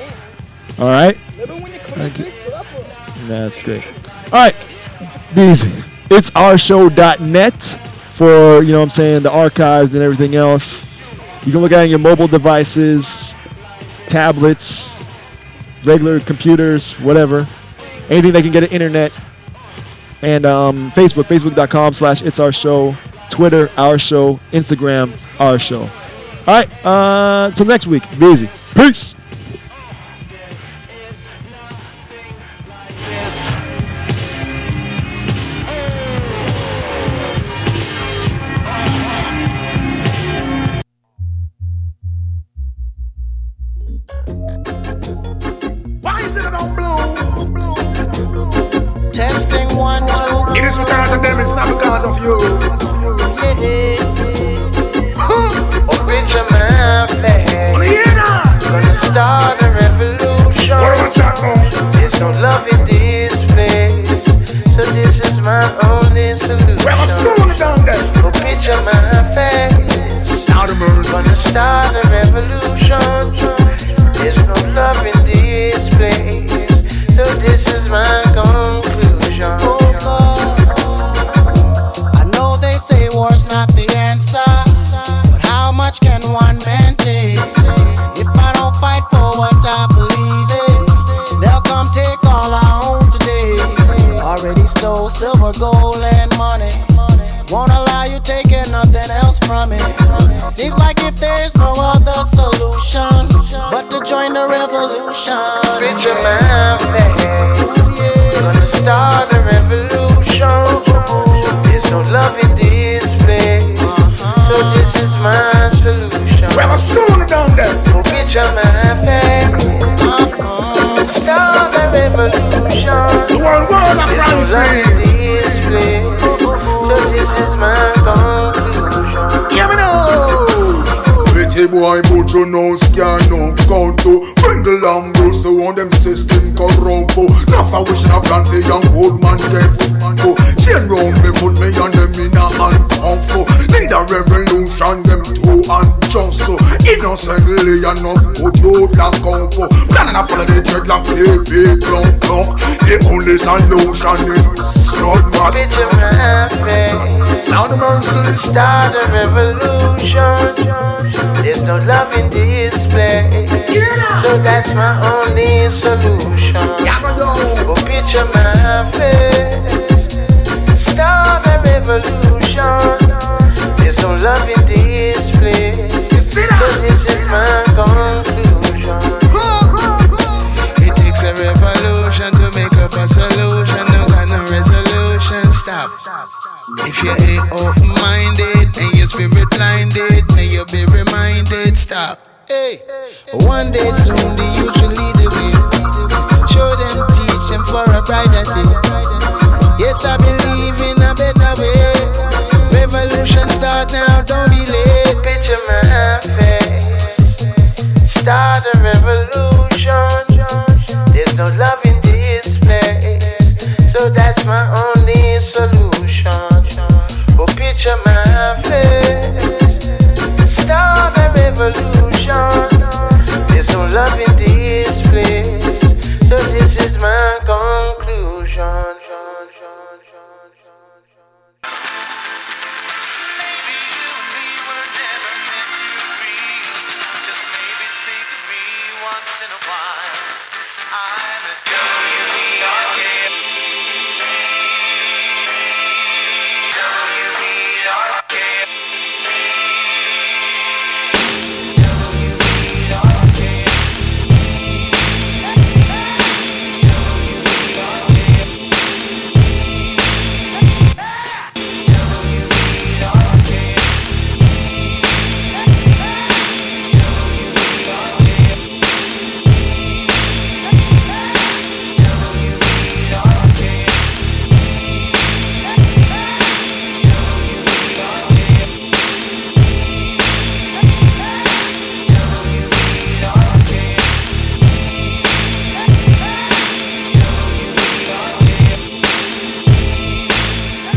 All right? Thank you. That's great. All right. These, it's ourshow.net for, you know what I'm saying, the archives and everything else. You can look at it on your mobile devices, tablets, regular computers, whatever. Anything that can get an internet. And um, Facebook, facebook.com slash it's our show. Twitter, our show. Instagram, our show. All right. Uh, till next week. Be easy. Peace. Why is it on blue? Testing one, two. It is because of them, it's not because of you. Open your mouth? Well, Gonna start a revolution. There's no love in this place. So this is my only solution. Go picture my face. Gonna start a revolution. There's no love in this place. So this is my conclusion. There's no other solution, but to join the revolution Reach your mouth, man We're gonna start a revolution. There's no love in this place. So this is my solution. Go picture my face. Start a revolution. There's no love in this place. So this is my conclusion. Hear me now. Pretty boy, but you know scan no count to. Bring the Lambos to one them system corrupt Enough I wish I plan the young old man get foot Chain round me foot me and them in a hand for Need a revolution them too unjust so Innocently enough put you like on for Planning to follow the dreadlock play big long clock The only solution is blood mass. Picture my face. Now the mercy Start a revolution. There's no love in this place. So that's my only solution. Go picture my face. Start a revolution. There's no love in this place. So this is my conclusion. It takes a revolution to make up a solution. No kind of resolution. Stop. If you ain't open minded your spirit blinded, may you be reminded. Stop. Hey, one day soon the youth will lead the way. Show them, teach them for a brighter day. Yes, I believe in a better way. Revolution start now, don't be late. Picture my face. Start a revolution. There's no love in this place. So that's my